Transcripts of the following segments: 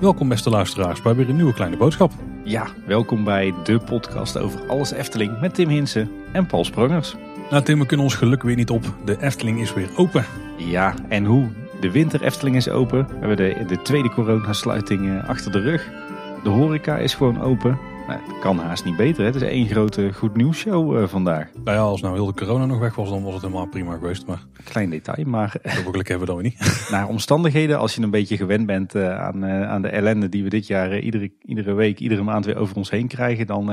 Welkom beste luisteraars bij weer een nieuwe kleine boodschap. Ja, welkom bij de podcast over alles Efteling met Tim Hinsen en Paul Sprongers. Nou Tim, we kunnen ons geluk weer niet op. De Efteling is weer open. Ja, en hoe? De winter Efteling is open. We hebben de, de tweede coronasluiting eh, achter de rug. De horeca is gewoon open. Nou, het kan haast niet beter. Hè? Het is één grote goed nieuws show uh, vandaag. Nou ja, als nou heel de corona nog weg was, dan was het helemaal prima geweest. Maar Klein detail, maar hopelijk hebben we dat weer niet. naar omstandigheden, als je een beetje gewend bent uh, aan, uh, aan de ellende die we dit jaar iedere, iedere week, iedere maand weer over ons heen krijgen, dan,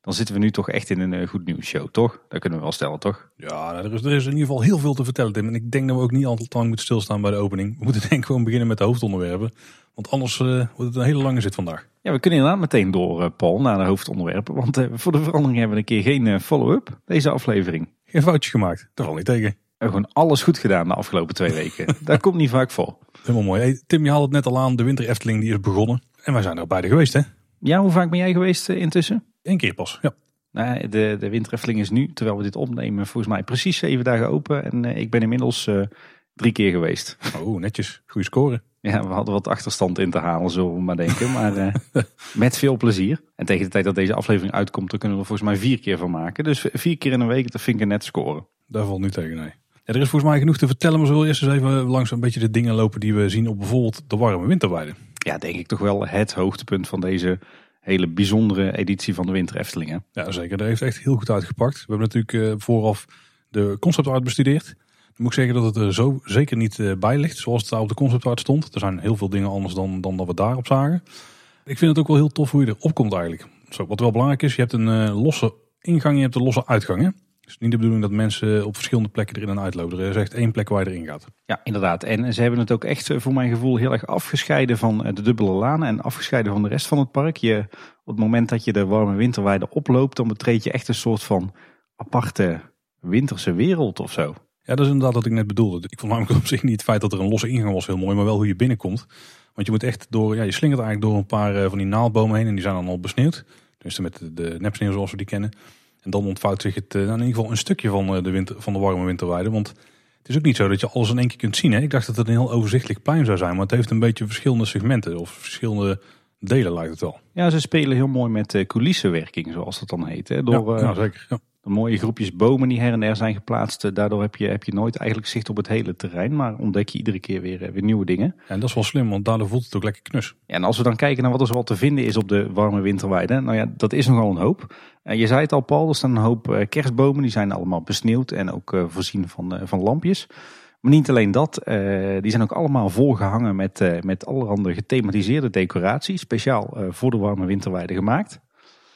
dan zitten we nu toch echt in een goed nieuws show, toch? Dat kunnen we wel stellen, toch? Ja, nou, er, is, er is in ieder geval heel veel te vertellen, Tim. En ik denk dat we ook niet altijd lang moeten stilstaan bij de opening. We moeten denk ik gewoon beginnen met de hoofdonderwerpen. Want anders wordt het een hele lange zit vandaag. Ja, we kunnen inderdaad meteen door, Paul, naar de hoofdonderwerpen. Want uh, voor de verandering hebben we een keer geen uh, follow-up deze aflevering. Geen foutje gemaakt, daar valt niet tegen. We hebben gewoon alles goed gedaan de afgelopen twee weken. dat komt niet vaak voor. Helemaal mooi. Hey, Tim, je haalde het net al aan, de winter Efteling die is begonnen. En wij zijn er beide geweest, hè? Ja, hoe vaak ben jij geweest uh, intussen? Eén keer pas, ja. Nou, de, de winter Efteling is nu, terwijl we dit opnemen, volgens mij precies zeven dagen open. En ik ben inmiddels drie keer geweest. Oh, netjes. Goede score. Ja, we hadden wat achterstand in te halen, zullen we maar denken. Maar uh, met veel plezier. En tegen de tijd dat deze aflevering uitkomt, dan kunnen we er volgens mij vier keer van maken. Dus vier keer in een week, dat vind ik een net scoren. Daar valt nu tegen, nee. Ja, er is volgens mij genoeg te vertellen, maar we zullen eerst eens even langs een beetje de dingen lopen die we zien op bijvoorbeeld de warme winterweide. Ja, denk ik toch wel het hoogtepunt van deze hele bijzondere editie van de Winter Eftelingen. Ja, zeker. Dat heeft echt heel goed uitgepakt. We hebben natuurlijk uh, vooraf de concept art bestudeerd moet ik zeggen dat het er zo zeker niet eh, bij ligt, zoals het daar op de conceptart stond. Er zijn heel veel dingen anders dan, dan dat we daarop zagen. Ik vind het ook wel heel tof hoe je erop komt eigenlijk. Zo, wat wel belangrijk is, je hebt een uh, losse ingang je hebt een losse uitgang. Hè? Dus niet de bedoeling dat mensen op verschillende plekken erin en uitlopen. Er is echt één plek waar je erin gaat. Ja, inderdaad. En ze hebben het ook echt voor mijn gevoel heel erg afgescheiden van de dubbele lanen en afgescheiden van de rest van het park. Je, op het moment dat je de warme winterweide oploopt, dan betreed je echt een soort van aparte winterse wereld of zo. Ja, dat is inderdaad wat ik net bedoelde. Ik vond namelijk op zich niet het feit dat er een losse ingang was heel mooi, maar wel hoe je binnenkomt. Want je moet echt door, ja, je slingert eigenlijk door een paar eh, van die naaldbomen heen en die zijn dan al besneeuwd. Dus met de, nepsneeuw zoals we die kennen. En dan ontvouwt zich het, eh, nou in ieder geval een stukje van eh, de, winter, van de warme winterweide. Want het is ook niet zo dat je alles in één keer kunt zien. Hè? Ik dacht dat het een heel overzichtelijk plein zou zijn, maar het heeft een beetje verschillende segmenten of verschillende delen lijkt het wel. Ja, ze spelen heel mooi met coulissenwerking, zoals dat dan heet. Hè? Door, ja, ja zeker. Ja mooie groepjes bomen die her en der zijn geplaatst. Daardoor heb je, heb je nooit eigenlijk zicht op het hele terrein. Maar ontdek je iedere keer weer, weer nieuwe dingen. Ja, en dat is wel slim, want daardoor voelt het ook lekker knus. Ja, en als we dan kijken naar wat er zoal te vinden is op de warme winterweide. Nou ja, dat is nogal een hoop. Uh, je zei het al Paul, er staan een hoop uh, kerstbomen. Die zijn allemaal besneeuwd en ook voorzien van, van lampjes. Maar niet alleen dat, die zijn ook allemaal volgehangen met, met allerhande gethematiseerde decoraties. Speciaal voor de warme winterweide gemaakt.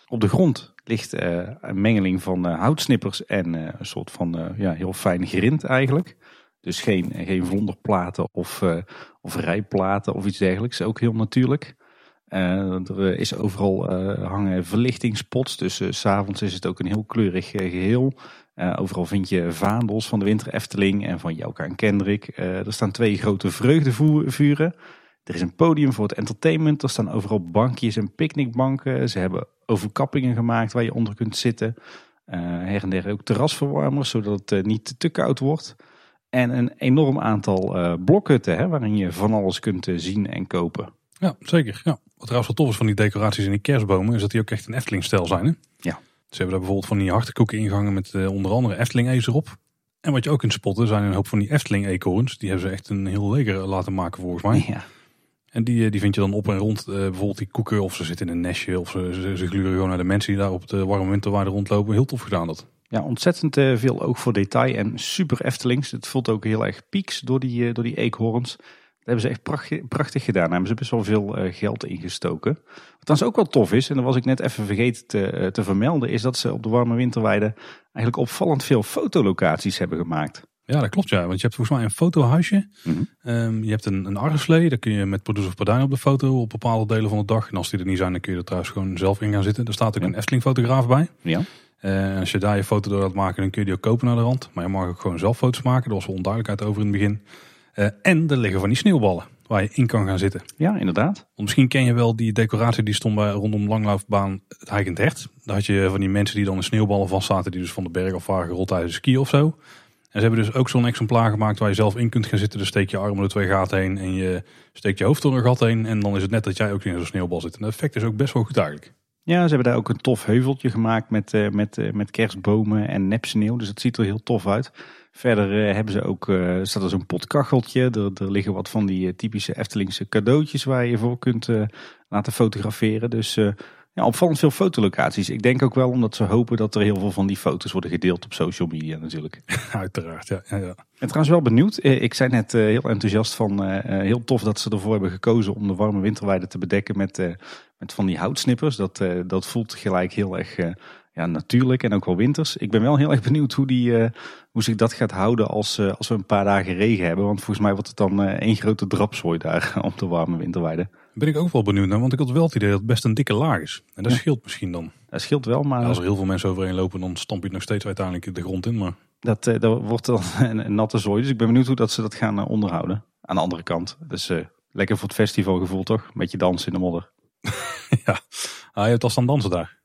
Op de grond ligt uh, een mengeling van uh, houtsnippers en uh, een soort van ja, heel fijn grind eigenlijk. Dus geen, geen vlonderplaten of, of rijplaten of iets dergelijks. Ook heel natuurlijk. er is overal hangen verlichtingspots. Dus s s'avonds is het ook een heel kleurig geheel. overal vind je vaandels van de Winter Efteling en van Jelka en Kendrick. er staan twee grote vreugdevuren. Er is een podium voor het entertainment. Er staan overal bankjes en picknickbanken. Ze hebben overkappingen gemaakt waar je onder kunt zitten. Uh, her en der ook terrasverwarmers, zodat het uh, niet te koud wordt. En een enorm aantal uh, blokhutten hè, waarin je van alles kunt zien en kopen. Ja, zeker. Ja. Wat trouwens wel tof is van die decoraties in die kerstbomen, is dat die ook echt een Efteling-stijl zijn. Hè? Ja. Ze hebben daar bijvoorbeeld van die hartekoeken ingangen met onder andere Efteling-ees erop. En wat je ook kunt spotten zijn een hoop van die Efteling-eekhoorns. Die hebben ze echt een heel leger laten maken volgens mij. Ja. En die, eh, die vind je dan op en rond uh, bijvoorbeeld die koeken of ze zitten in een nestje of ze, gluren gewoon naar de mensen die daar op de warme winterwaarde rondlopen. Heel tof gedaan dat. Ja, ontzettend uh, veel oog voor detail en super Eftelings. Het voelt ook heel erg pieks door die, uh, door die eekhoorns. Dat hebben ze echt prachtig, prachtig gedaan. Daar hebben ze best wel veel geld ingestoken. Wat dan ook wel tof is, en dat was ik net even vergeten te, te vermelden, is dat ze op de warme winterweide eigenlijk opvallend veel fotolocaties hebben gemaakt. Ja, dat klopt ja. Want je hebt volgens mij een fotohuisje. Mm je hebt een, een arreslee. Daar kun je met producer of Pardijn op de foto op bepaalde delen van de dag. En als die er niet zijn, dan kun je er trouwens gewoon zelf in gaan zitten. Er staat ook een Efteling fotograaf bij. Ja. Uh, als je daar je foto door laat maken, dan kun je die ook kopen naar de rand. Maar je mag ook gewoon zelf foto's maken. Er was wel onduidelijkheid over in het begin. Eh, en er liggen van die sneeuwballen waar je in kan gaan zitten. Ja, inderdaad. Want misschien ken je wel die decoratie die stond bij rondom langlaufbaan het Heikend Hert. Daar had je van die mensen die dan in sneeuwballen vastzaten die dus van de berg af waren gerold tijdens ski of zo. En ze hebben dus ook zo'n exemplaar gemaakt waar je zelf in kunt gaan zitten. Dus steek je armen door twee gaten heen en je steekt je hoofd door een gat heen. En dan is het net dat jij ook in zo'n sneeuwbal zit. En dat effect is ook best wel goed. Ja, ze hebben daar ook een tof heuveltje gemaakt met, uh, met, uh, met kerstbomen en nepsneeuw. Dus het ziet er heel tof uit. Verder uh, hebben ze ook, staat er zo'n potkacheltje. Er, er liggen wat van die typische Eftelingse cadeautjes waar je voor kunt laten fotograferen. Dus ja, opvallend veel fotolocaties. Ik denk ook wel omdat ze hopen dat er heel veel van die foto's worden gedeeld op social media natuurlijk. Uiteraard, ja. ja, ja. En trouwens wel benieuwd. Ik zei net heel enthousiast van heel tof dat ze ervoor hebben gekozen om de warme winterweide te bedekken met met van die houtsnippers. Dat, dat voelt gelijk heel erg ja, natuurlijk en ook wel winters. Ik ben wel heel erg benieuwd hoe, die, uh, hoe zich dat gaat houden als, als we een paar dagen regen hebben. Want volgens mij wordt het dan één grote drapzooi daar op de warme winterweide. Ben ik ook wel benieuwd naar, want ik had wel het idee dat het best een dikke laag is. En dat ja. scheelt misschien dan. Dat scheelt wel, maar... als er heel veel mensen overheen lopen, dan stamp je het nog steeds uiteindelijk de grond in. Maar... Dat, dat wordt dan een, een, natte zooi, dus ik ben benieuwd hoe dat ze dat gaan onderhouden. Aan de andere kant, dus lekker voor het festivalgevoel toch? Een beetje dansen in de modder. ja, ah, je hebt al staan dansen daar.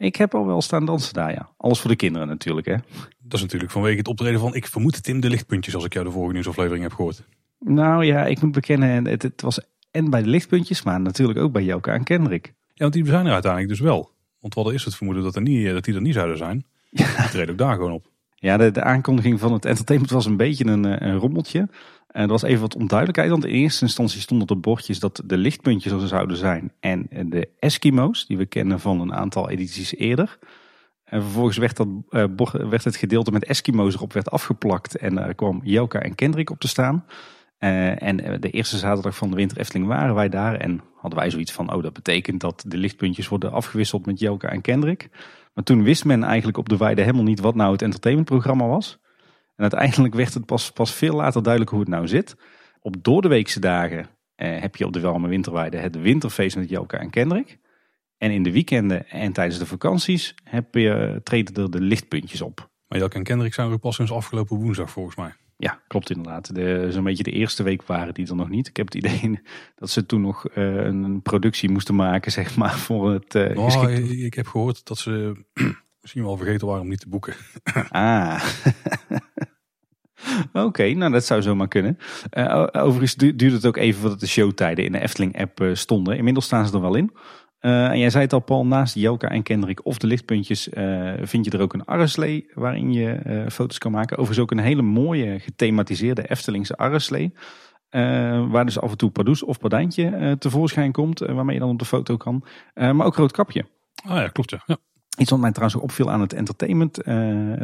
Ik heb al wel staan dansen daar, ja. Alles voor de kinderen natuurlijk, hè. Dat is natuurlijk vanwege het optreden van, ik vermoed Tim de lichtpuntjes, als ik jou de vorige nieuwsaflevering heb gehoord. Nou ja, ik moet bekennen, het, het was en bij de lichtpuntjes, maar natuurlijk ook bij Jelka en Kendrick. Ja, want die zijn er uiteindelijk dus wel. Want hadden eerst het vermoeden dat, er niet, dat die er niet zouden zijn. Ja. Die treden ook daar gewoon op. Ja, de, de, aankondiging van het entertainment was een beetje een, eh, een rommeltje. En er was even wat onduidelijkheid, want in eerste instantie stond op de bordjes dat de lichtpuntjes er zouden zijn. En de Eskimo's, die we kennen van een aantal edities eerder. En vervolgens werd, dat, uh, werd het gedeelte met Eskimo's erop werd afgeplakt. En er kwam Jelka en Kendrick op te staan. Uh, en de eerste zaterdag van de Winter Efteling waren wij daar. En hadden wij zoiets van, oh dat betekent dat de lichtpuntjes worden afgewisseld met Jelka en Kendrick. Maar toen wist men eigenlijk op de weide helemaal niet wat nou het entertainmentprogramma was. En uiteindelijk werd het pas, pas veel later duidelijk hoe het nou zit. Op doordeweekse dagen eh, heb je op de warme winterweide het winterfeest met Joka en Kendrick. En in de weekenden en tijdens de vakanties heb je, treden er de lichtpuntjes op. Maar Joka en Kendrick zijn er pas sinds afgelopen woensdag volgens mij. Ja, klopt inderdaad. Zo'n beetje de eerste week waren die er nog niet. Ik heb het idee dat ze toen nog uh, een productie moesten maken, zeg maar, voor het uh, Ik heb gehoord dat ze misschien wel vergeten waren om niet te boeken. ah. Oké, nou dat zou zomaar kunnen. Uh, overigens duurde het ook even voordat de showtijden in de Efteling-app uh, stonden. Inmiddels staan ze er wel in. Uh, en jij zei het al, Paul, naast Jelka en Kendrick of de lichtpuntjes vind je er ook een arreslee waarin je foto's kan maken. Overigens ook een hele mooie gethematiseerde Eftelingse arreslee. waar dus af en toe Pardoes of Padijntje tevoorschijn komt, waarmee je dan op de foto kan. maar ook rood kapje. Ah ja, klopt ja. ja. Iets wat mij trouwens ook opviel aan het entertainment, uh,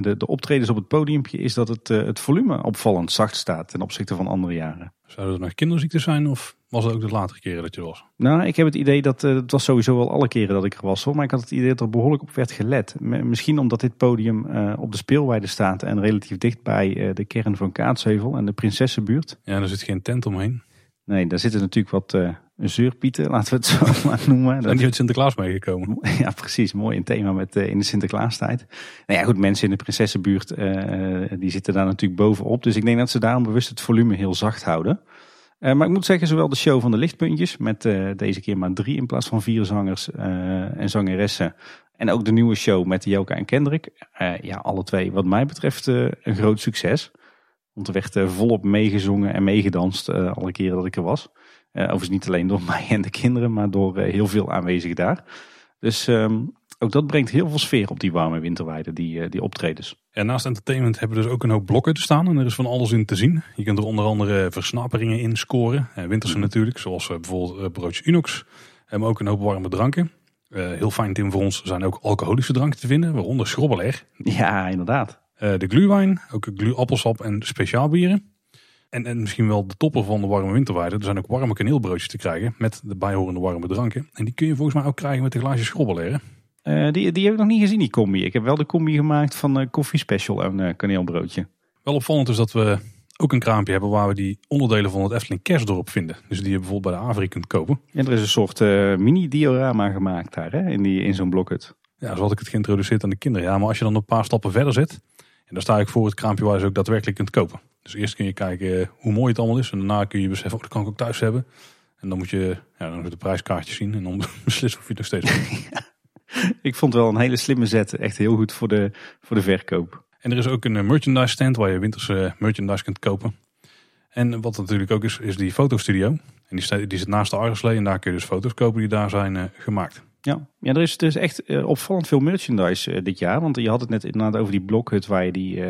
de, de optredens op het podiumpje, is dat het, uh, het volume opvallend zacht staat ten opzichte van andere jaren. Zouden er nog kinderziektes zijn of was het ook de latere keren dat je was? Nou, ik heb het idee dat, uh, het was sowieso wel alle keren dat ik er was hoor, maar ik had het idee dat er behoorlijk op werd gelet. misschien omdat dit podium op de speelweide staat en relatief dicht bij de kern van Kaatsheuvel en de Prinsessenbuurt. Ja, er zit geen tent omheen. Nee, daar zitten natuurlijk wat zeurpieten, laten we het zo maar noemen. En die uit Sinterklaas meegekomen. Ja, precies. Mooi in thema met, uh, in de Sinterklaastijd. Nou ja, goed, mensen in de prinsessenbuurt, uh, die zitten daar natuurlijk bovenop. Dus ik denk dat ze daarom bewust het volume heel zacht houden. Uh, maar ik moet zeggen, zowel de show van de lichtpuntjes, met deze keer maar drie in plaats van vier zangers en zangeressen. En ook de nieuwe show met Joka en Kendrick. ja, alle twee wat mij betreft een groot succes. Want er werd volop meegezongen en meegedanst alle keren dat ik er was. Uh, overigens niet alleen door mij en de kinderen, maar door uh, heel veel aanwezigen daar. Dus um, ook dat brengt heel veel sfeer op die warme winterweide, die, uh, die optredens. En naast entertainment hebben we dus ook een hoop blokken te staan. En er is van alles in te zien. Je kunt er onder andere versnaperingen in scoren. winterse mm. natuurlijk, zoals bijvoorbeeld broodje Unox. Maar ook een hoop warme dranken. heel fijn Tim voor ons zijn ook alcoholische dranken te vinden, waaronder schrobbeler. Ja, inderdaad. de gluwijn, ook glu appelsap en speciaalbieren. En, en misschien wel de topper van de warme winterweide. Er zijn ook warme kaneelbroodjes te krijgen met de bijhorende warme dranken. En die kun je volgens mij ook krijgen met een glaasje schrobbelen. Uh, die, die heb ik nog niet gezien, die combi. Ik heb wel de combi gemaakt van uh, koffie special en uh, kaneelbroodje. Wel opvallend is dat we ook een kraampje hebben waar we die onderdelen van het Efteling kerstdorp vinden. Dus die je bijvoorbeeld bij de Avri kunt kopen. Ja, er is een soort mini-diorama gemaakt daar hè? in, die, in zo'n blokhut. Ja, zo had ik het geïntroduceerd aan de kinderen. Ja, maar als je dan een paar stappen verder zit... en dan sta ik voor het kraampje waar je ze ook daadwerkelijk kunt kopen. Dus eerst kun je kijken hoe mooi het allemaal is. En daarna kun je beseffen, oh, dat kan ik ook thuis hebben. En dan moet je ja, dan moet de prijskaartjes zien en dan beslissen of je het nog steeds wil. Ik vond het wel een hele slimme zet. Echt heel goed voor de, voor de verkoop. En er is ook een merchandise stand waar je winterse merchandise kunt kopen. En wat natuurlijk ook is, is die fotostudio. En die, staat, die zit naast de Arreslee en daar kun je dus foto's kopen die daar zijn uh, gemaakt. Ja, ja er, is, er is echt uh, opvallend veel merchandise uh, dit jaar. Want je had het net inderdaad over die blokhut waar je die,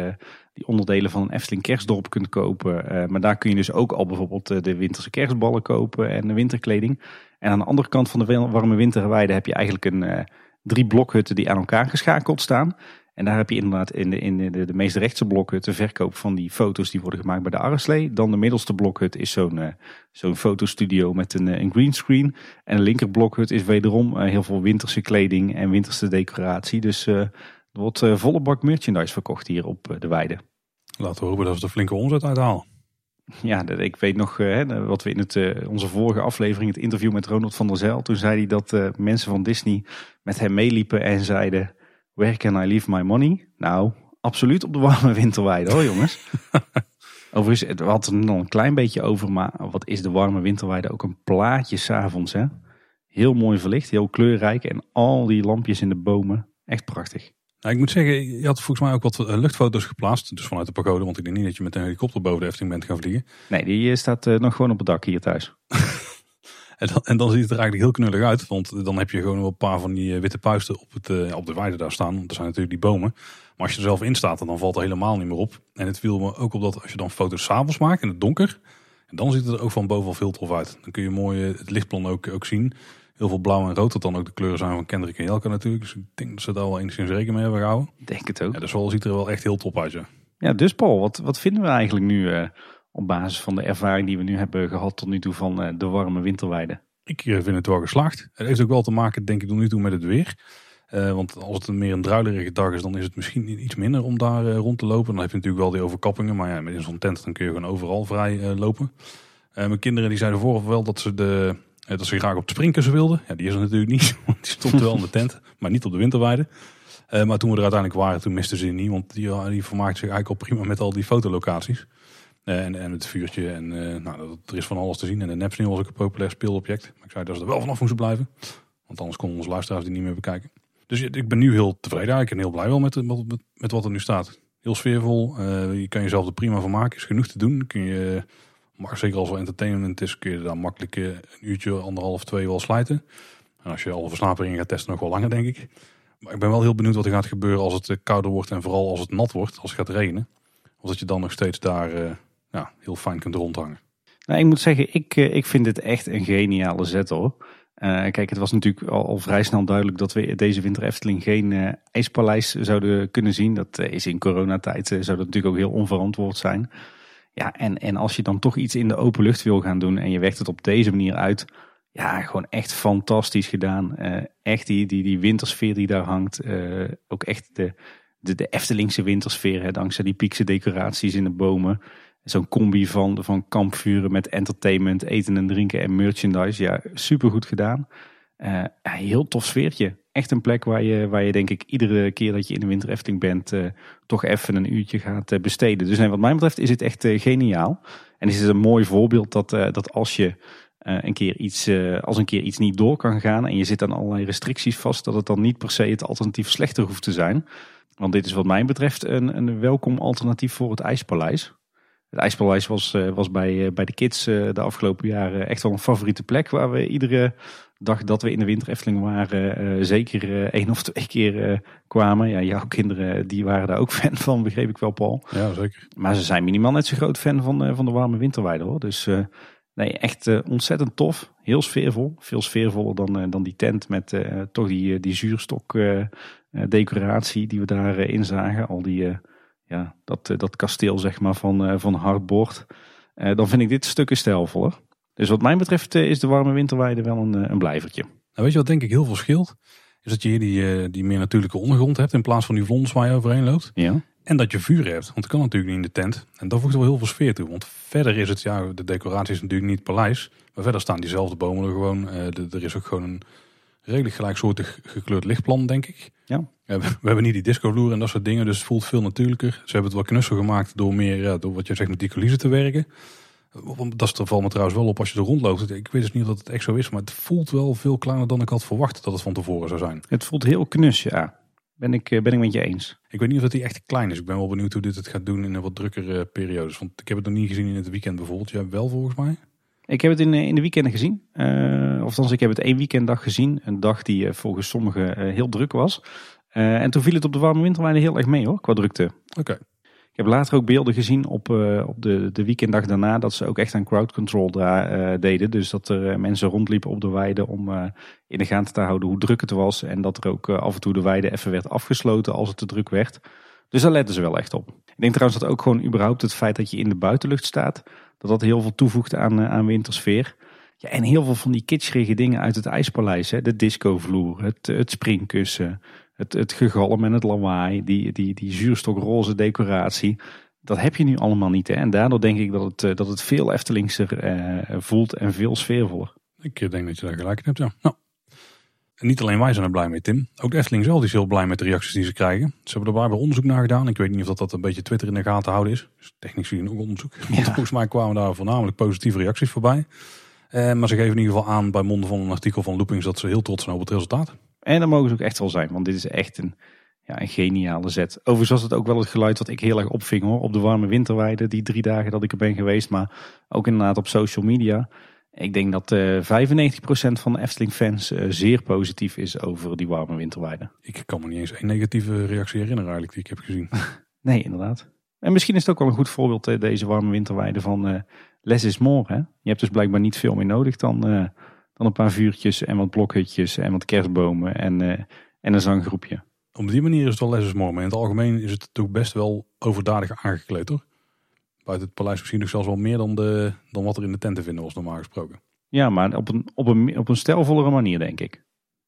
die onderdelen van een Efteling kerstdorp kunt kopen. maar daar kun je dus ook al bijvoorbeeld de winterse kerstballen kopen en de winterkleding. En aan de andere kant van de warme winterweide heb je eigenlijk een, drie blokhutten die aan elkaar geschakeld staan. En daar heb je inderdaad in de, in de, de meest rechtse blokhut de verkoop van die foto's die worden gemaakt bij de Arreslee. Dan de middelste blokhut is zo'n zo'n fotostudio met een, een greenscreen. En de linker blokhut is wederom heel veel winterse kleding en winterse decoratie. Dus er wordt volle bak merchandise verkocht hier op de weide. Laten we hopen dat we er flinke omzet uithalen. Ja, ik weet nog wat we in het, onze vorige aflevering, het interview met Ronald van der Zijl. Toen zei hij dat mensen van Disney met hem meeliepen en zeiden Where can I leave my money? Nou, absoluut op de warme winterweide hoor jongens. Overigens, we hadden er nog een klein beetje over, maar wat is de warme winterweide? Ook een plaatje s'avonds hè. Heel mooi verlicht, heel kleurrijk en al die lampjes in de bomen. Echt prachtig. Nou, ik moet zeggen, je had volgens mij ook wat eh, luchtfoto's geplaatst. Dus vanuit de pagode, want ik denk niet dat je met een helikopter boven de Efteling bent gaan vliegen. Nee, die eh, staat uh, nog gewoon op het dak hier thuis. En dan, en dan, ziet het er eigenlijk heel knullig uit. Want dan heb je gewoon wel een paar van die eh, witte puisten op, het, uh, op de weide daar staan. Want er zijn natuurlijk die bomen. Maar als je er zelf in staat, dan valt er helemaal niet meer op. En het viel me ook op dat als je dan foto's s'avonds maakt in het donker. En dan ziet het er ook van boven veel tof uit. Dan kun je mooi eh, het lichtplan ook, ook zien. Heel veel blauw en rood, dat dan ook de kleuren zijn van Kendrick en Jelka natuurlijk. Dus ik denk dat ze daar wel enigszins rekening mee hebben gehouden. Denk het ook. Ja, dus wel ziet er wel echt heel top uit, ja. Ja, dus Paul, wat, wat vinden we eigenlijk nu op basis van de ervaring die we nu hebben gehad tot nu toe van de warme winterweide? Ik eh, vind het wel geslaagd. Het heeft ook wel te maken, denk ik, tot nu toe met het weer. Uh, want als het een meer een druilerige dag is, dan is het misschien iets minder om daar uh, rond te lopen. Dan heb je natuurlijk wel die overkappingen. Maar ja, met zo'n tent dan kun je gewoon overal vrij uh, lopen. mijn kinderen die zeiden vorige wel dat ze, de, dat ze graag op het springkussen wilden. Ja, die is er natuurlijk niet, die stond wel in de tent. Maar niet op de winterweide. maar toen we er uiteindelijk waren, toen misten ze niet. Want die, die vermaakte zich eigenlijk al prima met al die fotolocaties. Eh, en, en het vuurtje. En nou, er is van alles te zien. En de nepsneeuw was ook een populair speelobject. Maar ik zei dat ze er wel vanaf moesten blijven. Want anders konden onze luisteraars die niet meer bekijken. Dus ik ben nu heel tevreden eigenlijk en heel blij wel met, met, met wat er nu staat. Heel sfeervol. Je kan jezelf er prima van maken. Is genoeg te doen. Kun je, maar zeker als wel entertainment is, kun je daar makkelijk een uurtje, anderhalf, twee wel slijten. En als je alle versnaperingen gaat testen, nog wel langer, denk ik. Maar ik ben wel heel benieuwd wat er gaat gebeuren als het kouder wordt en vooral als het nat wordt, als het gaat regenen. Of dat je dan nog steeds daar ja, heel fijn kunt rondhangen. Nou, ik moet zeggen, ik, eh, ik vind het echt een geniale zet hoor. Kijk, het was natuurlijk al, vrij snel duidelijk dat we deze winter Efteling geen uh, ijspaleis zouden kunnen zien. Dat is in coronatijd zou dat natuurlijk ook heel onverantwoord zijn. Ja, en, en als je dan toch iets in de open lucht wil gaan doen en je werkt het op deze manier uit. Ja, gewoon echt fantastisch gedaan. echt die, die, die wintersfeer die daar hangt. ook echt de, de, de Eftelingse wintersfeer, hè, dankzij die piekse decoraties in de bomen zo'n combi van, van kampvuren met entertainment, eten en drinken en merchandise. Ja, super goed gedaan. Uh, heel tof sfeertje. Echt een plek waar je, waar je denk ik iedere keer dat je in de Winter Efteling bent, uh, toch even een uurtje gaat uh, besteden. Dus nee, wat mij betreft is het echt geniaal. En is het een mooi voorbeeld dat, dat als je een keer iets, als een keer iets niet door kan gaan en je zit aan allerlei restricties vast, dat het dan niet per se het alternatief slechter hoeft te zijn. Want dit is wat mij betreft een, een welkom alternatief voor het IJspaleis. Het IJspaleis was, eh, was bij, eh, bij de kids eh, de afgelopen jaren echt wel een favoriete plek. Waar we iedere dag dat we in de winter Efteling waren, zeker één of twee keer kwamen. Ja, jouw kinderen die waren daar ook fan van, begreep ik wel, Paul. Ja, zeker. Maar ze zijn minimaal net zo groot fan van, van de warme winterweide hoor. Dus nee, echt ontzettend tof. Heel sfeervol. Veel sfeervoller dan, dan die tent met toch die, die zuurstok decoratie die we daarin zagen. Al die ja, dat, eh, dat kasteel zeg maar van, uh, van Hardboard. Uh, dan vind ik dit stukken stijlvoller. Dus wat mij betreft is de warme winterweide wel een, een blijvertje. Nou, weet je wat denk ik heel veel scheelt? Is dat je hier die, die meer natuurlijke ondergrond hebt in plaats van die vlons waar je overheen loopt. Ja. En dat je vuur hebt. Want dat kan natuurlijk niet in de tent. En dat voegt wel heel veel sfeer toe. Want verder is het, ja, de decoratie is natuurlijk niet paleis. Maar verder staan diezelfde bomen er gewoon. er is ook gewoon een redelijk gelijksoortig gekleurd lichtplan, denk ik. Ja. we, we hebben niet die discovloer en dat soort dingen, dus het voelt veel natuurlijker. Ze hebben het wat knusser gemaakt door meer, ja, door wat je zegt met die coulissen te werken. Dat valt me trouwens wel op als je er rondloopt. Ik weet dus niet of het echt zo is, maar het voelt wel veel kleiner dan ik had verwacht dat het van tevoren zou zijn. Het voelt heel knus, ja. Ben ik, ben ik met je eens. Ik weet niet of hij echt klein is. Ik ben wel benieuwd hoe dit het gaat doen in een wat drukkere periodes. Want ik heb het nog niet gezien in het weekend bijvoorbeeld. Jij wel volgens mij? Ik heb het in, in de weekenden gezien. Uh, of ik heb het één weekenddag gezien. Een dag die volgens sommigen heel druk was. En toen viel het op de warme winterweide heel erg mee hoor, qua drukte. Oké. Ik heb later ook beelden gezien op, uh, op de, de weekenddag daarna dat ze ook echt aan crowd control uh, deden. Dus dat er mensen rondliepen op de weide om in de gaten te houden hoe druk het was. En dat er ook af en toe de weide even werd afgesloten als het te druk werd. Dus daar letten ze wel echt op. Ik denk trouwens dat ook gewoon überhaupt het feit dat je in de buitenlucht staat, dat dat heel veel toevoegt aan, aan wintersfeer. Ja, en heel veel van die kitscherige dingen uit het ijspaleis. Hè? De discovloer, het, het springkussen, het, het gegalm en het lawaai, die, die, die zuurstokroze decoratie. Dat heb je nu allemaal niet. Hè? En daardoor denk ik dat het, eh, dat het veel Eftelingser eh, voelt en veel sfeervoller. Ik eh, denk dat je daar gelijk in hebt, ja. Nou. En niet alleen wij zijn er blij mee, Tim. Ook de Efteling zelf is heel blij met de reacties die ze krijgen. Ze hebben er waar onderzoek naar gedaan. Ik weet niet of dat, dat een beetje Twitter in de gaten houden is. Dus technisch gezien ook onderzoek. Ja. Volgens mij kwamen daar voornamelijk positieve reacties voorbij. Eh, maar ze geven in ieder geval aan bij monden van een artikel van Loopings dat ze heel trots zijn op het resultaat. En dat mogen ze ook echt wel zijn, want dit is echt een, ja, een geniale zet. Overigens was het ook wel het geluid wat ik heel erg opving hoor, op de warme winterweide, die drie dagen dat ik er ben geweest. Maar ook inderdaad op social media. Ik denk dat uh, 95% van de Efteling-fans uh, zeer positief is over die warme winterweide. Ik kan me niet eens één negatieve reactie herinneren eigenlijk die ik heb gezien. nee, inderdaad. En misschien is het ook wel een goed voorbeeld, uh, deze warme winterweide, van less is more. Hè? Je hebt dus blijkbaar niet veel meer nodig dan dan een paar vuurtjes en wat blokhutjes en wat kerstbomen en, uh, en een zanggroepje. Op die manier is het wel les maar in het algemeen is het toch best wel overdadig aangekleed hoor. Buiten het paleis misschien nog zelfs wel meer dan, de, dan wat er in de tent te vinden was normaal gesproken. Ja, maar op een, op een, op een stijlvollere manier denk ik.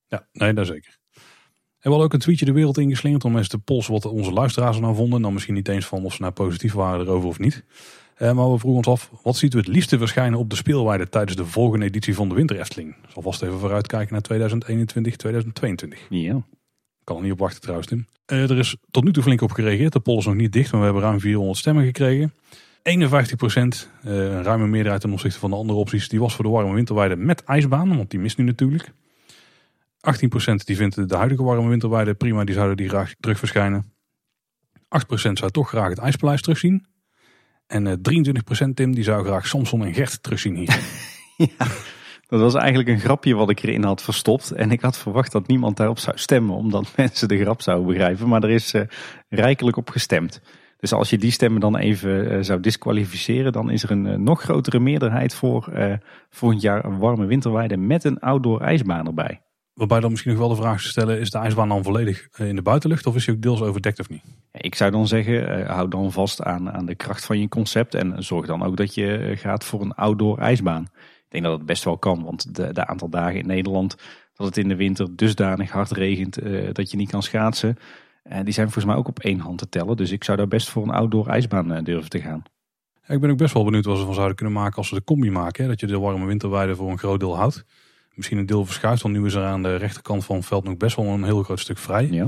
Ja, nee, dat zeker. En we hadden ook een tweetje de wereld ingeslingerd om eens te polsen wat onze luisteraars er nou vonden. Dan misschien niet eens van of ze nou positief waren erover of niet. Uh, maar we vroegen ons af, wat ziet u het liefste verschijnen op de speelweide tijdens de volgende editie van de Winter Efteling? Vast even vooruitkijken naar 2021, 2022. Ja. Ik kan er niet op wachten trouwens, Tim. Uh, er is tot nu toe flink op gereageerd. De poll is nog niet dicht, maar we hebben ruim 400 stemmen gekregen. 51 procent, uh, een ruime meerderheid ten opzichte van de andere opties, die was voor de warme winterweide met ijsbaan, want die mist nu natuurlijk. 18 procent die vindt de huidige warme winterweide prima, die zouden die graag terug verschijnen. 8 procent zou toch graag het ijspaleis terugzien. En uh, 23% Tim, die zou graag Samson en Gert terugzien hier. ja, dat was eigenlijk een grapje wat ik erin had verstopt. En ik had verwacht dat niemand daarop zou stemmen, omdat mensen de grap zouden begrijpen. Maar er is uh, rijkelijk op gestemd. Dus als je die stemmen dan even uh, zou disqualificeren, dan is er een uh, nog grotere meerderheid voor volgend jaar een warme winterweide met een outdoor ijsbaan erbij. Waarbij dan misschien nog wel de vraag te stellen, is de ijsbaan dan volledig in de buitenlucht of is hij ook deels overdekt of niet? Ik zou dan zeggen, uh, hou dan vast aan, aan de kracht van je concept en zorg dan ook dat je gaat voor een outdoor ijsbaan. Ik denk dat het best wel kan, want de, de aantal dagen in Nederland dat het in de winter dusdanig hard regent uh, dat je niet kan schaatsen, uh, die zijn volgens mij ook op één hand te tellen. Dus ik zou daar best voor een outdoor ijsbaan durven te gaan. Ja, ik ben ook best wel benieuwd wat ze van zouden kunnen maken als ze de combi maken. Hè? Dat je de warme winterweide voor een groot deel houdt misschien een deel verschuift. Want nu is er aan de rechterkant van het veld nog best wel een heel groot stuk vrij. Ja.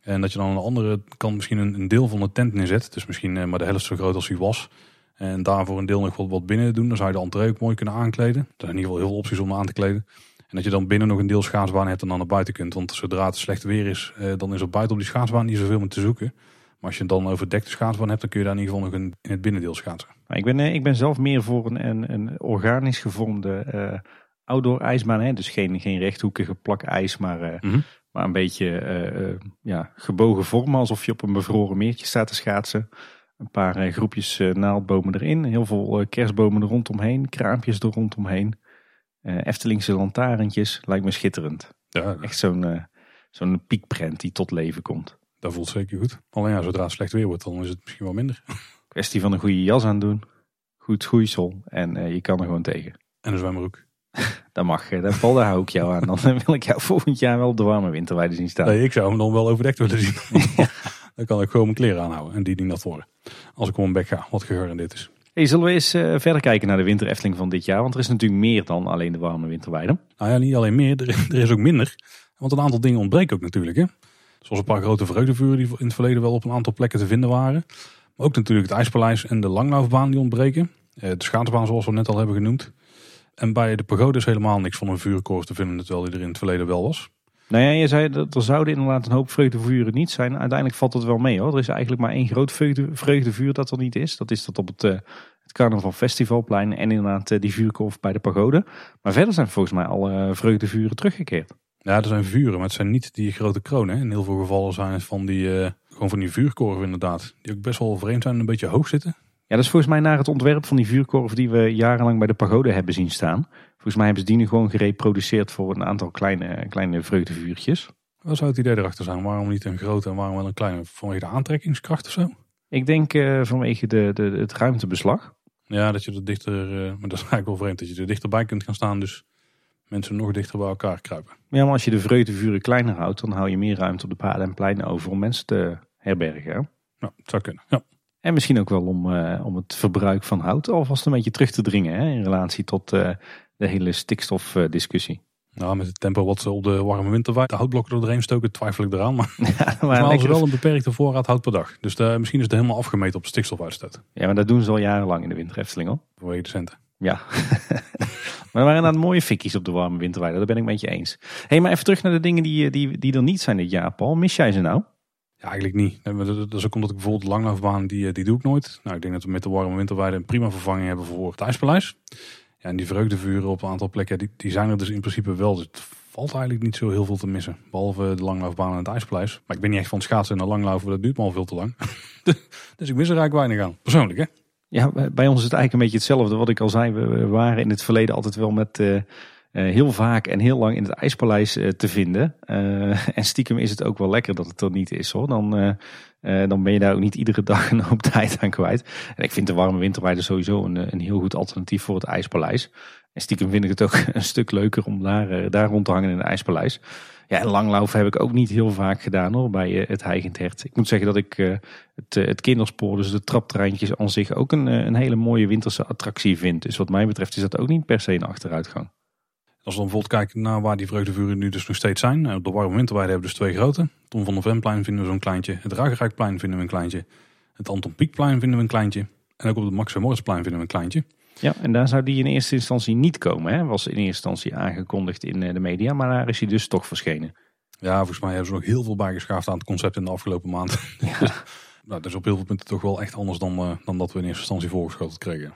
En dat je dan aan de andere kant misschien een, een deel van de tent neerzet. Dus misschien eh, maar de helft zo groot als hij was. En daarvoor een deel nog wat, wat binnen doen. Dan zou je de entree ook mooi kunnen aankleden. Er zijn in ieder geval heel veel opties om aan te kleden. En dat je dan binnen nog een deel schaatsbaan hebt en dan naar buiten kunt. Want zodra het slecht weer is, eh, dan is er buiten op die schaatsbaan niet zoveel meer te zoeken. Maar als je dan overdekte schaatsbaan hebt, dan kun je daar in ieder geval nog een, in het binnendeel schaatsen. Ik ben, eh, ik ben zelf meer voor een, een, een organisch gevormde uh, outdoor ijsbaan. Hè? Dus geen, geen rechthoekige plak ijs, maar, uh, mm -hmm. maar een beetje uh, uh, ja, gebogen vormen. Alsof je op een bevroren meertje staat te schaatsen. Een paar groepjes naaldbomen erin. Heel veel kerstbomen er rondomheen. Kraampjes er rondomheen. Eftelingse lantaarntjes. Lijkt me schitterend. Ja, Echt zo'n zo'n piekprent die tot leven komt. Dat voelt zeker goed. Alleen ja, zodra het slecht weer wordt, dan is het misschien wel minder. Kwestie van een goede jas aan doen. Goed schoeisel. En je kan er gewoon tegen. En een zwemmerbroek. Dat mag, daar val daar hou ik jou aan. Dan wil ik jou volgend jaar wel op de warme winterweide zien staan. Nee, ik zou hem dan wel overdekt willen zien. dan kan ik gewoon mijn kleren aanhouden en die niet nat worden. Als ik om mijn bek ga, wat gegarandeerd is. Hey, zullen we eens eh, verder kijken naar de winter Efteling van dit jaar? Want er is natuurlijk meer dan alleen de warme winterweide. Nou ja, niet alleen meer, er, er is ook minder. Want een aantal dingen ontbreken ook natuurlijk. Hè? Zoals een paar grote vreugdevuren die in het verleden wel op een aantal plekken te vinden waren. Maar ook natuurlijk het IJspaleis en de langlaufbaan die ontbreken. Eh, De schaatsbaan zoals we net al hebben genoemd. En bij de pagode is helemaal niks van een vuurkorf te vinden, terwijl die er in het verleden wel was. Nou ja, je zei dat er zouden inderdaad een hoop vreugdevuren niet zijn. Uiteindelijk valt het wel mee hoor. Er is eigenlijk maar één groot vreugde, vreugdevuur dat er niet is. Dat is dat op het, eh, het Carnaval Festivalplein en inderdaad eh, die vuurkorf bij de pagode. Maar verder zijn volgens mij alle vreugdevuren teruggekeerd. Ja, er zijn vuren, maar het zijn niet die grote kronen. hè. In heel veel gevallen zijn het van die, gewoon van die vuurkorven inderdaad. Die ook best wel vreemd zijn en een beetje hoog zitten. Ja, dat is volgens mij naar het ontwerp van die vuurkorf die we jarenlang bij de pagode hebben zien staan. Volgens mij hebben ze die nu gewoon gereproduceerd voor een aantal kleine, kleine vreugdevuurtjes. Wat zou het idee erachter zijn? Waarom niet een grote en waarom wel een kleine? Vanwege de aantrekkingskracht of zo? Ik denk eh, vanwege de, de, het ruimtebeslag. Ja, dat je er dichter, eh, maar dat is eigenlijk wel vreemd, dat je er dichterbij kunt gaan staan. Dus mensen nog dichter bij elkaar kruipen. Ja, maar als je de vreugdevuren kleiner houdt, dan hou je meer ruimte op de paden en pleinen over om mensen te herbergen. hè? Nou, het zou kunnen. Ja. En misschien ook wel om, eh, om het verbruik van hout alvast een beetje terug te dringen hè, in relatie tot eh, de hele stikstofdiscussie. Nou, met het tempo wat ze op de warme winterwaai de houtblokken er doorheen stoken, twijfel ik eraan. Maar ja, maar ze wel een beperkte voorraad hout per dag. Dus daar- misschien is het helemaal afgemeten op stikstofuitstoot. ja, maar dat doen ze al jarenlang in de winter Efteling hoor. Vanwege de centen. Ja. maar er waren inderdaad mooie fikkies op de warme winterweide. Dat ben ik met je eens. hey, maar even terug naar de dingen die, die, die er niet zijn dit jaar, Paul. Mis jij ze nou? Eigenlijk niet. Dat is ook omdat ik bijvoorbeeld de langlaufbaan, die, eh, die doe ik nooit. Nou, ik denk dat we met de warme winterweide een prima vervanging hebben voor het IJspaleis. Ja, en die vreugdevuren op een aantal plekken, die, die zijn er dus in principe wel. Dus het valt eigenlijk niet zo heel veel te missen. Behalve de langlaufbaan en het IJspaleis. Maar ik ben niet echt van schaatsen en langlaufen, dat duurt me al veel te lang. dus ik mis er eigenlijk weinig aan. Persoonlijk, hè? Ja, bij ons is het eigenlijk een beetje hetzelfde. Wat ik al zei, we waren in het verleden altijd wel met eh, heel vaak en heel lang in het IJspaleis eh, te vinden. Eh, en stiekem is het ook wel lekker dat het er niet is hoor. Dan, eh, eh, dan ben je daar ook niet iedere dag een hoop tijd aan kwijt. En ik vind de warme winterweide sowieso een, eh, een heel goed alternatief voor het IJspaleis. En stiekem vind ik het ook een stuk leuker om daar, eh, daar rond te hangen in het IJspaleis. Ja, en langlaufen heb ik ook niet heel vaak gedaan hoor, bij eh, het Heigend Hert. Ik moet zeggen dat ik eh, het, eh, het kinderspoor, dus de traptreintjes aan zich ook een, eh, een hele mooie winterse attractie vind. Dus wat mij betreft is dat ook niet per se een achteruitgang. Als we dan bijvoorbeeld kijken naar waar die vreugdevuren nu dus nog steeds zijn. Nou, Op de warme winterweide hebben we dus twee grote. Tom van der Venplein vinden we zo'n kleintje. Het Ruigerijkplein vinden we een kleintje. Het Anton Pieckplein vinden we een kleintje. En ook op het Max en Moritzplein vinden we een kleintje. Ja, en daar zou die in eerste instantie niet komen. Hè? Was in eerste instantie aangekondigd in eh, de media, maar daar is hij dus toch verschenen. Ja, volgens mij hebben ze nog heel veel bijgeschaafd aan het concept in de afgelopen maand. Dus, nou, dat is op heel veel punten toch wel echt anders dan, eh, dan dat we in eerste instantie voorgeschoteld kregen.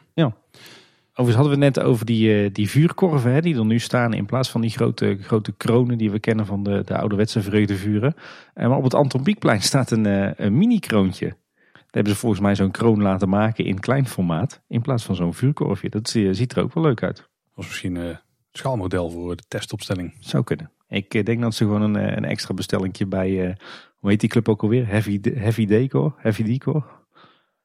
Overigens hadden we het net over die, eh, die vuurkorven hè, die er nu staan in plaats van die grote, grote kronen die we kennen van de, de ouderwetse vreugdevuren. Eh, maar op het Anton Pieckplein staat een, eh, een mini-kroontje. Daar hebben ze volgens mij zo'n kroon laten maken in klein formaat in plaats van zo'n vuurkorfje. Dat ziet er ook wel leuk uit. Dat was misschien het schaalmodel voor de testopstelling. Zou kunnen. Ik denk dat ze gewoon een, een extra bestellingje bij, hoe heet die club ook alweer? Heavy, Heavy Decor? Heavy Decor?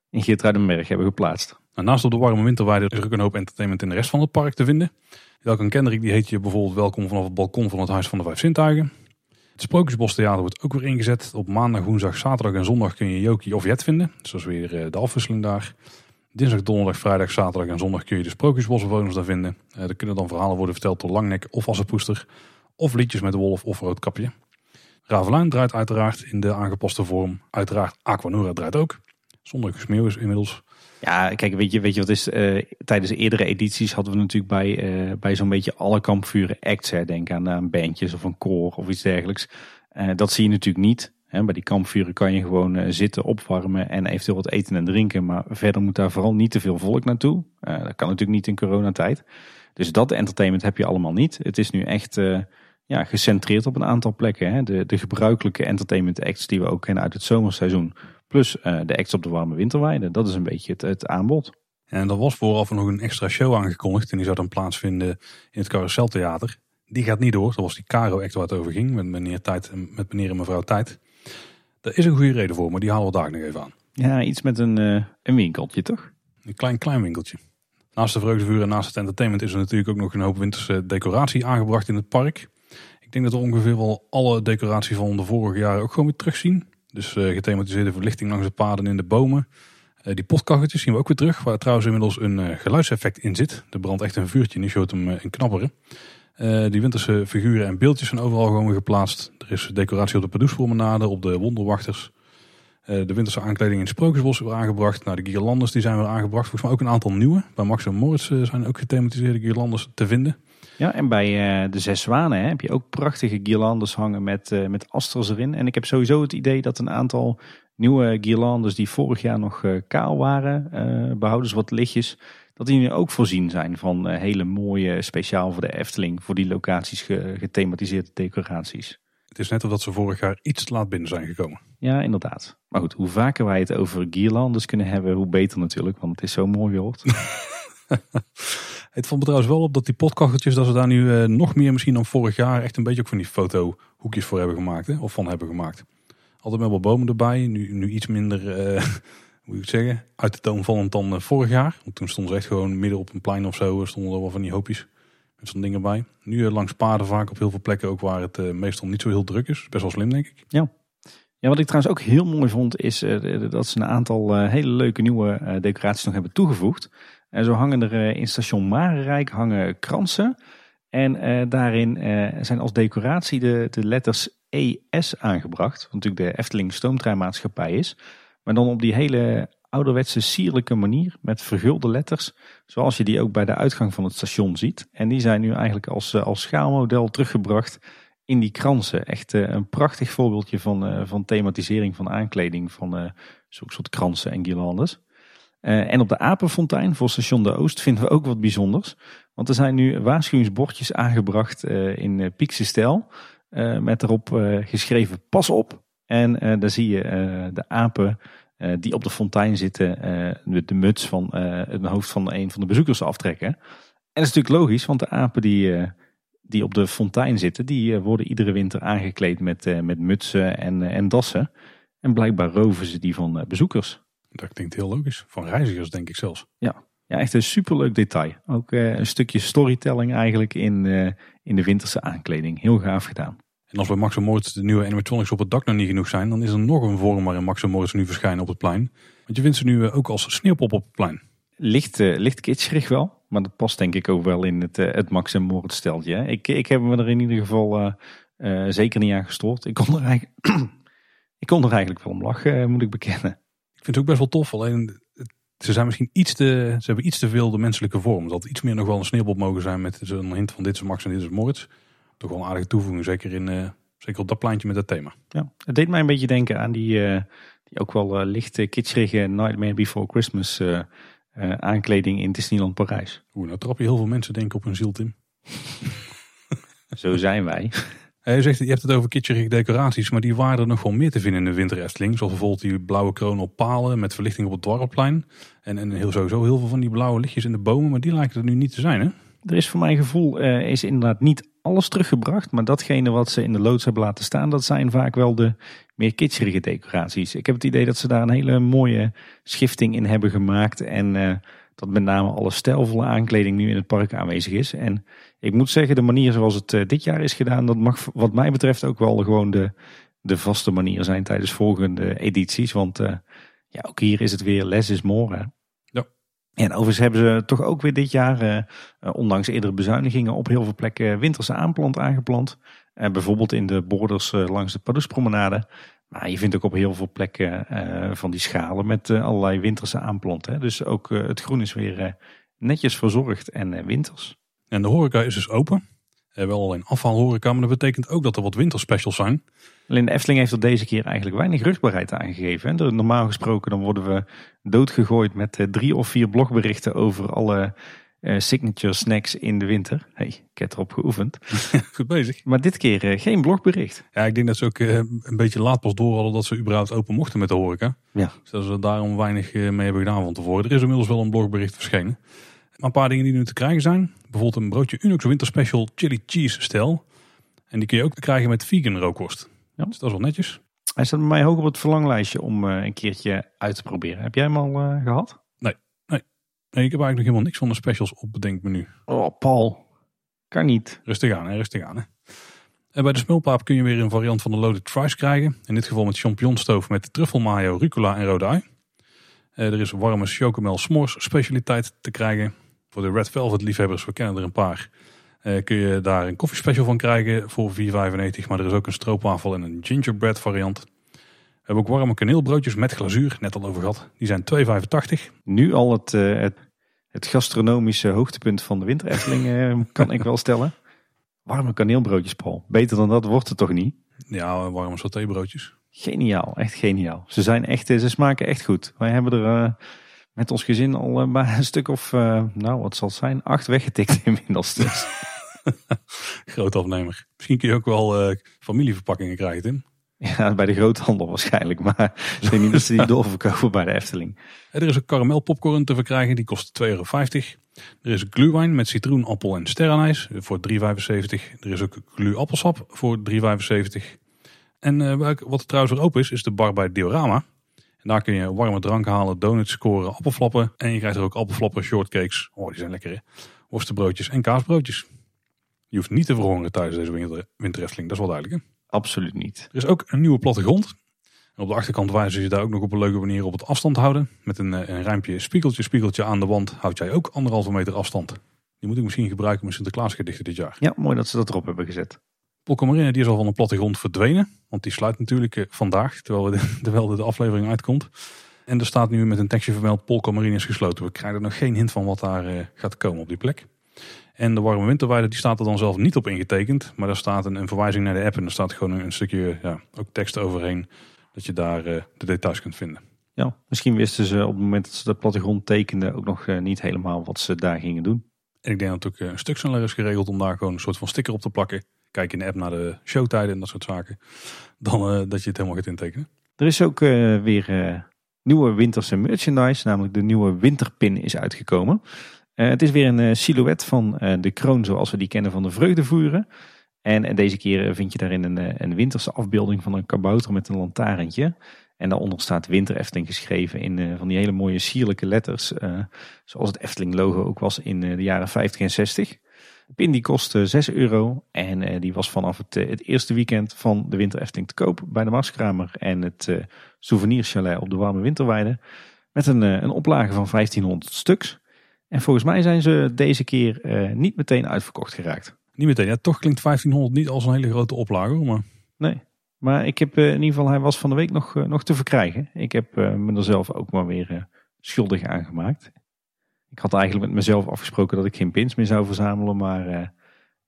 In Geertruidenberg hebben geplaatst. Nou, naast op de warme winterweide is er ook een hoop entertainment in de rest van het park te vinden. Welke Kendrick die heet je bijvoorbeeld welkom vanaf het balkon van het Huis van de Vijf Zintuigen. Het Sprookjesbos Theater wordt ook weer ingezet. Op maandag, woensdag, zaterdag en zondag kun je Jokie of Jet vinden. Dus dat is weer eh, de afwisseling daar. Dinsdag, donderdag, vrijdag, zaterdag en zondag kun je de Sprookjesbosbewoners daar vinden. Eh, Er kunnen dan verhalen worden verteld door Langnek of Assepoester. Of liedjes met de wolf of Roodkapje. Ravelijn draait uiteraard in de aangepaste vorm. Uiteraard Aquanura draait ook. Zonder gesmeeuw is inmiddels. Ja, kijk, weet je, weet je wat is? eh, tijdens eerdere edities hadden we natuurlijk bij, eh, bij zo'n beetje alle kampvuren acts. Hè, denk aan, aan bandjes of een koor of iets dergelijks. Eh, dat zie je natuurlijk niet. Hè. Bij die kampvuren kan je gewoon zitten, opwarmen en eventueel wat eten en drinken. Maar verder moet daar vooral niet te veel volk naartoe. Dat kan natuurlijk niet in coronatijd. Dus dat entertainment heb je allemaal niet. Het is nu echt ja, gecentreerd op een aantal plekken. Hè. De, de gebruikelijke entertainment acts die we ook kennen uit het zomerseizoen. Plus eh, de acts op de warme winterweide. Dat is een beetje het, het aanbod. En er was vooraf nog een extra show aangekondigd. En die zou dan plaatsvinden in het Carouseltheater. Die gaat niet door. Dat was die Caro act waar het over ging. Met meneer, Tijd, en- met meneer en mevrouw Tijd. Daar is een goede reden voor. Maar die halen we daar nog even aan. Ja, iets met een, eh, een winkeltje, toch? Een klein, klein winkeltje. Naast de vreugdevuur en naast het entertainment is er natuurlijk ook nog een hoop winterse decoratie aangebracht in het park. Ik denk dat we ongeveer wel alle decoratie van de vorige jaren ook gewoon weer terugzien. Dus eh, gethematiseerde verlichting langs de paden in de bomen. die potkacheltjes zien we ook weer terug, waar trouwens inmiddels een geluidseffect in zit. Er brandt echt een vuurtje en die showt hem in knapperen. die winterse figuren en beeldjes zijn overal gewoon weer geplaatst. Er is decoratie op de Padoespromenade, op de Wonderwachters. de winterse aankleding in Sprookjesbos weer aangebracht. Nou, de guirlandes die zijn weer aangebracht. Volgens mij ook een aantal nieuwe. Bij Max en Moritz zijn ook gethematiseerde guirlandes te vinden. Ja, en bij uh, de Zes Zwanen hè, heb je ook prachtige guirlandes hangen met, uh, met asters erin. En ik heb sowieso het idee dat een aantal nieuwe guirlandes die vorig jaar nog uh, kaal waren, behouden ze wat lichtjes, dat die nu ook voorzien zijn van hele mooie, speciaal voor de Efteling, voor die locaties gethematiseerde decoraties. Het is net of dat ze vorig jaar iets te laat binnen zijn gekomen. Ja, inderdaad. Maar goed, hoe vaker wij het over guirlandes kunnen hebben, hoe beter natuurlijk, want het is zo mooi geworden. Het valt me trouwens wel op dat die potkacheltjes, dat ze daar nu eh, nog meer misschien dan vorig jaar echt een beetje ook van die fotohoekjes voor hebben gemaakt. Hè? Of van hebben gemaakt. Altijd met wel bomen erbij. Nu, nu iets minder, uh, ik zeggen, uit de toon vallend dan uh, vorig jaar. Toen stonden ze echt gewoon midden op een plein of zo. Stonden er wel van die hoopjes met zo'n dingen bij. Nu langs paden vaak op heel veel plekken ook waar het meestal niet zo heel druk is. Best wel slim denk ik. Ja. Ja, wat ik trouwens ook heel mooi vond, is dat ze een aantal hele leuke nieuwe decoraties nog hebben toegevoegd. En zo hangen er eh, in station Marenrijk hangen kransen. En uh, daarin uh, zijn als decoratie de, de letters ES aangebracht. Wat natuurlijk de Efteling Stoomtreinmaatschappij is. Maar dan op die hele ouderwetse sierlijke manier met vergulde letters. Zoals je die ook bij de uitgang van het station ziet. En die zijn nu eigenlijk als, als schaalmodel teruggebracht in die kransen. Echt een prachtig voorbeeldje van, van thematisering van aankleding van zo'n soort kransen en guirlandes. Uh, en op de Apenfontein voor station De Oost vinden we ook wat bijzonders. Want er zijn nu waarschuwingsbordjes aangebracht uh, in uh, Piekse stijl. met erop geschreven pas op. En daar zie je de apen die op de fontein zitten de muts van het hoofd van een van de bezoekers aftrekken. En dat is natuurlijk logisch, want de apen die, die op de fontein zitten, die worden iedere winter aangekleed met, met mutsen en, en dassen. En blijkbaar roven ze die van bezoekers. Dat klinkt heel logisch. Van reizigers denk ik zelfs. Ja, ja echt een superleuk detail. Ook uh, een stukje storytelling eigenlijk in, uh, in de winterse aankleding. Heel gaaf gedaan. En als bij Max Moritz de nieuwe animatronics op het dak nog niet genoeg zijn, dan is er nog een vorm waarin Max Moritz nu verschijnen op het plein. Want je vindt ze nu uh, ook als sneeuwpop op het plein. Licht, licht kitscherig wel, maar dat past denk ik ook wel in het, het Max Moritz steltje. Ik, ik heb me er in ieder geval zeker niet aan gestoord. Ik kon er eigenlijk, ik kon er eigenlijk wel om lachen, moet ik bekennen vind het ook best wel tof. Alleen ze zijn misschien iets te, ze hebben iets te veel de menselijke vorm. Dat iets meer nog wel een sneeuwpop mogen zijn met zo'n hint van dit is Max en dit is Moritz. Toch wel een aardige toevoeging, zeker, in, uh, zeker op dat pleintje met dat thema. Ja, het deed mij een beetje denken aan die, uh, die ook wel uh, lichte kitscherige Nightmare Before Christmas aankleding in Disneyland Parijs. Oeh, nou trap je heel veel mensen denken op hun ziel, Tim. Zo zijn wij. Je zegt, je hebt het over kitscherige decoraties, maar die waren er nog wel meer te vinden in de winter Efteling. Zoals bijvoorbeeld die blauwe kroon op palen met verlichting op het dwarrelplein. En, en heel sowieso heel veel van die blauwe lichtjes in de bomen, maar die lijken er nu niet te zijn hè? Er is voor mijn gevoel uh, is inderdaad niet alles teruggebracht, maar datgene wat ze in de loods hebben laten staan, dat zijn vaak wel de meer kitscherige decoraties. Ik heb het idee dat ze daar een hele mooie schifting in hebben gemaakt en... Uh, dat met name alle stijlvolle aankleding nu in het park aanwezig is. En ik moet zeggen, de manier zoals het eh, dit jaar is gedaan, dat mag wat mij betreft ook wel gewoon de, de vaste manier zijn tijdens volgende edities. Want uh, ja, ook hier is het weer less is more. Hè? Ja. En overigens hebben ze toch ook weer dit jaar, uh, ondanks eerdere bezuinigingen, op heel veel plekken winterse aanplant aangeplant. Uh, bijvoorbeeld in de borders langs de Padoespromenade. Maar je vindt ook op heel veel plekken van die schalen met allerlei winterse aanplanten. Dus ook het groen is weer netjes verzorgd en winters. En de horeca is dus open. Uh, wel alleen afvalhoreca, maar dat betekent ook dat er wat winterspecials zijn. Alleen de Efteling heeft er deze keer eigenlijk weinig rugbaarheid aangegeven. Normaal gesproken dan worden we doodgegooid met uh, drie of vier blogberichten over alle uh, signature snacks in de winter. Hey, ik heb erop geoefend. Goed bezig. Maar dit keer geen blogbericht. Ja, ik denk dat ze ook een beetje laat pas door hadden dat ze überhaupt open mochten met de horeca. Ja. Dus dat ze daarom weinig mee hebben gedaan van tevoren. Er is inmiddels wel een blogbericht verschenen. Maar een paar dingen die nu te krijgen zijn. Bijvoorbeeld een broodje Unox Winter Special Chili Cheese stijl. En die kun je ook krijgen met vegan rookworst. Ja. Dus dat is wel netjes. Hij staat bij mij hoog op het verlanglijstje om uh, een keertje uit te proberen. Heb jij hem al uh, gehad? Nee, nee. Nee, ik heb eigenlijk nog helemaal niks van de specials op bedenkmenu. Oh, Paul. Kan niet. Rustig aan, hè, rustig aan. Hè. En bij de smulpaap kun je weer een variant van de loaded fries krijgen. In dit geval met champignonstoof met truffelmayo, rucola en rode ui. Eh, er is warme chocomel s'mores specialiteit te krijgen. Voor de Red Velvet liefhebbers, we kennen er een paar. eh, kun je daar een koffiespecial van krijgen voor 4,95. Maar er is ook een stroopwafel en een gingerbread variant. We hebben ook warme kaneelbroodjes met glazuur, net al over gehad. Die zijn 2,85. Nu al het, eh, het, het gastronomische hoogtepunt van de winter eh, kan ik wel stellen. Warme kaneelbroodjes, Paul. Beter dan dat wordt het toch niet? Ja, warme satébroodjes. Geniaal, echt geniaal. Ze zijn echt, ze smaken echt goed. Wij hebben er met ons gezin al eh, bij een stuk of, eh, nou wat zal het zijn, acht weggetikt inmiddels. Dus. Groot afnemer. Misschien kun je ook wel eh, familieverpakkingen krijgen, Tim. Ja, bij de groothandel waarschijnlijk. Maar ik denk niet dat ze die doorverkopen bij de Efteling. Er is een karamel popcorn te verkrijgen, die kost 2,50 euro. Er is glühwein met citroen, appel en sterrenijs voor 3,75. Er is ook glüh-appelsap voor 3,75. En eh, wat er trouwens weer open is, is de bar bij Diorama. En daar kun je warme drank halen, donuts scoren, appelflappen. En je krijgt er ook appelflappen, shortcakes. Oh, die zijn lekker hè. Worstenbroodjes en kaasbroodjes. Je hoeft niet te verhongeren tijdens deze winter, dat is wel duidelijk hè. Absoluut niet. Er is ook een nieuwe plattegrond. En op de achterkant wijzen ze daar ook nog op een leuke manier op het afstand houden. Met een, eh, een ruimpje spiegeltje, spiegeltje aan de wand houd jij ook anderhalve meter afstand. Die moet ik misschien gebruiken met Sinterklaasgedichten dit jaar. Ja, mooi dat ze dat erop hebben gezet. Polkamarine die is al van de plattegrond verdwenen. Want die sluit natuurlijk eh, vandaag, terwijl, we de, terwijl de aflevering uitkomt. En er staat nu met een tekstje vermeld, Polkamarine is gesloten. We krijgen er nog geen hint van wat daar eh, gaat komen op die plek. En de warme winterweide die staat er dan zelf niet op ingetekend. Maar daar staat een, een verwijzing naar de app en er staat gewoon een, stukje ja, ook tekst overheen. Dat je daar eh, de details kunt vinden. Ja, misschien wisten ze op het moment dat ze de plattegrond tekenden ook nog niet helemaal wat ze daar gingen doen. En ik denk dat het ook een stuk sneller is geregeld om daar gewoon een soort van sticker op te plakken. Kijk in de app naar de showtijden en dat soort zaken. Dan eh, dat je het helemaal gaat intekenen. Er is ook eh, weer eh, nieuwe winterse merchandise, namelijk de nieuwe winterpin is uitgekomen. Het is weer een eh, silhouet van de kroon zoals we die kennen van de vreugdevoeren. En, deze keer vind je daarin een, een winterse afbeelding van een kabouter met een lantaarntje. En daaronder staat Winter Efteling geschreven in van die hele mooie sierlijke letters. zoals het Efteling logo ook was in de jaren 50 en 60. De pin die kostte 6 euro en eh, die was vanaf het, eh, het eerste weekend van de Winter Efteling te koop bij de Marskramer en het eh souvenirchalet op de Warme Winterweide. Met een, een oplage van 1500 stuks. En volgens mij zijn ze deze keer niet meteen uitverkocht geraakt. Niet meteen. Ja, toch klinkt 1500 niet als een hele grote oplage. hoor, Maar Nee. Maar ik heb in ieder geval, hij was van de week nog, nog te verkrijgen. Ik heb me er zelf ook maar weer schuldig aan gemaakt. Ik had eigenlijk met mezelf afgesproken dat ik geen pins meer zou verzamelen, maar eh,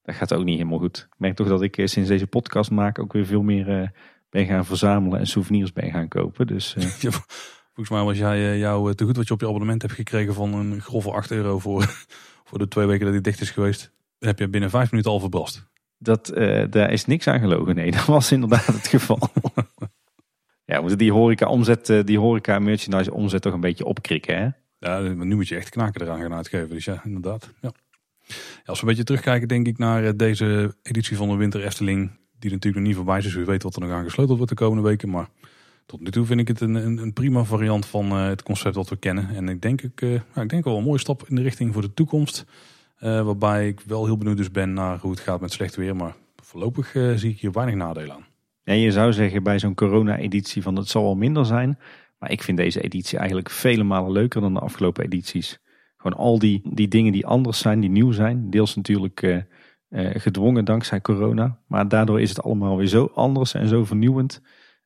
dat gaat ook niet helemaal goed. Ik merk toch dat ik eh, sinds deze podcast maak ook weer veel meer eh, ben gaan verzamelen en souvenirs ben gaan kopen. Dus ja, volgens mij was jij jouw te goed wat je op je abonnement hebt gekregen van een grove 8 euro voor, voor de twee weken dat hij dicht is geweest. heb je binnen vijf minuten al verbrast. dat, daar is niks aan gelogen. Nee, dat was inderdaad het geval. ja, we moeten die horeca omzet, die horeca merchandise omzet toch een beetje opkrikken, hè? Ja, nu moet je echt knaken eraan gaan uitgeven. Dus ja, inderdaad. Ja. Als we een beetje terugkijken, denk ik, naar eh, deze editie van de Winter Efteling. Die natuurlijk nog niet voorbij is. Dus weet wat er nog aan gesleuteld wordt de komende weken. Maar tot nu toe vind ik het een, een, prima variant van eh, het concept dat we kennen. En ik denk, ik, eh, ik denk wel een mooie stap in de richting voor de toekomst. Waarbij ik wel heel benieuwd dus ben naar hoe het gaat met slecht weer. Maar voorlopig zie ik hier weinig nadelen aan. Ja, je zou zeggen bij zo'n corona-editie van het zal wel minder zijn. Maar ik vind deze editie eigenlijk vele malen leuker dan de afgelopen edities. Gewoon al die, die dingen die anders zijn, die nieuw zijn. Deels natuurlijk eh, eh, gedwongen dankzij corona. Maar daardoor is het allemaal weer zo anders en zo vernieuwend.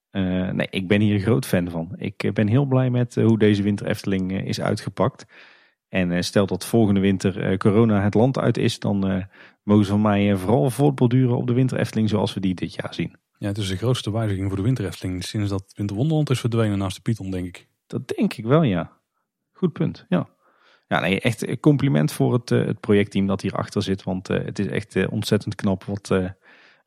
Eh, nee, ik ben hier een groot fan van. Ik ben heel blij met hoe deze winter Efteling eh, is uitgepakt. En stel dat volgende winter corona het land uit is, dan mogen ze van mij vooral voortborduren op de winter Efteling zoals we die dit jaar zien. Ja, het is de grootste wijziging voor de Winter Efteling sinds dat Winter Wonderland is verdwenen naast de Python, denk ik. Dat denk ik wel, ja. Goed punt, ja. Ja, nee, echt een compliment voor het, eh, het projectteam dat hierachter zit. Want eh, het is echt eh, ontzettend knap wat,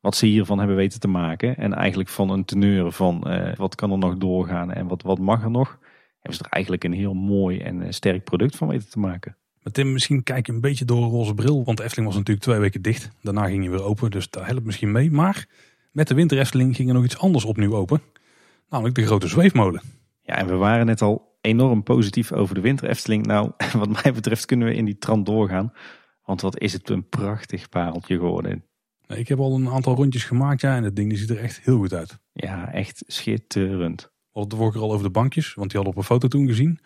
wat ze hiervan hebben weten te maken. En eigenlijk van een teneur van wat kan er nog doorgaan en wat, wat mag er nog. Hebben ze er eigenlijk een heel mooi en sterk product van weten te maken. Maar Tim, misschien kijk je een beetje door een roze bril. Want de Efteling was natuurlijk twee weken dicht. Daarna ging hij weer open, dus dat helpt misschien mee. Maar met de Winter Efteling ging er nog iets anders opnieuw open. Namelijk de grote zweefmolen. Ja, en we waren net al enorm positief over de winter Efteling. Nou, wat mij betreft kunnen we in die trant doorgaan. Want wat is het een prachtig pareltje geworden. Ik heb al een aantal rondjes gemaakt, ja. En dat ding ziet er echt heel goed uit. Ja, echt schitterend. We hadden het de vorige keer al over de bankjes, want die hadden op een foto toen gezien.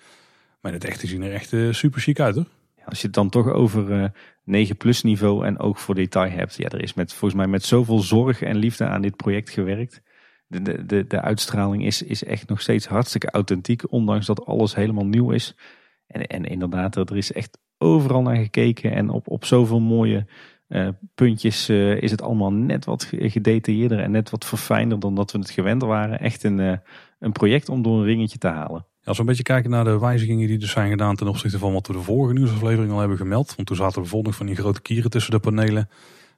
Maar in het echt zien er echt eh, super chic uit hoor. Als je het dan toch over eh 9 plus niveau en ook voor detail hebt. Ja, er is met, volgens mij met zoveel zorg en liefde aan dit project gewerkt. De, de, de, uitstraling is, is echt nog steeds hartstikke authentiek. Ondanks dat alles helemaal nieuw is. En, en inderdaad, er is echt overal naar gekeken. En op, op zoveel mooie eh, puntjes eh, is het allemaal net wat gedetailleerder en net wat verfijnder dan dat we het gewend waren. Echt een, eh, een project om door een ringetje te halen. Als we een beetje kijken naar de wijzigingen die er zijn gedaan ten opzichte van wat we de vorige nieuwsaflevering al hebben gemeld. Want toen zaten er bijvoorbeeld van die grote kieren tussen de panelen.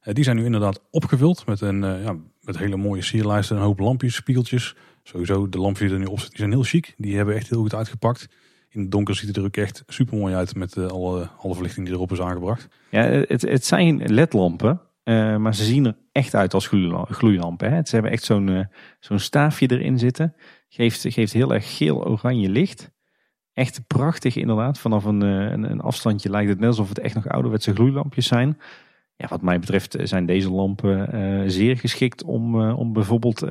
Eh, Die zijn nu inderdaad opgevuld met, een, eh, ja, met hele mooie sierlijsten, een hoop lampjes, spiegeltjes. Sowieso, de lampjes die er nu op zitten, die zijn heel chic. Die hebben echt heel goed uitgepakt. In het donker ziet het er ook echt super mooi uit met eh, alle, alle verlichting die erop is aangebracht. Ja, het, het zijn ledlampen, maar ze zien er echt uit als gloeila- gloeilampen. Hè. Ze hebben echt zo'n zo'n staafje erin zitten. Geeft, geeft heel erg geel-oranje licht. Echt prachtig inderdaad. Vanaf een, eh, een, een afstandje lijkt het net alsof het echt nog ouderwetse gloeilampjes zijn. Ja, wat mij betreft eh, zijn deze lampen eh, zeer geschikt om, om bijvoorbeeld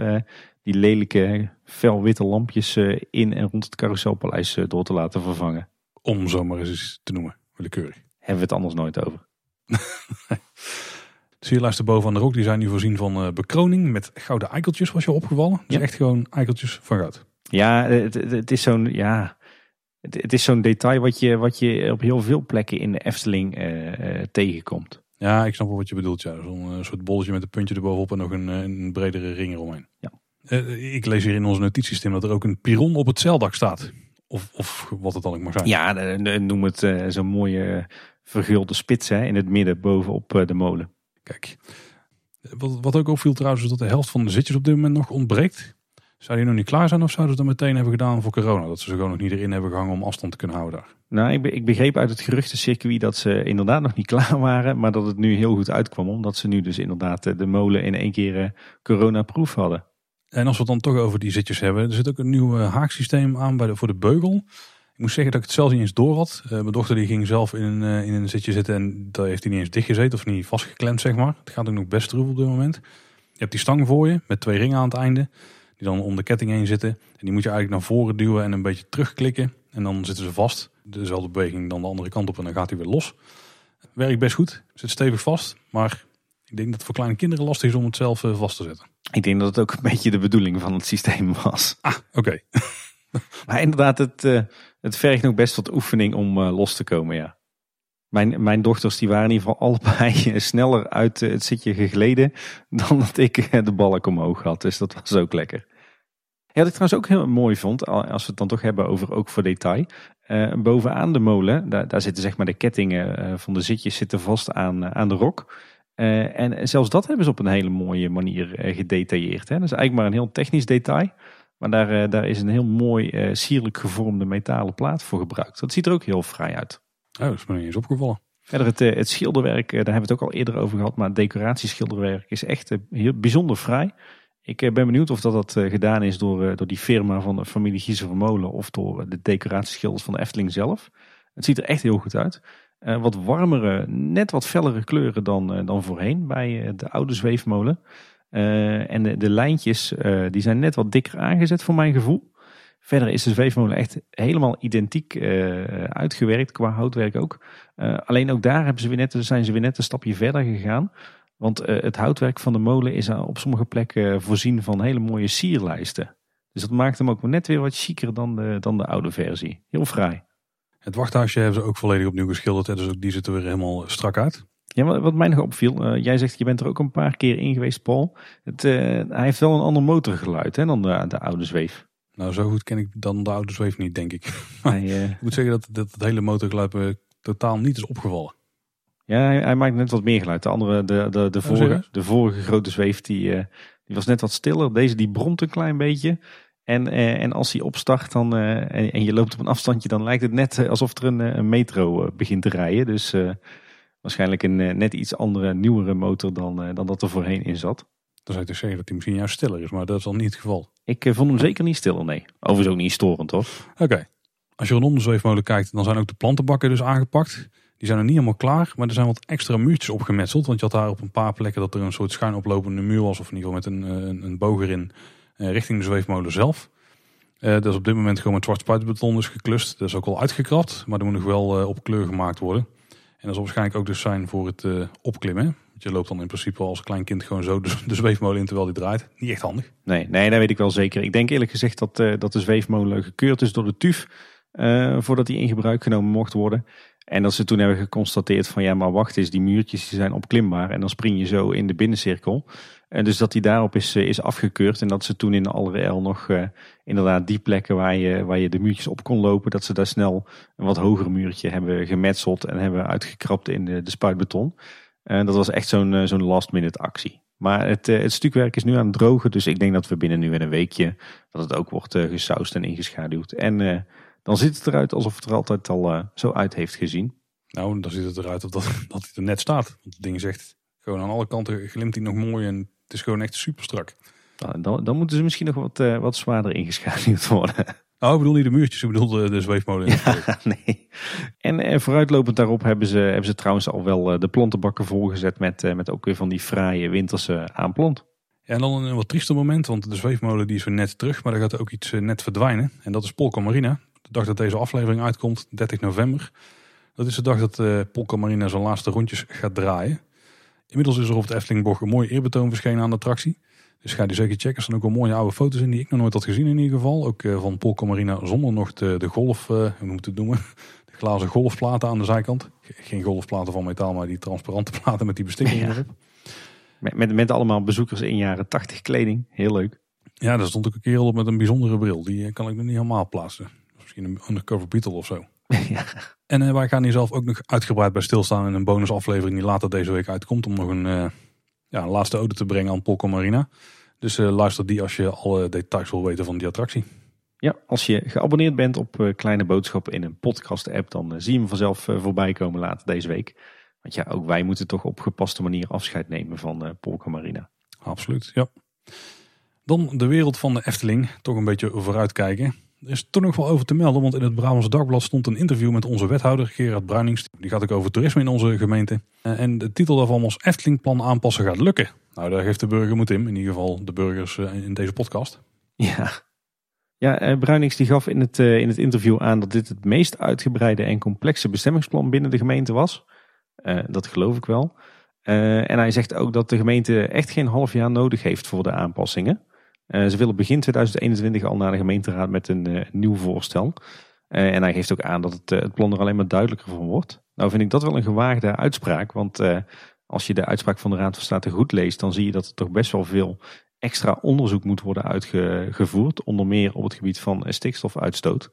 die lelijke felwitte lampjes in en rond het carouselpaleis door te laten vervangen. Om zo maar eens te noemen, willekeurig. Hebben we het anders nooit over. De sierlijsten boven aan de rok die zijn nu voorzien van eh, bekroning met gouden eikeltjes, was je opgevallen. Dus Ja. echt gewoon eikeltjes van goud. Ja, het, het- is zo'n ja, het, het is zo'n detail wat je, wat je op heel veel plekken in de Efteling eh, eh, tegenkomt. Ja, ik snap wel wat je bedoelt. Ja. Zo'n soort bolletje met een puntje erbovenop en nog een, een bredere ring eromheen. Ja. Ik lees hier in onze notitiesysteem dat er ook een piron op het zeildak staat. Of, of wat het dan ook mag zijn. Ja, noem het zo'n mooie vergulde spits hè, in het midden bovenop de molen. Kijk, wat, wat ook opviel trouwens is dat de helft van de zitjes op dit moment nog ontbreekt. Zou die nog niet klaar zijn of zouden ze dat meteen hebben gedaan voor corona? Dat ze ze gewoon nog niet erin hebben gehangen om afstand te kunnen houden daar. Nou, ik, be- ik begreep uit het geruchtencircuit dat ze inderdaad nog niet klaar waren, maar dat het nu heel goed uitkwam, omdat ze nu dus inderdaad eh, de molen in één keer eh, coronaproof hadden. En als we het dan toch over die zitjes hebben. Er zit ook een nieuw eh, haaksysteem aan bij de, voor de beugel. Ik moet zeggen dat ik het zelf niet eens door had. Eh, mijn dochter die ging zelf in een, eh, in een zitje zitten en daar heeft hij niet eens dichtgezeten of niet vastgeklemd zeg maar. Het gaat ook nog best troef op dit moment. Je hebt die stang voor je met twee ringen aan het einde. Die dan om de ketting heen zitten. En die moet je eigenlijk naar voren duwen en een beetje terugklikken. En dan zitten ze vast. Dezelfde beweging dan de andere kant op en dan gaat hij weer los. Werkt best goed. Zit stevig vast. Maar ik denk dat het voor kleine kinderen lastig is om het zelf eh, vast te zetten. Ik denk dat het ook een beetje de bedoeling van het systeem was. Ah, oké. Maar inderdaad, het, het vergt nog best wat oefening om eh, los te komen, ja. Mijn, mijn dochters die waren in ieder geval allebei sneller uit het zitje gegleden dan dat ik eh, de balk omhoog had. Dus dat was ook lekker. Ja, wat ik trouwens ook heel mooi vond, al- als we het dan toch hebben over ook voor detail. eh, bovenaan de molen, daar, daar zitten zeg maar de kettingen van de zitjes zitten vast aan, aan de rok. En zelfs dat hebben ze op een hele mooie manier gedetailleerd. Hè. Dat is eigenlijk maar een heel technisch detail. Maar daar, eh, daar is een heel mooi eh, sierlijk gevormde metalen plaat voor gebruikt. Dat ziet er ook heel fraai uit. Oh, dat is me niet eens opgevallen. Verder het, eh, het schilderwerk, daar hebben we het ook al eerder over gehad. Maar het decoratieschilderwerk is echt heel bijzonder fraai. Ik ben benieuwd of dat, dat gedaan is door, door die firma van de familie Giezer Vermolen. Of door de decoratieschilders van de Efteling zelf. Het ziet er echt heel goed uit. Wat warmere, net wat fellere kleuren dan, dan voorheen bij de oude zweefmolen. Eh, en de, lijntjes eh, die zijn net wat dikker aangezet voor mijn gevoel. Verder is de zweefmolen echt helemaal identiek eh, uitgewerkt, qua houtwerk ook. Alleen ook daar hebben ze weer net, zijn ze weer net een stapje verder gegaan. Want het houtwerk van de molen is op sommige plekken voorzien van hele mooie sierlijsten. Dus dat maakt hem ook net weer wat chiquer dan de, dan de oude versie. Heel fraai. Het wachthuisje hebben ze ook volledig opnieuw geschilderd. Dus ook die ziet er weer helemaal strak uit. Ja, wat, mij nog opviel, eh, jij zegt je bent er ook een paar keer in geweest, Paul. Het, eh, hij heeft wel een ander motorgeluid hè, dan de, de oude zweef. Nou, zo goed ken ik dan de oude zweef niet, denk ik. Hij, eh, Ik moet zeggen dat, dat het hele motorgeluid me totaal niet is opgevallen. Ja, hij, hij maakt net wat meer geluid. De andere, de, de, de, vorige, serieus? de vorige grote zweef, die, die was net wat stiller. Deze die bromt een klein beetje. En, en als hij opstart dan, en, en je loopt op een afstandje, dan lijkt het net alsof er een, een metro begint te rijden. Dus waarschijnlijk een eh, net iets andere, nieuwere motor dan, eh, dan dat er voorheen in zat. Dan zou je toch zeggen dat hij misschien juist stiller is, maar dat is dan niet het geval. Ik eh, vond hem zeker niet stiller, nee. Overigens ook niet storend hoor. Oké. Als je de zweefmolen kijkt, dan zijn ook de plantenbakken dus aangepakt. Die zijn nog niet helemaal klaar, maar er zijn wat extra muurtjes opgemetseld. Want je had daar op een paar plekken dat er een soort schuin oplopende muur was. Of in ieder geval met een, een, een boog erin richting de zweefmolen zelf. Uh, dat is op dit moment gewoon met zwart spuitbeton dus geklust. Dat is ook al uitgekrapt, maar er moet nog wel op kleur gemaakt worden. En dat zal waarschijnlijk ook dus zijn voor het opklimmen. Want je loopt dan in principe als klein kind gewoon zo de, zweefmolen in terwijl die draait. Niet echt handig. Nee, nee, dat weet ik wel zeker. Ik denk eerlijk gezegd dat, dat de zweefmolen gekeurd is door de TUF. voordat die in gebruik genomen mocht worden. En dat ze toen hebben geconstateerd van ja, maar wacht eens, die muurtjes die zijn opklimbaar en dan spring je zo in de binnencirkel. En dus dat die daarop is, eh, is afgekeurd en dat ze toen in de allerijl nog uh, inderdaad die plekken waar je, waar je de muurtjes op kon lopen, dat ze daar snel een wat hoger muurtje hebben gemetseld en hebben uitgekrapt in de, de spuitbeton. En dat was echt zo'n eh, zo'n last minute actie. Maar het, het stukwerk is nu aan het drogen, dus ik denk dat we binnen nu en een weekje dat het ook wordt gesausd en ingeschaduwd. En dan ziet het eruit alsof het er altijd al uh, zo uit heeft gezien. Nou, dan ziet het eruit dat, dat hij er net staat. Want het ding zegt gewoon aan alle kanten glimt hij nog mooi en het is gewoon echt super strak. Nou, dan, dan moeten ze misschien nog wat, uh, wat zwaarder ingeschaduwd worden. Oh, ik bedoel niet de muurtjes, ik bedoel de, de zweefmolen. Ja, nee. En, en vooruitlopend daarop hebben ze, hebben ze trouwens al wel eh, de plantenbakken volgezet met, met ook weer van die fraaie winterse aanplant. Ja, en dan een wat triester moment, want de zweefmolen die is weer net terug, maar er gaat ook iets net verdwijnen. En dat is Polka Marina de dag dat deze aflevering uitkomt, 30 november. Dat is de dag dat uh, Polka Marina zijn laatste rondjes gaat draaien. Inmiddels is er op het Eftelingborg een mooi eerbetoon verschenen aan de attractie. Dus ga die zeker checken. Er staan ook wel mooie oude foto's in die ik nog nooit had gezien in ieder geval. Ook uh, van Polka Marina zonder nog de, de golf, uh, hoe moet het noemen? De glazen golfplaten aan de zijkant. Geen golfplaten van metaal, maar die transparante platen met die bestikking erop. Met, met, met allemaal bezoekers in jaren 80 kleding. Heel leuk. Ja, daar stond ook een kerel op met een bijzondere bril. Die kan ik nog niet helemaal plaatsen misschien een undercover Beetle of zo. ja. En uh, wij gaan hier zelf ook nog uitgebreid bij stilstaan in een bonusaflevering die later deze week uitkomt. Om nog een, uh, ja, een laatste ode te brengen aan Polka Marina. Dus uh, luister die als je alle details wil weten van die attractie. Ja, als je geabonneerd bent op Kleine Boodschappen in een podcast app, dan zie je hem vanzelf voorbij komen later deze week. Want ja, ook wij moeten toch op gepaste manier afscheid nemen van Polka Marina. Absoluut, ja. Dan de wereld van de Efteling. Toch een beetje vooruitkijken. Er is toch nog wel over te melden, want in het Brabants Dagblad stond een interview met onze wethouder Gerard Bruinings. Die gaat ook over toerisme in onze gemeente. Eh, en de titel daarvan was Eftelingplan aanpassen gaat lukken. Nou, daar geeft de burger moed in, in ieder geval de burgers eh, in deze podcast. Ja, ja eh, Bruinings die gaf in het, in het interview aan dat dit het meest uitgebreide en complexe bestemmingsplan binnen de gemeente was. dat geloof ik wel. en hij zegt ook dat de gemeente echt geen half jaar nodig heeft voor de aanpassingen. Eh, ze willen begin 2021 al naar de gemeenteraad met een uh, nieuw voorstel. Uh, en hij geeft ook aan dat het, het, plan er alleen maar duidelijker van wordt. Nou vind ik dat wel een gewaagde uitspraak. Want als je de uitspraak van de Raad van State goed leest, dan zie je dat er toch best wel veel extra onderzoek moet worden uitgevoerd. Onder meer op het gebied van stikstofuitstoot.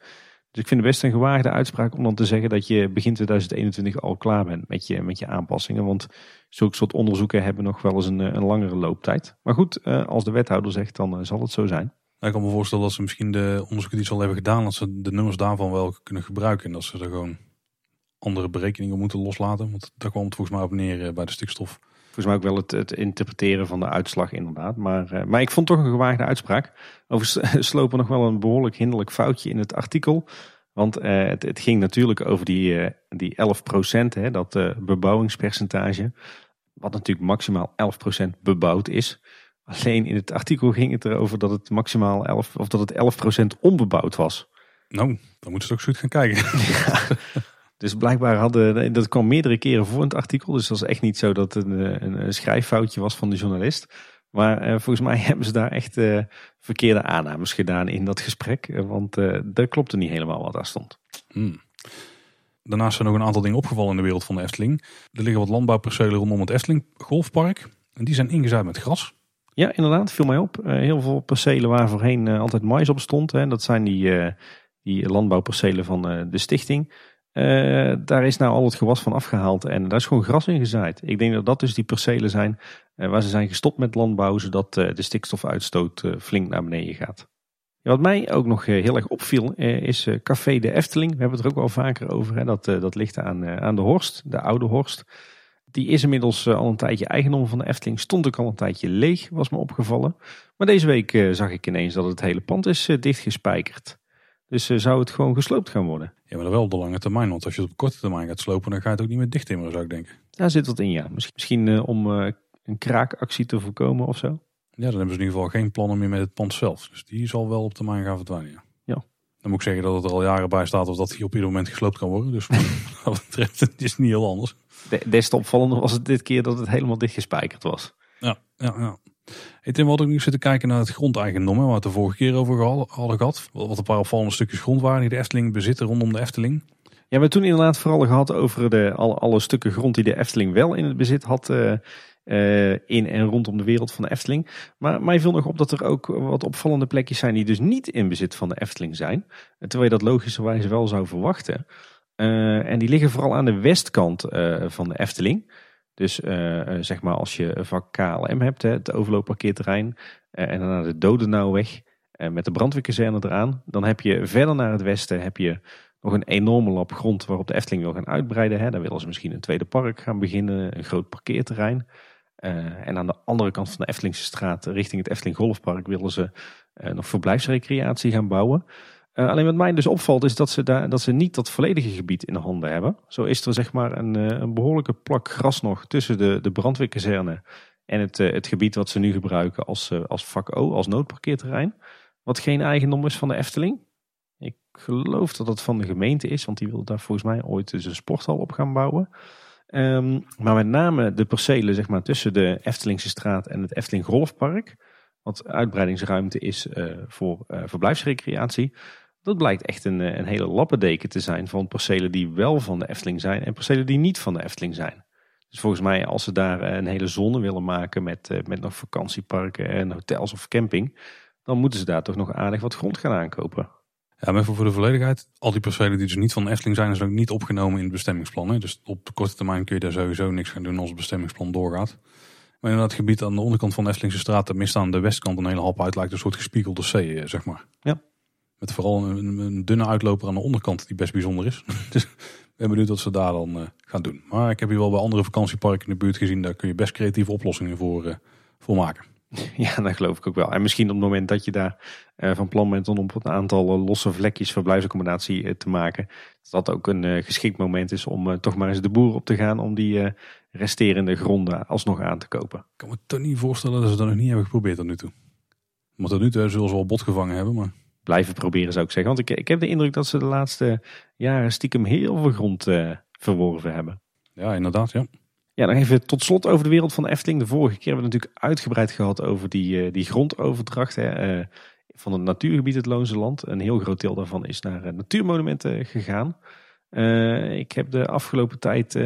Dus ik vind het best een gewaagde uitspraak om dan te zeggen dat je begin 2021 al klaar bent met je, met je aanpassingen. Want zulke soort onderzoeken hebben nog wel eens een, een langere looptijd. Maar goed, eh, als de wethouder zegt, dan eh, zal het zo zijn. Ik kan me voorstellen dat ze misschien de onderzoeken die ze al hebben gedaan, dat ze de nummers daarvan wel kunnen gebruiken. En dat ze er gewoon andere berekeningen moeten loslaten. Want daar kwam het volgens mij op neer eh, bij de stikstof. Volgens mij ook wel het, het interpreteren van de uitslag inderdaad. Maar, maar ik vond toch een gewaagde uitspraak. Overigens slopen nog wel een behoorlijk hinderlijk foutje in het artikel. Want het, het, ging natuurlijk over die, die 11 procent, dat bebouwingspercentage. Wat natuurlijk maximaal 11% bebouwd is. Alleen in het artikel ging het erover dat het maximaal 11 of dat het 11% onbebouwd was. Nou, dan moeten ze ook goed gaan kijken. Dus blijkbaar hadden, dat kwam meerdere keren voor in het artikel. Dus dat is echt niet zo dat het een, een, een schrijffoutje was van de journalist. Maar eh, volgens mij hebben ze daar echt uh, verkeerde aannames gedaan in dat gesprek. Want uh, daar klopte niet helemaal wat daar stond. Hmm. Daarnaast zijn nog een aantal dingen opgevallen in de wereld van de Efteling. Er liggen wat landbouwpercelen rondom het Efteling golfpark. En die zijn ingezaaid met gras. Ja, inderdaad, viel mij op. Heel veel percelen waar voorheen altijd mais op stond. Hè. Dat zijn die, die landbouwpercelen van de stichting. Daar is nou al het gewas van afgehaald en daar is gewoon gras in gezaaid. Ik denk dat dat dus die percelen zijn waar ze zijn gestopt met landbouw, zodat de stikstofuitstoot flink naar beneden gaat wat mij ook nog eh, heel erg opviel eh, is eh, Café de Efteling. We hebben het er ook wel vaker over. Hè. Dat, dat ligt aan, aan de Horst, de oude Horst. Die is inmiddels al een tijdje eigendom van de Efteling. Stond ook al een tijdje leeg, was me opgevallen. Maar deze week zag ik ineens dat het hele pand is dichtgespijkerd. Dus zou het gewoon gesloopt gaan worden. Ja, maar wel op de lange termijn. Want als je het op korte termijn gaat slopen, dan ga je het ook niet meer dicht timmeren, zou ik denken. Daar zit wat in, ja. Misschien om een kraakactie te voorkomen of zo. Ja, dan hebben ze in ieder geval geen plannen meer met het pand zelf. Dus die zal wel op termijn gaan verdwijnen. Dan moet ik zeggen dat het er al jaren bij staat of dat hij op ieder moment gesloopt kan worden. Dus wat betreft het is niet heel anders. De, des te opvallender was het dit keer dat het helemaal dichtgespijkerd was. Ja, ja, ja. Hey Tim, wat ik nu zitten kijken naar het grondeigendom, waar we het de vorige keer over hadden gehad. Wat een paar opvallende stukjes grond waren die de Efteling bezitten rondom de Efteling. Ja, we hebben toen inderdaad vooral gehad over de, alle, stukken grond die de Efteling wel in het bezit had. Uh, in en rondom de wereld van de Efteling. Maar mij viel nog op dat er ook wat opvallende plekjes zijn die dus niet in bezit van de Efteling zijn. Terwijl je dat logischerwijze wel zou verwachten. Uh, en die liggen vooral aan de westkant van de Efteling. Dus uh, zeg maar als je vak KLM hebt, hè, het overloopparkeerterrein, uh, en naar de Dodenauweg met de brandweerkazerne eraan. Dan heb je verder naar het westen heb je nog een enorme lap grond waarop de Efteling wil gaan uitbreiden. Hè. Daar willen ze misschien een tweede park gaan beginnen, een groot parkeerterrein. en aan de andere kant van de Eftelingse straat, richting het Efteling Golfpark, willen ze nog verblijfsrecreatie gaan bouwen. Uh, alleen wat mij dus opvalt is dat ze, daar, dat ze niet dat volledige gebied in handen hebben. Zo is er zeg maar een, uh, een behoorlijke plak gras nog tussen de, de brandweerkazerne en het, uh, het gebied wat ze nu gebruiken als, als vak O, als noodparkeerterrein. Wat geen eigendom is van de Efteling. Ik geloof dat dat van de gemeente is, want die wil daar volgens mij ooit dus een sporthal op gaan bouwen. Um, maar met name de percelen zeg maar, tussen de Eftelingse straat en het Efteling Golfpark. Wat uitbreidingsruimte is voor verblijfsrecreatie dat blijkt echt een, eh, een hele lappendeken te zijn van percelen die wel van de Efteling zijn en percelen die niet van de Efteling zijn. Dus volgens mij als ze daar eh, een hele zone willen maken met, eh, met nog vakantieparken en hotels of camping, dan moeten ze daar toch nog aardig wat grond gaan aankopen. Ja, maar voor de volledigheid, al die percelen die dus niet van de Efteling zijn, zijn ook niet opgenomen in het bestemmingsplan. Hè? Dus op de korte termijn kun je daar sowieso niks gaan doen als het bestemmingsplan doorgaat. Maar in dat gebied aan de onderkant van de Eftelingse straat, mist aan de westkant een hele hap uit, lijkt een soort gespiegelde C, zeg maar. Ja. Met vooral een, een, dunne uitloper aan de onderkant die best bijzonder is. dus ik ben benieuwd wat ze daar dan uh, gaan doen. Maar ik heb hier wel bij andere vakantieparken in de buurt gezien. Daar kun je best creatieve oplossingen voor, uh, voor maken. Ja, dat geloof ik ook wel. En misschien op het moment dat je daar uh, van plan bent om op een aantal losse vlekjes verblijfsaccommodatie te maken. Dat dat ook een geschikt moment is om toch maar eens de boer op te gaan om die resterende gronden alsnog aan te kopen. Ik kan me toch niet voorstellen dat ze dat nog niet hebben geprobeerd tot nu toe. Maar tot nu toe zullen ze wel bot gevangen hebben, maar blijven proberen zou ik zeggen. Want ik, ik heb de indruk dat ze de laatste jaren stiekem heel veel grond uh, verworven hebben. Ja, inderdaad, ja. Ja, dan even tot slot over de wereld van de Efteling. De vorige keer hebben we natuurlijk uitgebreid gehad over die, uh, die grondoverdracht hè, uh, van het natuurgebied het Loonse Land. Een heel groot deel daarvan is naar natuurmonumenten gegaan. ik heb de afgelopen tijd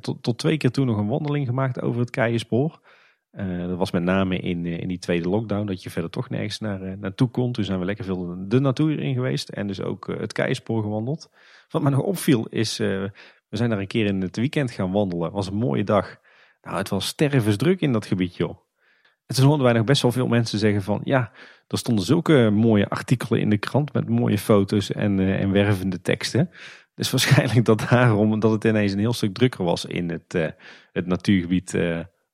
tot, tot twee keer toe nog een wandeling gemaakt over het Keienspoor. Uh, dat was met name in, in die tweede lockdown, dat je verder toch nergens naar, uh, naartoe kon. Toen zijn we lekker veel de natuur in geweest en dus ook het keispoor gewandeld. Wat me nog opviel is, we zijn daar een keer in het weekend gaan wandelen. Het was een mooie dag. Nou, het was stervensdruk in dat gebied, joh. En toen hoorden wij nog best wel veel mensen zeggen van, ja, er stonden zulke mooie artikelen in de krant met mooie foto's en, en wervende teksten. Dus waarschijnlijk dat daarom, dat het ineens een heel stuk drukker was in het, het natuurgebied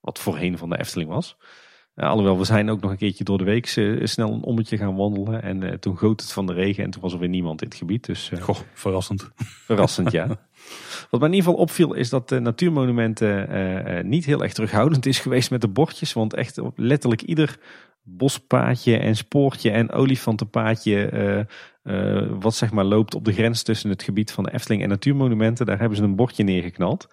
wat voorheen van de Efteling was. Uh, alhoewel, we zijn ook nog een keertje door de week snel een ommetje gaan wandelen. En uh, toen goot het van de regen en toen was er weer niemand in het gebied. Dus, Goh, verrassend. Verrassend, ja. Wat mij in ieder geval opviel is dat de natuurmonumenten niet heel erg terughoudend is geweest met de bordjes. Want echt op letterlijk ieder bospaadje en spoortje en olifantenpaadje... wat zeg maar loopt op de grens tussen het gebied van de Efteling en natuurmonumenten... daar hebben ze een bordje neergeknald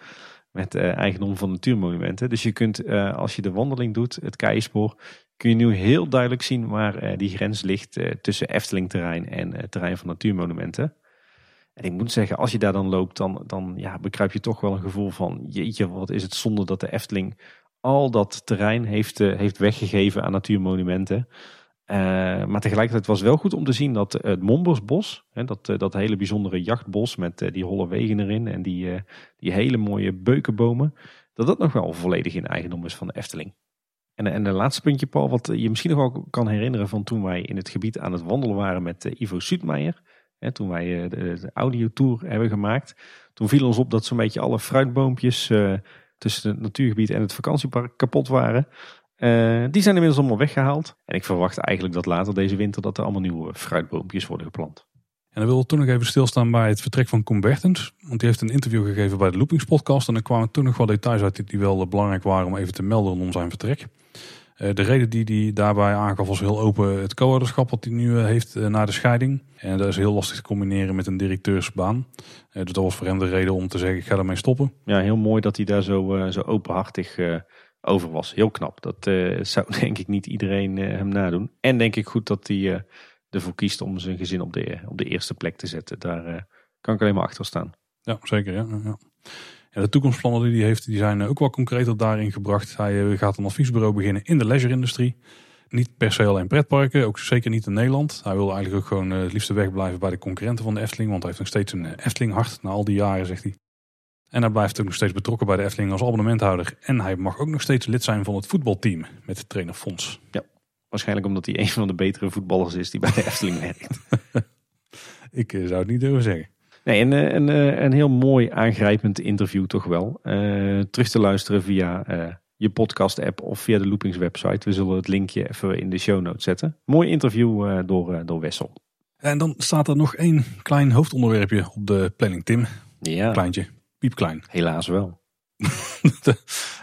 met uh, eigendom van natuurmonumenten. Dus je kunt, uh, als je de wandeling doet, het Keienspoor, kun je nu heel duidelijk zien waar uh, die grens ligt tussen Efteling-terrein en het terrein van natuurmonumenten. En ik moet zeggen, als je daar dan loopt, dan, dan ja, bekruip je toch wel een gevoel van, jeetje, wat is het zonde dat de Efteling al dat terrein heeft, heeft weggegeven aan natuurmonumenten. Uh, maar tegelijkertijd was het wel goed om te zien dat het Mombersbos, hè, dat, dat hele bijzondere jachtbos met die holle wegen erin en die, die hele mooie beukenbomen, dat dat nog wel volledig in eigendom is van de Efteling. En, en de laatste puntje, Paul, wat je misschien nog wel kan herinneren van toen wij in het gebied aan het wandelen waren met Ivo Suutmeijer. Hè, toen wij de, de audiotour hebben gemaakt. Toen viel ons op dat zo'n beetje alle fruitboompjes tussen het natuurgebied en het vakantiepark kapot waren. Uh, die zijn inmiddels allemaal weggehaald. En ik verwacht eigenlijk dat later deze winter dat er allemaal nieuwe fruitboompjes worden geplant. En dan willen we toen nog even stilstaan bij het vertrek van Koen Bertens. Want die heeft een interview gegeven bij de Loopings podcast. En er kwamen toen nog wel details uit die wel belangrijk waren om even te melden om zijn vertrek. Eh, de reden die hij daarbij aangaf was heel open het co-ouderschap wat hij nu eh, heeft eh, na de scheiding. En dat is heel lastig te combineren met een directeursbaan. Eh, dus dat was voor hem de reden om te zeggen ik ga ermee stoppen. Ja, heel mooi dat hij daar zo, eh, zo openhartig eh, over was. Heel knap. Dat eh, zou denk ik niet iedereen eh, hem nadoen. En denk ik goed dat hij eh, ervoor kiest om zijn gezin op de, op de eerste plek te zetten. Daar kan ik alleen maar achter staan. Ja, zeker. Ja, ja, de toekomstplannen die hij heeft, die zijn ook wel concreter daarin gebracht. Hij gaat een adviesbureau beginnen in de leisure-industrie. Niet per se alleen pretparken, ook zeker niet in Nederland. Hij wil eigenlijk ook gewoon het liefste wegblijven bij de concurrenten van de Efteling. Want hij heeft nog steeds een Efteling-hart na al die jaren, zegt hij. En hij blijft ook nog steeds betrokken bij de Efteling als abonnementhouder. En hij mag ook nog steeds lid zijn van het voetbalteam met trainer Fons. Waarschijnlijk omdat hij een van de betere voetballers is die bij de Efteling werkt. Ik eh, zou het niet durven zeggen. Nee, een, eh, een, eh, een heel mooi aangrijpend interview toch wel. Eh, terug te luisteren via je podcast app of via de Loopings website. We zullen het linkje even in de show notes zetten. Mooi interview door, door Wessel. En dan staat er nog één klein hoofdonderwerpje op de planning, Tim. Ja, Kleintje, piepklein. helaas wel.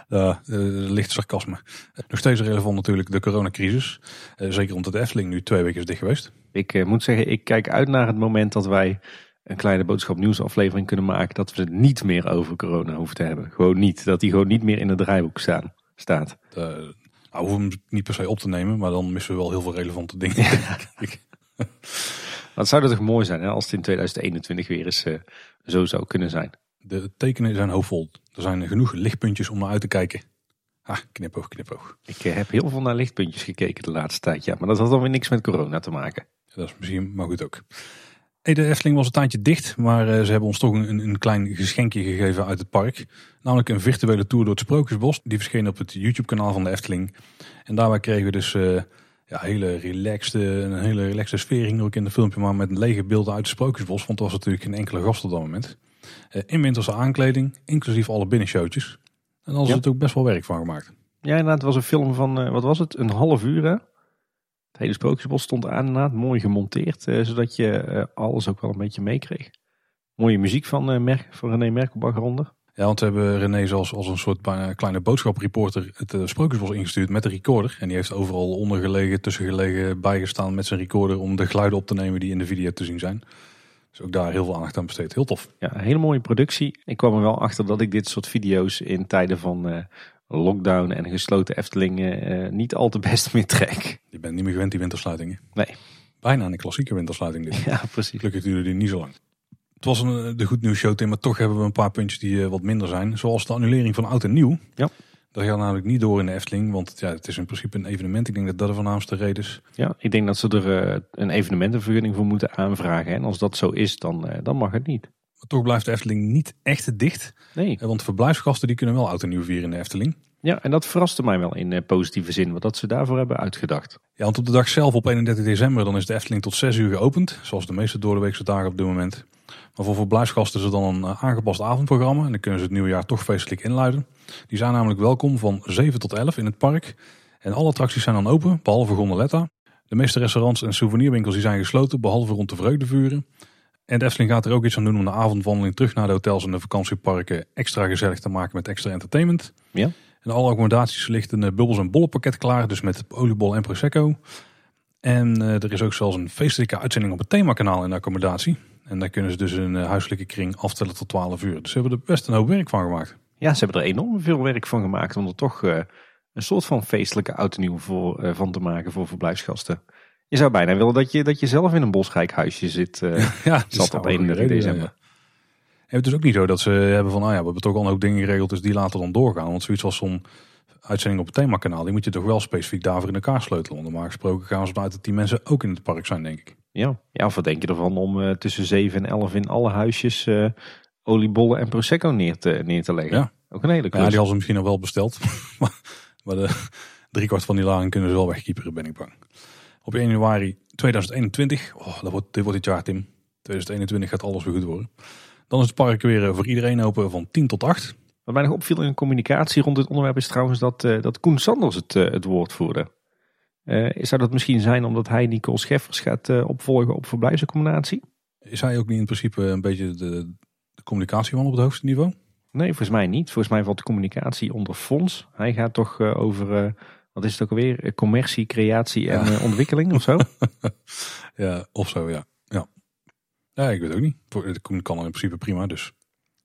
Ja, eh, licht sarcasme. Nog steeds relevant natuurlijk de coronacrisis. Eh, zeker omdat de Efteling nu twee weken is dicht geweest. Ik eh, moet zeggen, ik kijk uit naar het moment dat wij een kleine boodschap nieuwsaflevering kunnen maken. Dat we het niet meer over corona hoeven te hebben. Gewoon niet. Dat die gewoon niet meer in het draaiboek staan, staat. Nou, we hoeven hem niet per se op te nemen, maar dan missen we wel heel veel relevante dingen. ik. Wat zou dat toch mooi zijn hè, als het in 2021 weer eens zo zou kunnen zijn. De tekenen zijn hoopvol. Er zijn genoeg lichtpuntjes om naar uit te kijken. Ah, knipoog, knipoog. Ik eh, heb heel veel naar lichtpuntjes gekeken de laatste tijd. Ja, maar dat had dan weer niks met corona te maken. Dat is misschien maar goed ook. Hey, de Efteling was een tijdje dicht, maar eh, ze hebben ons toch een, een klein geschenkje gegeven uit het park. Namelijk een virtuele tour door het Sprookjesbos. Die verscheen op het YouTube kanaal van de Efteling. En daarbij kregen we dus eh, ja, hele relaxed, een hele relaxte sfeer er ook in de filmpje. Maar met lege beelden uit het Sprookjesbos, want er was natuurlijk geen enkele gast op dat moment. Eh, in winterse aankleding, inclusief alle binnenshowtjes. En daar is Ja. het ook best wel werk van gemaakt. Ja, inderdaad, het was een film van, eh, wat was het, een half uur hè? Het hele Sprookjesbos stond aan inderdaad, mooi gemonteerd. eh, zodat je eh, alles ook wel een beetje meekreeg. Mooie muziek van, eh Mer van René Merkelbach eronder. Ja, want we hebben René als, als een soort bijna kleine boodschapreporter het uh, Sprookjesbos ingestuurd met de recorder. En die heeft overal ondergelegen, tussengelegen, bijgestaan met zijn recorder om de geluiden op te nemen die in de video te zien zijn. Dus ook daar heel veel aandacht aan besteed. Heel tof. Ja, een hele mooie productie. Ik kwam er wel achter dat ik dit soort video's in tijden van eh, lockdown en gesloten Eftelingen eh, niet al te best meer trek. Je bent niet meer gewend die wintersluitingen. Nee. Bijna een klassieke wintersluiting dit. Ja, precies. Gelukkig duurde die niet zo lang. Het was een, eh, de goed nieuws show, Tim, maar toch hebben we een paar puntjes die wat minder zijn. Zoals de annulering van oud en nieuw. Ja. Dat gaat namelijk niet door in de Efteling, want ja, het is in principe een evenement. Ik denk dat dat de voornaamste reden is. Ja, ik denk dat ze er eh, een evenementenvergunning voor moeten aanvragen. En als dat zo is, dan, eh, dan mag het niet. Maar toch blijft de Efteling niet echt dicht. Nee. Eh, Want verblijfsgasten die kunnen wel oud en nieuw vieren in de Efteling. Ja, en dat verraste mij wel in positieve zin, wat dat ze daarvoor hebben uitgedacht. Ja, want op de dag zelf, op 31 december, dan is de Efteling tot 6 uur geopend. Zoals de meeste doordeweekse dagen op dit moment. Maar voor verblijfsgasten is er dan een eh, aangepast avondprogramma. En dan kunnen ze het nieuwe jaar toch feestelijk inluiden. Die zijn namelijk welkom van 7 tot 11 in het park. En alle attracties zijn dan open, behalve Gondoletta. De meeste restaurants en souvenirwinkels die zijn gesloten, behalve rond de vreugdevuren. En de Efteling gaat er ook iets aan doen om de avondwandeling terug naar de hotels en de vakantieparken extra gezellig te maken met extra entertainment. Ja. En alle accommodaties ligt een bubbels en bollen pakket klaar, dus met oliebol en prosecco. En eh, er is ook zelfs een feestelijke uitzending op het themakanaal in de accommodatie. En daar kunnen ze dus een eh, huiselijke kring aftellen tot 12 uur. Dus ze hebben er best een hoop werk van gemaakt. Ja, ze hebben er enorm veel werk van gemaakt om er toch eh, een soort van feestelijke oud nieuw voor, eh, van te maken voor verblijfsgasten. Je zou bijna willen dat je, dat je zelf in een bosrijk huisje zit. Ja, zat op wel 31 een reden zijn, december. ja. En het is ook niet zo dat ze hebben van, ah ja, we hebben toch al een hoop dingen geregeld, dus die laten dan doorgaan. Want zoiets als zo'n uitzending op het themakanaal, die moet je toch wel specifiek daarvoor in elkaar sleutelen. Want normaal gesproken gaan ze vanuit dat die mensen ook in het park zijn, denk ik. Ja. ja, of wat denk je ervan om eh, tussen 7 en 11 in alle huisjes eh, oliebollen en prosecco neer te, neer te leggen? Ja. Ook een hele Ja, klus. die hadden ze misschien al wel besteld. maar maar de driekwart van die lagen kunnen ze wel wegkieperen, ben ik bang. Op 1 januari 2021, oh, dat wordt, dit wordt dit jaar, Tim. 2021 gaat alles weer goed worden. Dan is het park weer eh, voor iedereen open van 10 tot 8. Wat mij nog opviel in de communicatie rond dit onderwerp is trouwens dat, eh, dat Koen Sanders het, eh, het woord voerde. Eh, zou dat misschien zijn omdat hij Nicole Scheffers gaat opvolgen op verblijfsaccommodatie? Is hij ook niet in principe een beetje de, de communicatieman op het hoogste niveau? Nee, volgens mij niet. Volgens mij valt de communicatie onder fonds. Hij gaat toch over, wat is het ook alweer? Commercie, creatie en ontwikkeling of zo? Ja, of zo, ja. ja. Ja, ik weet ook niet. Het kan kan in principe prima, dus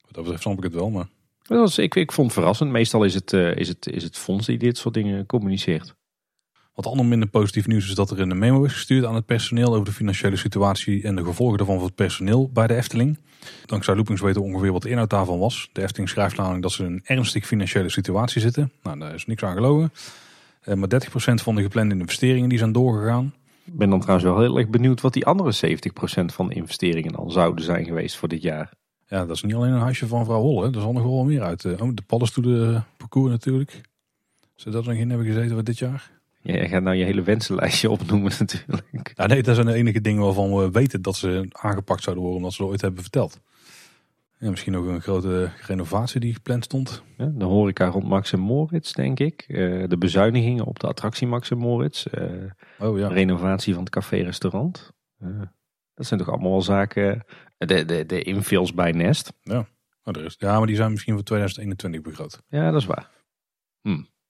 wat dat betreft snap ik het wel. Maar Dat was, ik, ik vond het verrassend. Meestal is het, eh, is, het, is het fonds die dit soort dingen communiceert. wat ander minder positief nieuws is dat er een memo is gestuurd aan het personeel over de financiële situatie en de gevolgen daarvan voor het personeel bij de Efteling. Dankzij Loopings weten we ongeveer wat de inhoud daarvan was. De Efteling schrijft namelijk dat ze in een ernstig financiële situatie zitten. Nou, daar is niks aan gelogen. Eh, maar 30% van de geplande investeringen die zijn doorgegaan. Ik ben dan trouwens wel heel erg benieuwd wat die andere 70% van de investeringen dan zouden zijn geweest voor dit jaar. Ja, dat is niet alleen een huisje van vrouw Holle. Er zal nog wel meer uit. eh, Oh, de paddenstoelen parcours natuurlijk. Zou dat er nog in hebben gezeten voor dit jaar? Ja, jij gaat nou je hele wensenlijstje opnoemen natuurlijk. Ja, nee, dat zijn de enige dingen waarvan we weten dat ze aangepakt zouden worden omdat ze het ooit hebben verteld. Ja, misschien ook een grote renovatie die gepland stond. Ja, de horeca rond Max en Moritz, denk ik. Eh, de bezuinigingen op de attractie Max en Moritz. Eh, Oh ja. renovatie van het café-restaurant. Eh, dat zijn toch allemaal wel zaken. De, de, de infills bij Nest. Oh, er is, ja, maar die zijn misschien voor 2021 begroot. Ja, dat is waar.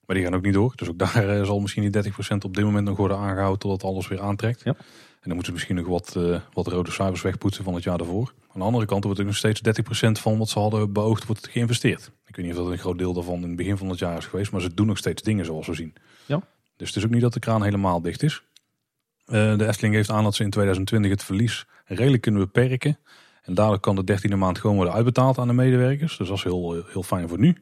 Maar die gaan ook niet door. Dus ook daar eh, zal misschien die 30% op dit moment nog worden aangehouden totdat alles weer aantrekt. Ja. En dan moeten ze misschien nog wat, eh, wat rode cijfers wegpoetsen van het jaar daarvoor. Aan de andere kant wordt ook nog steeds 30% van wat ze hadden beoogd wordt geïnvesteerd. Ik weet niet of dat een groot deel daarvan in het begin van het jaar is geweest. Maar ze doen nog steeds dingen zoals we zien. Ja. Dus het is ook niet dat de kraan helemaal dicht is. Eh, de Efteling geeft aan dat ze in 2020 het verlies redelijk kunnen beperken. En daardoor kan de dertiende maand gewoon worden uitbetaald aan de medewerkers. Dus dat is heel, heel fijn voor nu.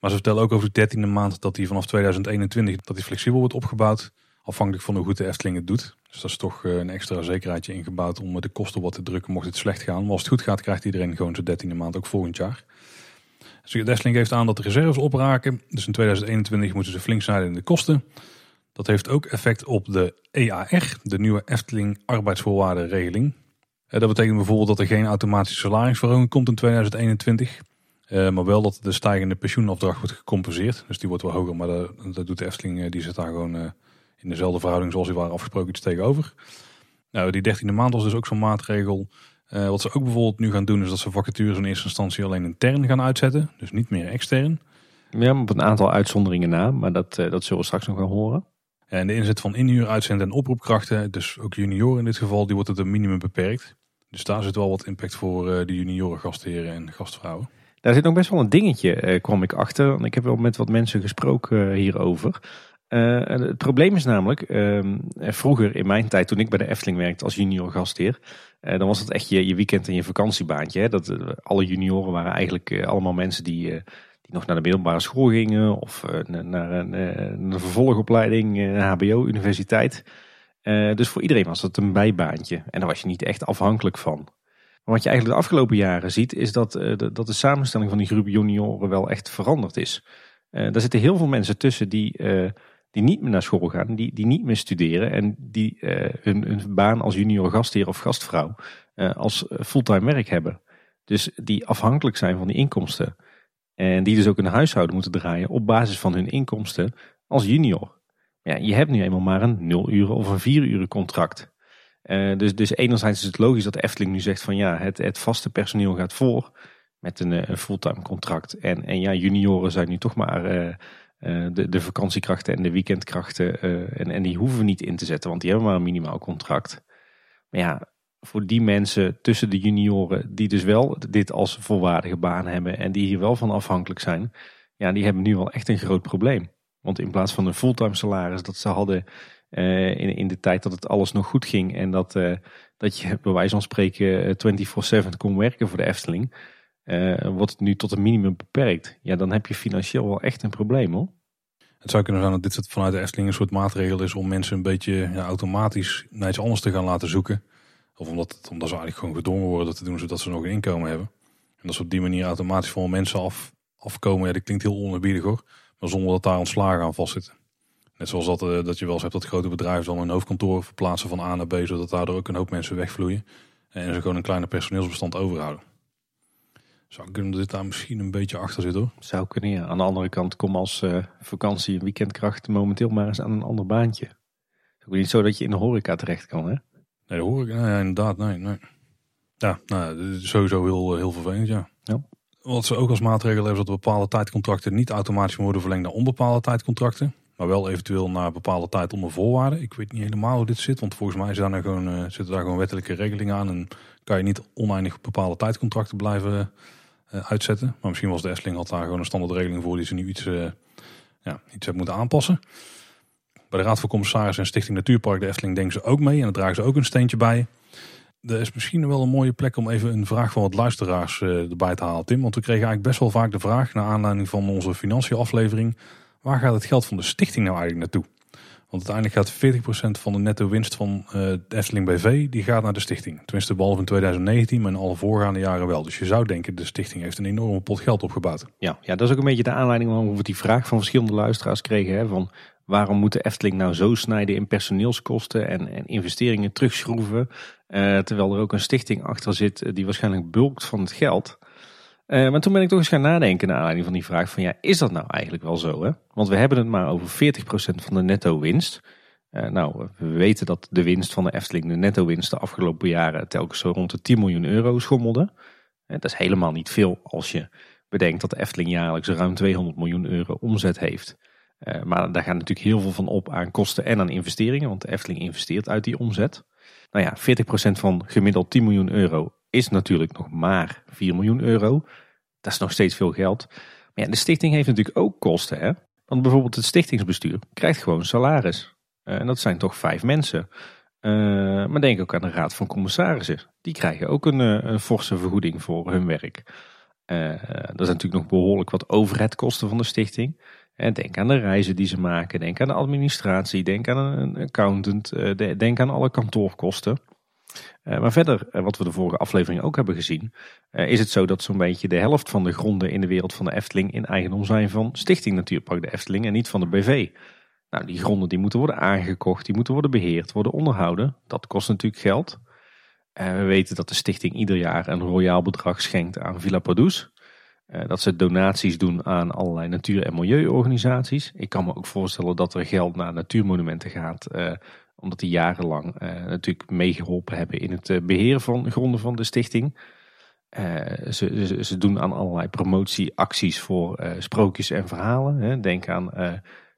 Maar ze vertellen ook over de dertiende maand dat die vanaf 2021 dat die flexibel wordt opgebouwd. Afhankelijk van hoe goed de Efteling het doet. Dus dat is toch eh, een extra zekerheidje ingebouwd om de kosten wat te drukken mocht het slecht gaan. Maar als het goed gaat krijgt iedereen gewoon zijn dertiende maand ook volgend jaar. Dus de Efteling geeft aan dat de reserves opraken. Dus in 2021 moeten ze flink snijden in de kosten. Dat heeft ook effect op de EAR, de nieuwe Efteling arbeidsvoorwaardenregeling. Eh, Dat betekent bijvoorbeeld dat er geen automatische salarisverhoging komt in 2021. Eh, maar wel dat de stijgende pensioenafdracht wordt gecompenseerd. Dus die wordt wel hoger, maar dat, doet de Efteling. eh, Die zit daar gewoon in dezelfde verhouding zoals die waren afgesproken iets tegenover. Nou, die dertiende maand was dus ook zo'n maatregel. Wat ze ook bijvoorbeeld nu gaan doen is dat ze vacatures in eerste instantie alleen intern gaan uitzetten. Dus niet meer extern. Ja, op een aantal uitzonderingen na. Maar dat, dat zullen we straks nog wel horen. En de inzet van inhuur, uitzend en oproepkrachten, dus ook junioren in dit geval, die wordt tot een minimum beperkt. Dus daar zit wel wat impact voor eh, de junioren gastheren en gastvrouwen. Daar zit nog best wel een dingetje, eh, kwam ik achter. Want ik heb wel met wat mensen gesproken eh, hierover. En het probleem is namelijk, ehm, eh, vroeger in mijn tijd toen ik bij de Efteling werkte als junior gastheer. dan was dat echt je, je weekend en je vakantiebaantje. Hè? Dat, alle junioren waren eigenlijk allemaal mensen die, nog naar de middelbare school gingen. Of eh, na- naar een, een vervolgopleiding, eh, een hbo, universiteit. Eh, dus voor iedereen was dat een bijbaantje. En daar was je niet echt afhankelijk van. Maar wat je eigenlijk de afgelopen jaren ziet, is dat, de, dat de samenstelling van die groep junioren wel echt veranderd is. Daar zitten heel veel mensen tussen die, die niet meer naar school gaan, die, die niet meer studeren en die hun, baan als junior gastheer of gastvrouw als fulltime werk hebben. Dus die afhankelijk zijn van die inkomsten. En die dus ook een huishouden moeten draaien op basis van hun inkomsten als junior. Ja, je hebt nu eenmaal maar een 0 uren of een 4 uren contract. Eh, dus, dus enerzijds is het logisch dat Efteling nu zegt van ja, het, het vaste personeel gaat voor met een, eh, een fulltime contract. En, en ja, junioren zijn nu toch maar eh, de, de vakantiekrachten en de weekendkrachten. en, en die hoeven we niet in te zetten, want die hebben maar een minimaal contract. Maar ja, voor die mensen tussen de junioren die dus wel dit als volwaardige baan hebben en die hier wel van afhankelijk zijn, ja, die hebben nu wel echt een groot probleem. Want in plaats van een fulltime salaris dat ze hadden eh, in, in de tijd dat het alles nog goed ging en dat, eh, dat je bij wijze van spreken eh, 24-7 kon werken voor de Efteling, eh, wordt het nu tot een minimum beperkt. Ja, dan heb je financieel wel echt een probleem hoor. Het zou kunnen zijn dat dit vanuit de Efteling een soort maatregel is om mensen een beetje ja, automatisch naar iets anders te gaan laten zoeken. Of omdat, het- omdat ze eigenlijk gewoon gedwongen worden dat te doen zodat ze nog een inkomen hebben. En dat ze op die manier automatisch van mensen af, afkomen. Ja, dat klinkt heel onerbiedig hoor. Maar zonder dat daar ontslagen aan vastzitten. Net zoals dat, eh, dat je wel eens hebt dat grote bedrijven dan een hoofdkantoor verplaatsen van A naar B. Zodat daardoor ook een hoop mensen wegvloeien. En ze gewoon een kleiner personeelsbestand overhouden. Zou kunnen dat dit daar misschien een beetje achter zit hoor. Zou kunnen ja. Aan de andere kant kom als eh, vakantie en weekendkracht momenteel maar eens aan een ander baantje. Het is ook niet zo dat je in de horeca terecht kan hè. Nee, dat hoor ik. Inderdaad, nee, nee. Ja, nou, dit is sowieso heel, heel vervelend, ja. Ja. Wat ze ook als maatregel hebben, is dat bepaalde tijdcontracten niet automatisch worden verlengd naar onbepaalde tijdcontracten. Maar wel eventueel na bepaalde tijd onder voorwaarden. Ik weet niet helemaal hoe dit zit. Want volgens mij zijn er gewoon, uh, zitten daar gewoon wettelijke regelingen aan. En kan je niet oneindig bepaalde tijdcontracten blijven uh, uitzetten. Maar misschien was de Efteling had daar gewoon een standaardregeling voor die ze nu iets, uh, ja, iets hebben moeten aanpassen. Bij de Raad van Commissarissen en Stichting Natuurpark de Efteling denken ze ook mee. En daar dragen ze ook een steentje bij. Er is misschien wel een mooie plek om even een vraag van wat luisteraars uh, erbij te halen, Tim. Want we kregen eigenlijk best wel vaak de vraag, naar aanleiding van onze financiën aflevering, waar gaat het geld van de stichting nou eigenlijk naartoe? Want uiteindelijk gaat 40% van de netto winst van uh, de Efteling BV, die gaat naar de stichting. Tenminste, behalve in 2019, maar in alle voorgaande jaren wel. Dus je zou denken, de stichting heeft een enorme pot geld opgebouwd. Ja, ja dat is ook een beetje de aanleiding waarom we die vraag van verschillende luisteraars kregen. Hè, van waarom moet de Efteling nou zo snijden in personeelskosten en, en investeringen terugschroeven? Uh, terwijl er ook een stichting achter zit die waarschijnlijk bulkt van het geld. Uh, maar toen ben ik toch eens gaan nadenken naar aanleiding van die vraag van ja, is dat nou eigenlijk wel zo? Hè? Want we hebben het maar over 40% van de netto winst. Nou, we weten dat de winst van de Efteling, de netto winst de afgelopen jaren telkens zo rond de 10 miljoen euro schommelde. Dat is helemaal niet veel als je bedenkt dat de Efteling jaarlijks ruim 200 miljoen euro omzet heeft. Maar daar gaat natuurlijk heel veel van op aan kosten en aan investeringen, want de Efteling investeert uit die omzet. Nou ja, 40% van gemiddeld 10 miljoen euro is natuurlijk nog maar 4 miljoen euro. Dat is nog steeds veel geld. Maar ja, de stichting heeft natuurlijk ook kosten. Hè? Want bijvoorbeeld het stichtingsbestuur krijgt gewoon salaris. Uh, en dat zijn toch vijf mensen. Uh, maar denk ook aan de raad van commissarissen. Die krijgen ook een, uh, forse vergoeding voor hun werk. dat is natuurlijk nog behoorlijk wat overheadkosten van de stichting. Denk aan de reizen die ze maken. Denk aan de administratie. Denk aan een accountant. denk aan alle kantoorkosten. Uh, maar verder, uh, wat we de vorige aflevering ook hebben gezien, is het zo dat zo'n beetje de helft van de gronden in de wereld van de Efteling in eigendom zijn van Stichting Natuurpark de Efteling en niet van de BV. Nou, die gronden die moeten worden aangekocht, die moeten worden beheerd, worden onderhouden. Dat kost natuurlijk geld. we weten dat de stichting ieder jaar een royaal bedrag schenkt aan Villa Padus. Dat ze donaties doen aan allerlei natuur- en milieuorganisaties. Ik kan me ook voorstellen dat er geld naar natuurmonumenten gaat omdat die jarenlang uh, natuurlijk meegeholpen hebben in het uh, beheer van gronden van de stichting. Ze, ze, ze, doen aan allerlei promotieacties voor sprookjes en verhalen. Hè. Denk aan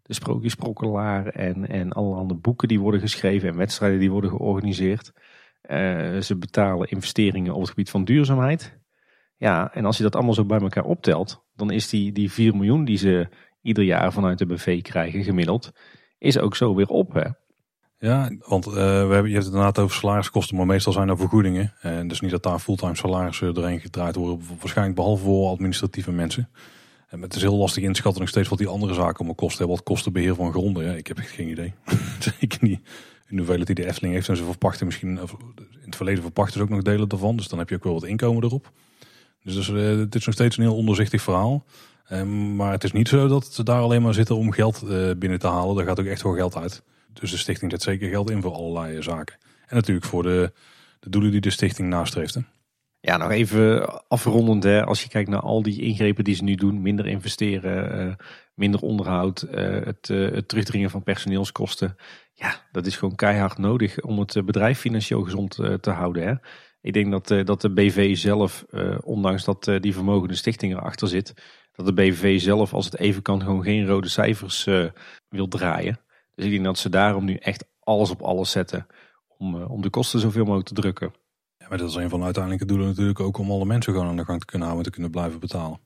de Sprookjesprokkelaar en, en allerhande boeken die worden geschreven en wedstrijden die worden georganiseerd. ze betalen investeringen op het gebied van duurzaamheid. Ja, en als je dat allemaal zo bij elkaar optelt, dan is die, die 4 miljoen die ze ieder jaar vanuit de BV krijgen gemiddeld, is ook zo weer op. Hè. Ja, want uh, we hebben, je hebt het inderdaad over salariskosten, maar meestal zijn er vergoedingen. En dus niet dat daar fulltime salarissen doorheen gedraaid worden, waarschijnlijk behalve voor administratieve mensen. En het is heel lastig inschatten nog steeds wat die andere zaken allemaal kosten hebben. Wat kost beheer van gronden? Ja, ik heb geen idee. Zeker niet in hoeveelheid die de Efteling heeft. En ze verpachten misschien, in het verleden verpachten ze ook nog delen daarvan. Dus dan heb je ook wel wat inkomen erop. Dus, uh, het is nog steeds een heel onderzichtig verhaal. Um, maar het is niet zo dat ze daar alleen maar zitten om geld uh, binnen te halen. Daar gaat ook echt wel geld uit. Dus de stichting zet zeker geld in voor allerlei zaken. En natuurlijk voor de, de doelen die de stichting nastreeft. Ja, nog even afrondend. Hè. Als je kijkt naar al die ingrepen die ze nu doen. Minder investeren, minder onderhoud. Het, het terugdringen van personeelskosten. Ja, dat is gewoon keihard nodig om het bedrijf financieel gezond te houden. Hè. Ik denk dat, dat de BV zelf, ondanks dat die vermogende stichting erachter zit. Dat de BV zelf, als het even kan, gewoon geen rode cijfers wil draaien. Dus ik denk dat ze daarom nu echt alles op alles zetten om, om de kosten zoveel mogelijk te drukken. Ja, maar dat is een van de uiteindelijke doelen natuurlijk ook om alle mensen gewoon aan de gang te kunnen houden en te kunnen blijven betalen.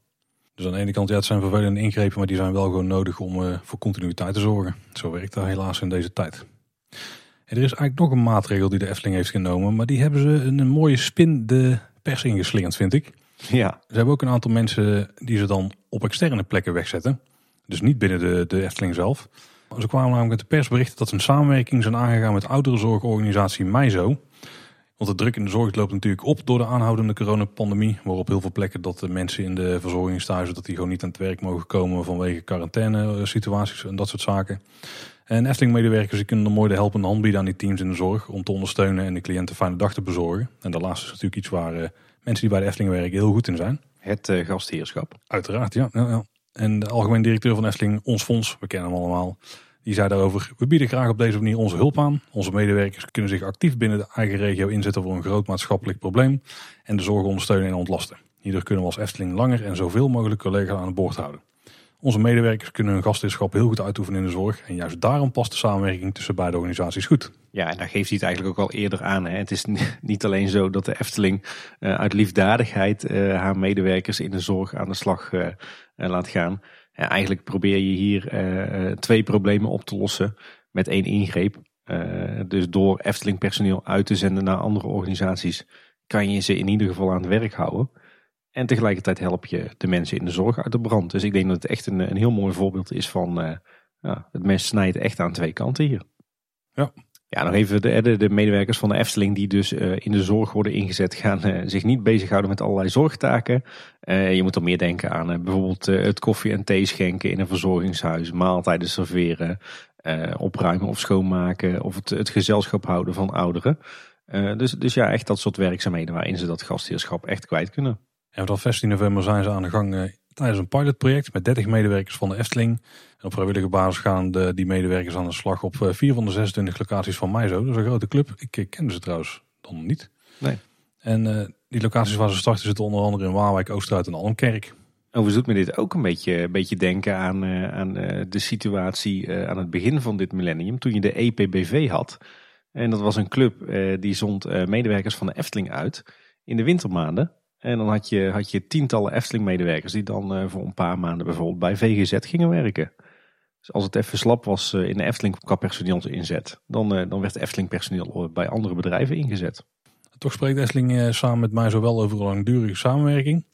Dus aan de ene kant, ja, het zijn vervelende ingrepen, maar die zijn wel gewoon nodig om voor continuïteit te zorgen. Zo werkt dat helaas in deze tijd. En er is eigenlijk nog een maatregel die de Efteling heeft genomen, maar die hebben ze een, mooie spin de pers ingeslingerd, vind ik. Ja. Ze hebben ook een aantal mensen die ze dan op externe plekken wegzetten. Dus niet binnen de, de Efteling zelf. Ze kwamen namelijk met de persberichten dat ze een samenwerking zijn aangegaan met ouderenzorgorganisatie MIZO. Want de druk in de zorg loopt natuurlijk op door de aanhoudende coronapandemie. Waarop heel veel plekken dat de mensen in de verzorgingstehuizen dat die gewoon niet aan het werk mogen komen vanwege quarantaine situaties en dat soort zaken. En Efteling-medewerkers kunnen dan mooi de helpende hand bieden aan die teams in de zorg om te ondersteunen en de cliënten een fijne dag te bezorgen. En de laatste is natuurlijk iets waar uh, mensen die bij de Efteling werken heel goed in zijn. Het uh, gastheerschap. Uiteraard, ja. ja, ja. En de algemeen directeur van Efteling, ons fonds, we kennen hem allemaal, die zei daarover, we bieden graag op deze manier onze hulp aan. Onze medewerkers kunnen zich actief binnen de eigen regio inzetten voor een groot maatschappelijk probleem en de zorg ondersteunen en ontlasten. Hierdoor kunnen we als Efteling langer en zoveel mogelijk collega's aan het boord houden. Onze medewerkers kunnen hun gastheerschap heel goed uitoefenen in de zorg. En juist daarom past de samenwerking tussen beide organisaties goed. Ja, en daar geeft hij het eigenlijk ook al eerder aan. Hè. Het is niet alleen zo dat de Efteling uh, uit liefdadigheid uh, haar medewerkers in de zorg aan de slag uh, laat gaan. Eigenlijk probeer je hier twee problemen op te lossen met één ingreep. dus door Efteling personeel uit te zenden naar andere organisaties kan je ze in ieder geval aan het werk houden. En tegelijkertijd help je de mensen in de zorg uit de brand. Dus ik denk dat het echt een, een heel mooi voorbeeld is van uh, ja, het mes snijdt echt aan twee kanten hier. Ja. Ja, nog even de, de, medewerkers van de Efteling die dus uh, in de zorg worden ingezet, gaan uh, zich niet bezighouden met allerlei zorgtaken. je moet er meer denken aan bijvoorbeeld het koffie en thee schenken in een verzorgingshuis, maaltijden serveren, opruimen of schoonmaken of het, het gezelschap houden van ouderen. dus, dus ja, echt dat soort werkzaamheden waarin ze dat gastheerschap echt kwijt kunnen. En vanaf 15 november zijn ze aan de gang eh, tijdens een pilotproject met 30 medewerkers van de Efteling. En op vrijwillige basis gaan de, die medewerkers aan de slag op eh, vier van de 26 locaties van Maizo. Dat is een grote club. Ik eh, kende ze trouwens dan niet. Nee. En die locaties waar ze starten zitten onder andere in Waalwijk, Oosterhuid en Almkerk. Overigens doet me dit ook een beetje, een beetje denken aan, aan de situatie aan het begin van dit millennium. Toen je de EPBV had. En dat was een club die zond medewerkers van de Efteling uit in de wintermaanden. En dan had je, had je tientallen Efteling-medewerkers die dan uh, voor een paar maanden bijvoorbeeld bij VGZ gingen werken. Dus als het even slap was uh, in de Efteling qua personeelsinzet, dan, uh, dan werd Efteling personeel bij andere bedrijven ingezet. Toch spreekt Efteling samen met mij zowel over een langdurige samenwerking.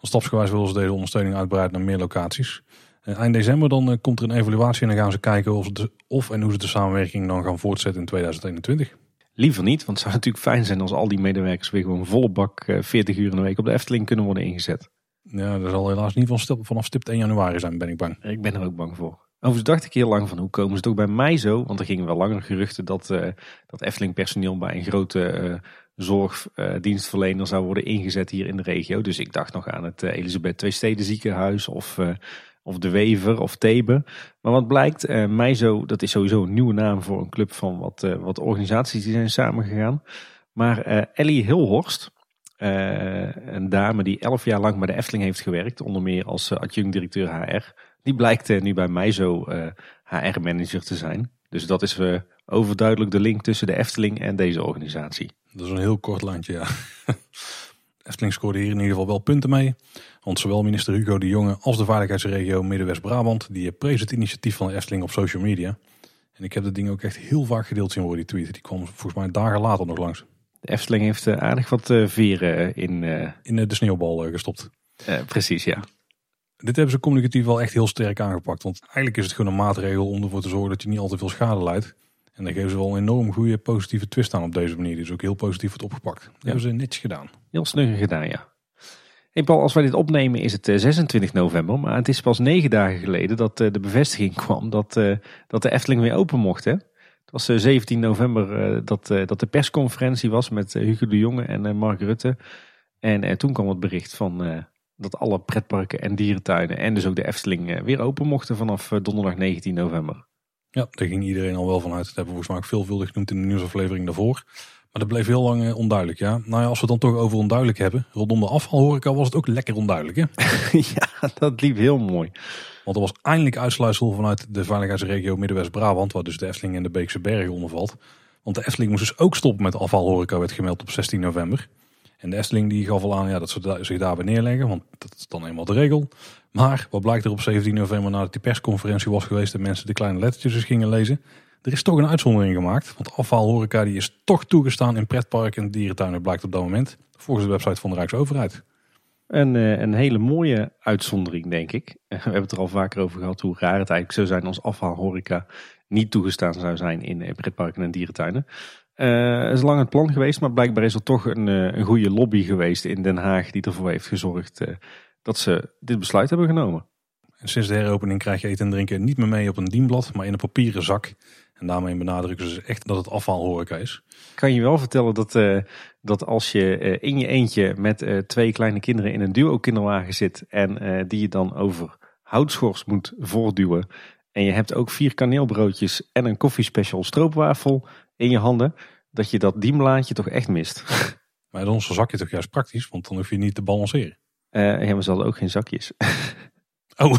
Als stapsgewijs willen ze deze ondersteuning uitbreiden naar meer locaties. eind december dan komt er een evaluatie en dan gaan ze kijken of, de, of en hoe ze de samenwerking dan gaan voortzetten in 2021. Liever niet, want het zou natuurlijk fijn zijn als al die medewerkers weer gewoon volle bak 40 eh, uur in de week op de Efteling kunnen worden ingezet. Ja, dat zal helaas niet van vanaf stipt 1 januari zijn, ben ik bang. Ik ben er ook bang voor. Overigens dacht ik heel lang van hoe komen ze toch bij mij zo? Want er gingen wel langer geruchten dat, uh, dat Efteling personeel bij een grote uh, zorgdienstverlener zou worden ingezet hier in de regio. Dus ik dacht nog aan het Elisabeth Twee Steden ziekenhuis of of De Wever of Thebe. Maar wat blijkt, uh, Meizo, dat is sowieso een nieuwe naam voor een club van wat, uh, wat organisaties die zijn samengegaan. Maar uh, Ellie Hilhorst, een dame die elf jaar lang bij de Efteling heeft gewerkt, onder meer als adjunct-directeur HR, die blijkt nu bij Meizo HR-manager te zijn. Dus dat is overduidelijk de link tussen de Efteling en deze organisatie. Dat is een heel kort landje, ja. Efteling scoorde hier in ieder geval wel punten mee. Want zowel minister Hugo de Jonge als de veiligheidsregio Midden-West-Brabant... die prees het initiatief van de Efteling op social media. En ik heb dat ding ook echt heel vaak gedeeld zien worden, die tweet. Die kwam volgens mij dagen later nog langs. De Efteling heeft eh, aardig wat eh, veren in... Uh... In de sneeuwbal gestopt. precies, ja. Dit hebben ze communicatief wel echt heel sterk aangepakt. Want eigenlijk is het gewoon een maatregel om ervoor te zorgen dat je niet al te veel schade leidt. En daar geven ze wel een enorm goede positieve twist aan op deze manier. Die is ook heel positief wordt opgepakt. Dat hebben ze netjes gedaan. Heel snugger gedaan, ja. Hey Paul, als wij dit opnemen is het 26 eh, november, maar het is pas negen dagen geleden dat eh, de bevestiging kwam dat, eh, dat de Efteling weer open mocht. Hè? Het was 17 november dat, dat de persconferentie was met Hugo de Jonge en Mark Rutte. En toen kwam het bericht van dat alle pretparken en dierentuinen en dus ook de Efteling weer open mochten vanaf donderdag 19 november. Ja, daar ging iedereen al wel vanuit. Dat hebben we volgens mij ook veelvuldig genoemd in de nieuwsaflevering daarvoor. Maar dat bleef heel lang eh, onduidelijk, ja. Nou ja, als we het dan toch over onduidelijk hebben. Rondom de afvalhoreca was het ook lekker onduidelijk, hè? ja, dat liep heel mooi. Want er was eindelijk uitsluitsel vanuit de veiligheidsregio Middenwest-Brabant, waar dus de Efteling en de Beekse Bergen onder valt. Want de Efteling moest dus ook stoppen met afvalhoreca, werd gemeld op 16 november. En de Efteling die gaf al aan ja, dat ze zich daarbij neerleggen, want dat is dan eenmaal de regel. Maar wat blijkt er op 17 november nadat die persconferentie was geweest en mensen de kleine lettertjes gingen lezen. Er is toch een uitzondering gemaakt, want afvalhoreca die is toch toegestaan in pretparken en dierentuinen blijkt op dat moment. Volgens de website van de Rijksoverheid. Een, eh, een hele mooie uitzondering, denk ik. We hebben het er al vaker over gehad hoe raar het eigenlijk zou zijn als afvalhoreca niet toegestaan zou zijn in pretparken en dierentuinen. Uh, is lang het plan geweest, maar blijkbaar is er toch een, eh, een goede lobby geweest in Den Haag die ervoor heeft gezorgd dat ze dit besluit hebben genomen. En sinds de heropening krijg je eten en drinken niet meer mee op een dienblad, maar in een papieren zak. En daarmee benadrukken ze echt dat het afvalhoreca is. Kan je wel vertellen dat, uh, dat als je uh, in je eentje met uh, twee kleine kinderen in een duo kinderwagen zit en die je dan over houtschors moet voortduwen en je hebt ook vier kaneelbroodjes en een koffiespecial stroopwafel in je handen, dat je dat dienblaadje toch echt mist. Maar is een zakje toch juist praktisch, want dan hoef je niet te balanceren. Ja, maar ze hadden ook geen zakjes. Oh,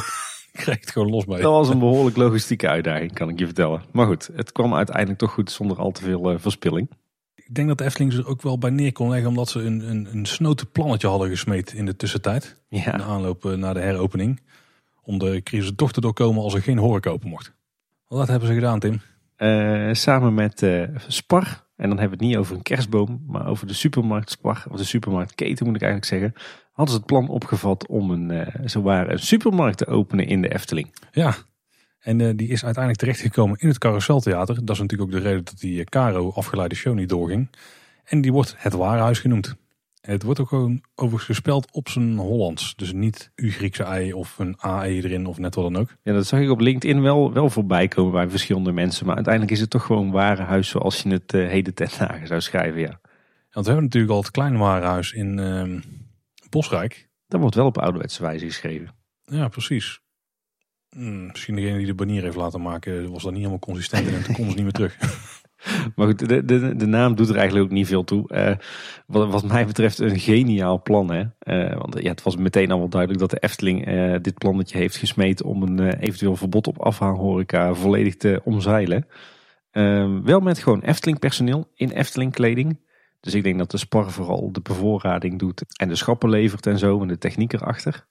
kreeg het gewoon los bij. Dat was een behoorlijk logistieke uitdaging, kan ik je vertellen. Maar goed, het kwam uiteindelijk toch goed zonder al te veel uh, verspilling. Ik denk dat de Efteling er ook wel bij neer kon leggen, omdat ze een, een, een snoten plannetje hadden gesmeed in de tussentijd. Ja. In de aanloop eh, naar de heropening. Om de crisis toch te doorkomen als er geen horeca open mocht. Wat hebben ze gedaan, Tim? Uh, samen met uh, Spar, en dan hebben we het niet over een kerstboom, maar over de supermarkt Spar, of de supermarktketen moet ik eigenlijk zeggen, hadden ze het plan opgevat om een, uh, zowaar een supermarkt te openen in de Efteling. Ja, en uh, die is uiteindelijk terechtgekomen in het Carouseltheater. Dat is natuurlijk ook de reden dat die uh, Caro afgeleide show niet doorging. En die wordt het Warenhuis genoemd. En het wordt ook gewoon overigens gespeld op zijn Hollands. Dus niet U-Griekse ei of een AE erin of net wat dan ook. Ja, dat zag ik op LinkedIn wel, wel voorbij komen bij verschillende mensen. Maar uiteindelijk is het toch gewoon Warenhuis zoals je het uh, heden ten dagen zou schrijven, ja. Want we hebben natuurlijk al het kleine Warenhuis in uh, Bosrijk. Dat wordt wel op ouderwetse wijze geschreven. Ja, precies. Hmm, misschien degene die de banier heeft laten maken was dat niet helemaal consistent en toen kon ze niet meer terug. Maar goed, de, de, de naam doet er eigenlijk ook niet veel toe. Uh, wat, wat mij betreft een geniaal plan. Hè? Uh, want ja, het was meteen al wel duidelijk dat de Efteling uh, dit plannetje heeft gesmeed om een eventueel verbod op afhaalhoreca volledig te omzeilen. Ehm, wel met gewoon Efteling personeel in Efteling kleding. Dus ik denk dat de Spar vooral de bevoorrading doet en de schappen levert en zo en de techniek erachter.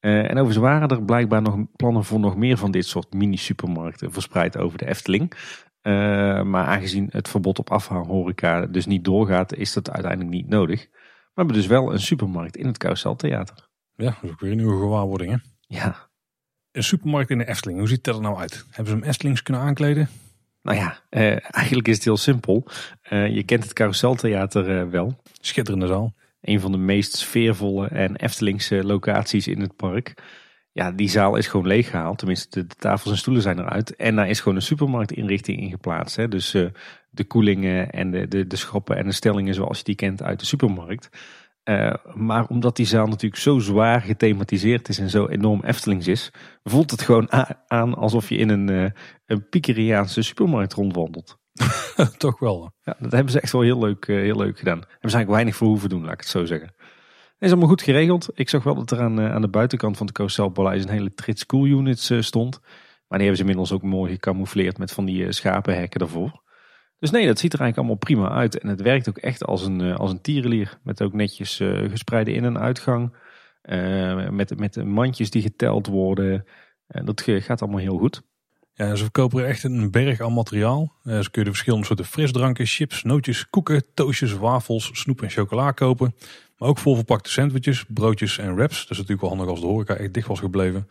Uh, en overigens waren er blijkbaar nog plannen voor nog meer van dit soort mini-supermarkten verspreid over de Efteling. Uh, maar aangezien het verbod op afhaalhoreca dus niet doorgaat, is dat uiteindelijk niet nodig. Maar we hebben dus wel een supermarkt in het Carouseltheater. Ja, dat is ook weer een nieuwe gewaarwording hè? Ja. Een supermarkt in de Efteling, hoe ziet dat er nou uit? Hebben ze hem Eftelings kunnen aankleden? Nou ja, uh, eigenlijk is het heel simpel. je kent het Carouseltheater wel. Schitterende zaal een van de meest sfeervolle en Eftelingse locaties in het park. Ja, die zaal is gewoon leeggehaald. Tenminste, de, de, tafels en stoelen zijn eruit. En daar is gewoon een supermarktinrichting in geplaatst. Hè. Dus uh, de koelingen en de, de, de schappen en de stellingen zoals je die kent uit de supermarkt. Uh, maar omdat die zaal natuurlijk zo zwaar gethematiseerd is en zo enorm Eftelings is, voelt het gewoon aan alsof je in een, uh, een Pikeriaanse supermarkt rondwandelt. Toch wel. Ja, dat hebben ze echt wel heel leuk, uh, heel leuk gedaan. Hebben ze eigenlijk weinig voor hoeven doen, laat ik het zo zeggen. Is allemaal goed geregeld. Ik zag wel dat er aan, aan de buitenkant van de Carouselpaleis een hele trits cool units stond. Maar die hebben ze inmiddels ook mooi gecamoufleerd met van die schapenhekken daarvoor. Dus nee, dat ziet er eigenlijk allemaal prima uit. En het werkt ook echt als een, als een tierenlier. Met ook netjes gespreide in- en uitgang. met, met mandjes die geteld worden. dat gaat allemaal heel goed. Ja, ze verkopen echt een berg aan materiaal. Ze kunnen verschillende soorten frisdranken, chips, nootjes, koeken, toastjes, wafels, snoep en chocola kopen. Maar ook volverpakte sandwiches, broodjes en wraps. Dat is natuurlijk wel handig als de horeca echt dicht was gebleven.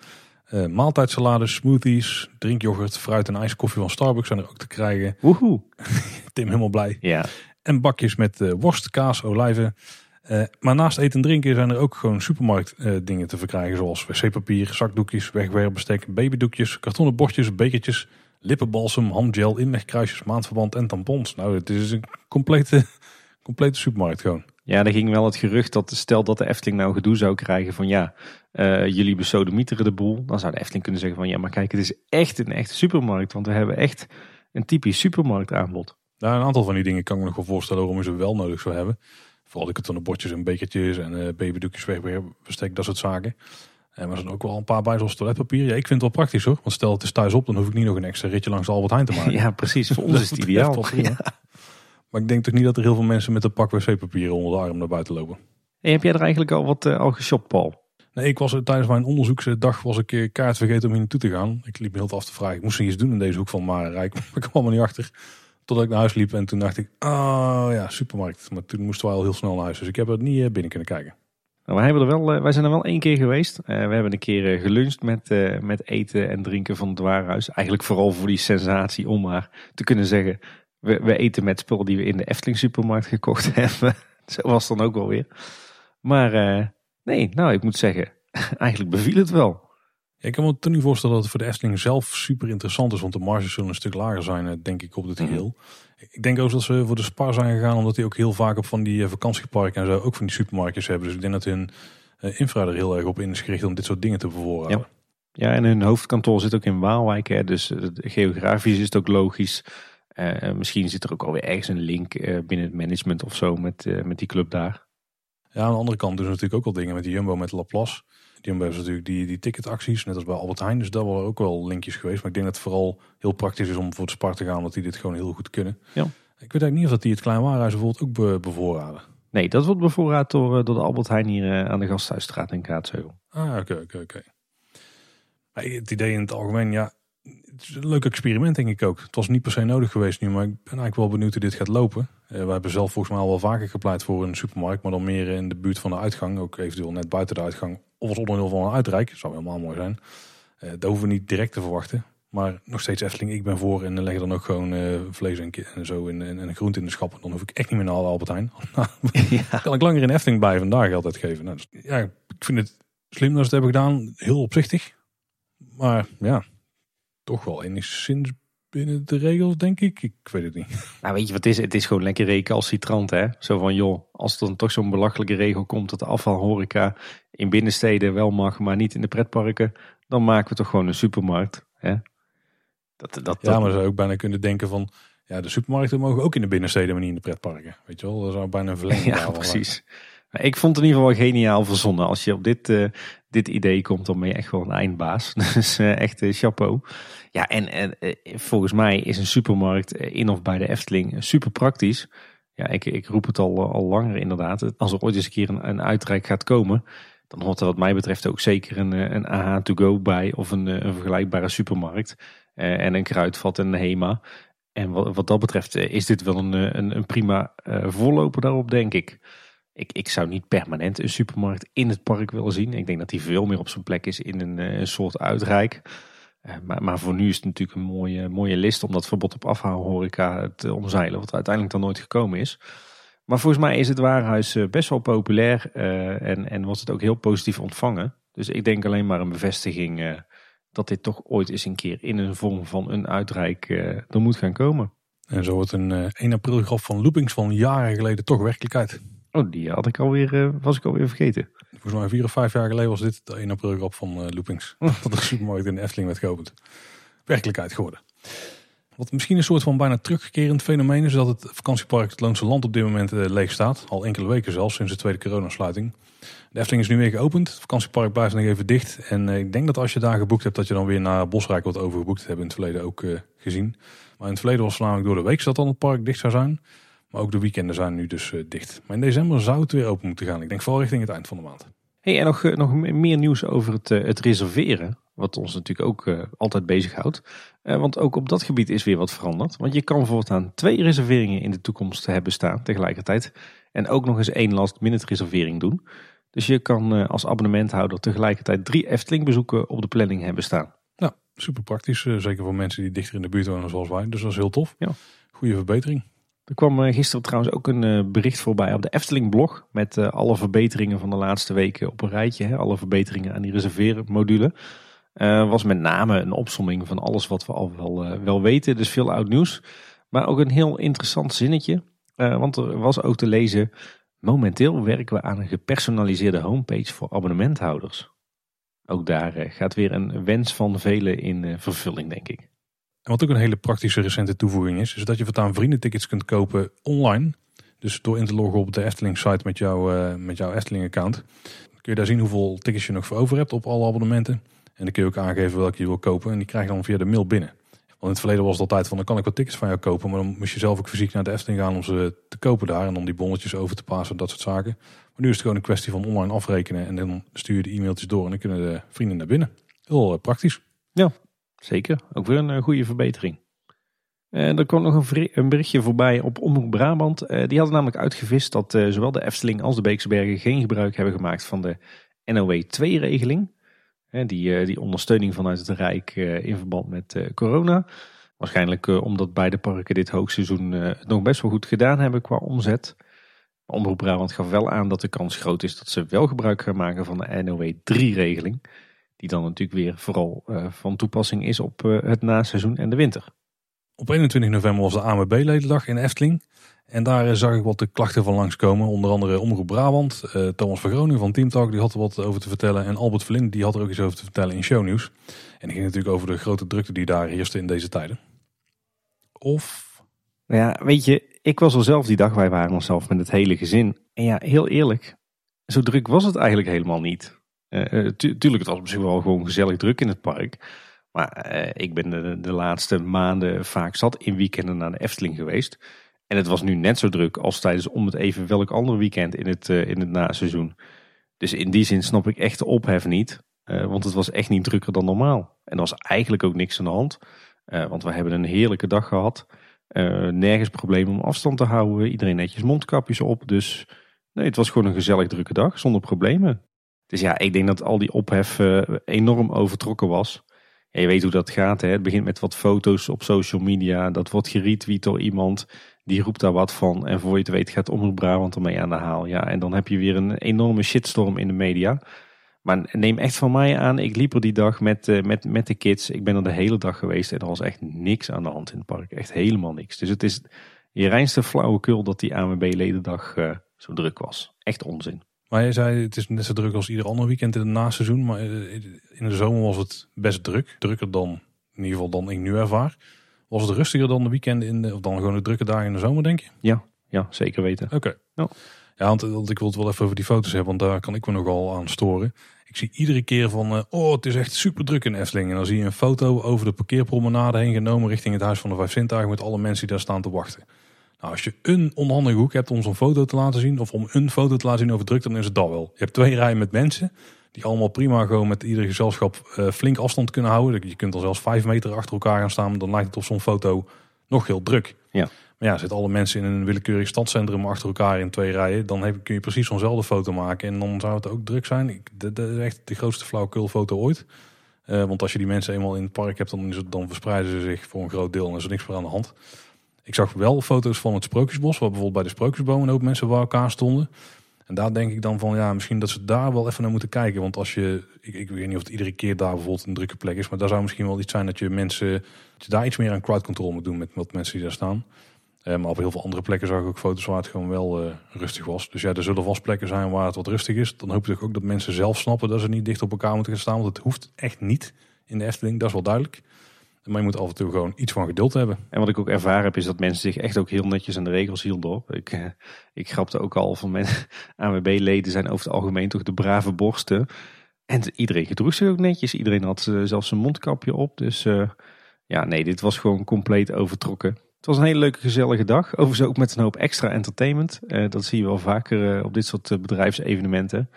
Uh, maaltijdsalades, smoothies, drinkyoghurt, fruit en ijskoffie van Starbucks zijn er ook te krijgen. Woehoe. Tim helemaal blij. Ja. En bakjes met uh, worst, kaas, olijven. Uh, maar naast eten en drinken zijn er ook gewoon supermarkt uh, dingen te verkrijgen. Zoals wc-papier, zakdoekjes, wegwerpbestek, babydoekjes, kartonnen bordjes, bekertjes, lippenbalsem, handgel, inlegkruisjes, maandverband en tampons. Nou, het is een complete, complete supermarkt gewoon. Ja, er ging wel het gerucht dat stel dat de Efteling nou gedoe zou krijgen van ja, uh, jullie besodemieteren de boel. Dan zou de Efteling kunnen zeggen van ja, maar kijk, het is echt een echte supermarkt. Want we hebben echt een typisch supermarktaanbod. Nou, een aantal van die dingen kan ik me nog wel voorstellen waarom je ze wel nodig zou hebben. Vooral de kartonnen bordjes en bekertjes en uh, babydoekjes wegbestek, dat soort zaken. En maar er zijn ook wel een paar bij zoals toiletpapier. Ja, ik vind het wel praktisch hoor. Want stel het is thuis op, dan hoef ik niet nog een extra ritje langs de Albert Heijn te maken. Ja, precies. Voor ons is het ideaal. Ja. Maar ik denk toch niet dat er heel veel mensen met een pak wc-papier onder de arm naar buiten lopen. Hey, heb jij er eigenlijk al wat uh, al geshopt, Paul? Nee, ik was tijdens mijn onderzoeksdag was ik kaart vergeten om hier naartoe te gaan. Ik liep me heel af te vragen. Ik moest iets doen in deze hoek van Marenrijk. Maar ik kwam allemaal niet achter. Totdat ik naar huis liep en toen dacht ik, oh ja, supermarkt. Maar toen moesten we al heel snel naar huis. Dus ik heb er niet binnen kunnen kijken. Nou, wij, hebben er wel, wij zijn er wel één keer geweest. Uh, we hebben een keer geluncht met, uh, met eten en drinken van het Warenhuis. Eigenlijk vooral voor die sensatie om maar te kunnen zeggen... We, we eten met spullen die we in de Efteling supermarkt gekocht hebben. Zo was het dan ook wel weer. Maar uh, nee, nou ik moet zeggen, eigenlijk beviel het wel. Ja, ik kan me toch niet voorstellen dat het voor de Efteling zelf super interessant is. Want de marges zullen een stuk lager zijn, denk ik, op dit geheel. Mm -hmm. Ik denk ook dat ze voor de Spar zijn gegaan. Omdat die ook heel vaak op van die vakantieparken en zo ook van die supermarktjes hebben. Dus ik denk dat hun infra er heel erg op in is gericht om dit soort dingen te bevoorraden. Ja. ja, en hun hoofdkantoor zit ook in Waalwijk. Hè, dus geografisch is het ook logisch. Uh, misschien zit er ook alweer ergens een link uh, binnen het management of zo met, met die club daar. Ja, aan de andere kant doen ze natuurlijk ook wel dingen met die Jumbo met Laplace. Jumbo heeft natuurlijk die, die ticketacties, net als bij Albert Heijn. Dus daar waren ook wel linkjes geweest. Maar ik denk dat het vooral heel praktisch is om voor het Spar te gaan, omdat die dit gewoon heel goed kunnen. Ja. Ik weet eigenlijk niet of dat die het Klein Warenhuis bijvoorbeeld ook be- bevoorraden. Nee, dat wordt bevoorraad door, eh, door de Albert Heijn hier eh, aan de Gasthuisstraat in Kaatsheuvel. Ah, oké, oké, oké. Het idee in het algemeen, ja, het is een leuk experiment denk ik ook. Het was niet per se nodig geweest nu, maar ik ben eigenlijk wel benieuwd hoe dit gaat lopen. Eh, we hebben zelf volgens mij al wel vaker gepleit voor een supermarkt, maar dan meer in de buurt van de uitgang. Ook eventueel net buiten de uitgang of als onderdeel van een uitrijk. Zou helemaal mooi zijn. Eh dat hoeven we niet direct te verwachten. Maar nog steeds Efteling, ik ben voor en dan leg dan ook gewoon eh, vlees en, en zo en, en, en groente in de schappen. Dan hoef ik echt niet meer naar Albert Heijn. ja. kan ik langer in Efteling blijven vandaag altijd geven. Nou, dus, ja, ik vind het slim dat ze het hebben gedaan. Heel opzichtig. Maar ja, toch wel enigszins binnen de regels, denk ik. Ik weet het niet. Nou, weet je wat het is? Het is gewoon lekker recalcitrant, hè? Zo van, joh, als er dan toch zo'n belachelijke regel komt dat de afvalhoreca in binnensteden wel mag, maar niet in de pretparken, dan maken we toch gewoon een supermarkt, hè? Dat, dat, Ja, maar zou ook bijna kunnen denken van... Ja, de supermarkten mogen ook in de binnensteden, maar niet in de pretparken. Weet je wel, dat zou bijna een verlenging Ja, precies. Ik vond het in ieder geval geniaal verzonnen. Als je op dit, eh, dit idee komt, dan ben je echt wel een eindbaas. Dus eh, echt eh, chapeau. Ja, en en, eh, volgens mij is een supermarkt eh, in of bij de Efteling super praktisch. Ja, ik, ik roep het al, eh, al langer inderdaad. Als er ooit eens een keer een, een uitreik gaat komen, dan hoort er wat mij betreft ook zeker een, een AH to go bij. Of een, een vergelijkbare supermarkt. En een kruidvat en een HEMA. En wat, wat dat betreft is dit wel een, een, een prima voorloper daarop, denk ik. Ik, ik zou niet permanent een supermarkt in het park willen zien. Ik denk dat die veel meer op zijn plek is in een, een soort uitrijk. Eh, maar, maar voor nu is het natuurlijk een mooie, mooie list om dat verbod op afhaalhoreca te omzeilen. Wat uiteindelijk dan nooit gekomen is. Maar volgens mij is het warenhuis eh, best wel populair. eh, en, en was het ook heel positief ontvangen. Dus ik denk alleen maar een bevestiging dat dit toch ooit eens een keer in een vorm van een uitrijk eh, er moet gaan komen. En zo wordt een eh 1 april grap van loopings van jaren geleden toch werkelijkheid. Oh, die had ik alweer, eh, was ik alweer vergeten. Volgens mij vier of vijf jaar geleden was dit de 1 april grap van eh, loopings. Dat de supermarkt in de Efteling werd geopend. Werkelijkheid geworden. Wat misschien een soort van bijna terugkerend fenomeen is dat het vakantiepark het Loonse Land op dit moment eh, leeg staat. Al enkele weken zelfs, sinds de tweede coronasluiting. De Efteling is nu weer geopend. Het vakantiepark blijft nog even dicht. En ik denk dat als je daar geboekt hebt, dat je dan weer naar Bosrijk wordt overgeboekt. Dat hebben we in het verleden ook gezien. Maar in het verleden was het namelijk door de week dat dan het park dicht zou zijn. Maar ook de weekenden zijn nu dus eh, dicht. Maar in december zou het weer open moeten gaan. Ik denk vooral richting het eind van de maand. Hey, en nog, eh, nog me- meer nieuws over het, eh, het reserveren. Wat ons natuurlijk ook altijd bezighoudt. Eh, want ook op dat gebied is weer wat veranderd. Want je kan voortaan twee reserveringen in de toekomst hebben staan tegelijkertijd. En ook nog eens één last minute reservering doen. Dus je kan als abonnementhouder tegelijkertijd drie Efteling bezoeken op de planning hebben staan. Nou, super praktisch. zeker voor mensen die dichter in de buurt wonen zoals wij. Dus dat is heel tof. Ja. Goede verbetering. Er kwam eh, gisteren trouwens ook een eh, bericht voorbij op de Efteling blog. Met eh, alle verbeteringen van de laatste weken op een rijtje. Alle verbeteringen aan die reserveren module. Eh, was met name een opsomming van alles wat we al wel, weten. Dus veel oud nieuws. Maar ook een heel interessant zinnetje. Want er was ook te lezen. Momenteel werken we aan een gepersonaliseerde homepage voor abonnementhouders. Ook daar gaat weer een wens van velen in vervulling, denk ik. En wat ook een hele praktische recente toevoeging is, is dat je voortaan vriendentickets kunt kopen online. Dus door in te loggen op de Efteling site met, eh, met jouw Efteling account. Kun je daar zien hoeveel tickets je nog voor over hebt op alle abonnementen. En dan kun je ook aangeven welke je wil kopen. En die krijg je dan via de mail binnen. Want in het verleden was het altijd van, dan kan ik wat tickets van jou kopen. Maar dan moest je zelf ook fysiek naar de Efteling gaan om ze te kopen daar. En dan die bonnetjes over te passen, dat soort zaken. Maar nu is het gewoon een kwestie van online afrekenen. En dan stuur je de e-mailtjes door en dan kunnen de vrienden naar binnen. Heel eh, praktisch. Zeker, ook weer een eh, goede verbetering. En er kwam nog een, een berichtje voorbij op Omroep Brabant. Eh, die hadden namelijk uitgevist dat eh, zowel de Efteling als de Beekse Bergen geen gebruik hebben gemaakt van de NOW 2-regeling. die, eh, die ondersteuning vanuit het Rijk eh, in verband met eh, corona. Waarschijnlijk eh, omdat beide parken dit hoogseizoen eh, nog best wel goed gedaan hebben qua omzet. Omroep Brabant gaf wel aan dat de kans groot is dat ze wel gebruik gaan maken van de NOW 3-regeling. Die dan natuurlijk weer vooral eh, van toepassing is op eh, het naseizoen en de winter. Op 21 november was de AMB-ledendag in Efteling. En daar eh, zag ik wat de klachten van langskomen. Onder andere Omroep Brabant, eh, Thomas van Groningen van Teamtalk, die had er wat over te vertellen. En Albert Verlinde, die had er ook iets over te vertellen in shownieuws. En die ging natuurlijk over de grote drukte die daar heerste in deze tijden. Of, Nou ja, weet je, ik was er zelf die dag, wij waren onszelf met het hele gezin. En ja, heel eerlijk, zo druk was het eigenlijk helemaal niet. Uh, tuurlijk, het was misschien wel gewoon gezellig druk in het park. Maar uh, ik ben de, de, laatste maanden vaak zat in weekenden naar de Efteling geweest. En het was nu net zo druk als tijdens om het even welk ander weekend in het, in het naseizoen. Dus in die zin snap ik echt de ophef niet. want het was echt niet drukker dan normaal. En er was eigenlijk ook niks aan de hand. want we hebben een heerlijke dag gehad. nergens probleem om afstand te houden. Iedereen netjes mondkapjes op. Dus nee, het was gewoon een gezellig drukke dag zonder problemen. Dus ja, ik denk dat al die ophef enorm overtrokken was je weet hoe dat gaat. Hè? Het begint met wat foto's op social media. Dat wordt geretweet door iemand. Die roept daar wat van. En voor je het weet gaat Omroep Brabant ermee aan de haal. Ja, en dan heb je weer een enorme shitstorm in de media. Maar neem echt van mij aan. Ik liep er die dag met, uh, met, met de kids. Ik ben er de hele dag geweest. En er was echt niks aan de hand in het park. Echt helemaal niks. Dus het is je reinste flauwekul dat die ANWB-ledendag uh, zo druk was. Echt onzin. Maar je zei, het is net zo druk als ieder ander weekend in het naseizoen. Maar eh, in de zomer was het best druk. Drukker dan, in ieder geval dan ik nu ervaar. Was het rustiger dan de weekenden in de, of dan gewoon de drukke dagen in de zomer, denk je? Ja, ja zeker weten. Oké. Ja. ja, want, want, ik wil het wel even over die foto's hebben, want daar kan ik me nogal aan storen. Ik zie iedere keer van, uh, oh, het is echt super druk in Efteling. En dan zie je een foto over de parkeerpromenade heen genomen richting het Huis van de Vijf Zintuigen met alle mensen die daar staan te wachten. Nou, als je een onhandige hoek hebt om zo'n foto te laten zien, of om een foto te laten zien over druk, dan is het dat wel. Je hebt twee rijen met mensen, die allemaal prima gewoon met iedere gezelschap uh, flink afstand kunnen houden. Je kunt al zelfs vijf meter achter elkaar gaan staan, dan lijkt het op zo'n foto nog heel druk. Ja. Maar ja, zitten alle mensen in een willekeurig stadscentrum achter elkaar in twee rijen, dan heb, kun je precies zo'nzelfde foto maken en dan zou het ook druk zijn. Dat is echt de grootste flauwkulfoto ooit. Uh, want als je die mensen eenmaal in het park hebt, dan, is het, dan verspreiden ze zich voor een groot deel en is er niks meer aan de hand. Ik zag wel foto's van het Sprookjesbos, waar bijvoorbeeld bij de Sprookjesbomen ook mensen bij elkaar stonden. En daar denk ik dan van, ja, misschien dat ze daar wel even naar moeten kijken. Want als je, ik, ik weet niet of het iedere keer daar bijvoorbeeld een drukke plek is, maar daar zou misschien wel iets zijn dat je mensen, daar iets meer aan crowd control moet doen met wat mensen die daar staan. Eh, maar op heel veel andere plekken zag ik ook foto's waar het gewoon wel uh, rustig was. Dus ja, er zullen vast plekken zijn waar het wat rustig is. Dan hoop ik ook dat mensen zelf snappen dat ze niet dicht op elkaar moeten gaan staan. Want het hoeft echt niet in de Efteling, dat is wel duidelijk. Maar je moet af en toe gewoon iets van geduld hebben. En wat ik ook ervaren heb, is dat mensen zich echt ook heel netjes aan de regels hielden Ik, eh, ik grapte ook al van mijn AWB-leden zijn over het algemeen toch de brave borsten. En iedereen gedroeg zich ook netjes. Iedereen had uh, zelfs zijn mondkapje op. Dus uh, ja, nee, dit was gewoon compleet overtrokken. Het was een hele leuke, gezellige dag. Overigens ook met een hoop extra entertainment. Dat zie je wel vaker op dit soort bedrijfsevenementen.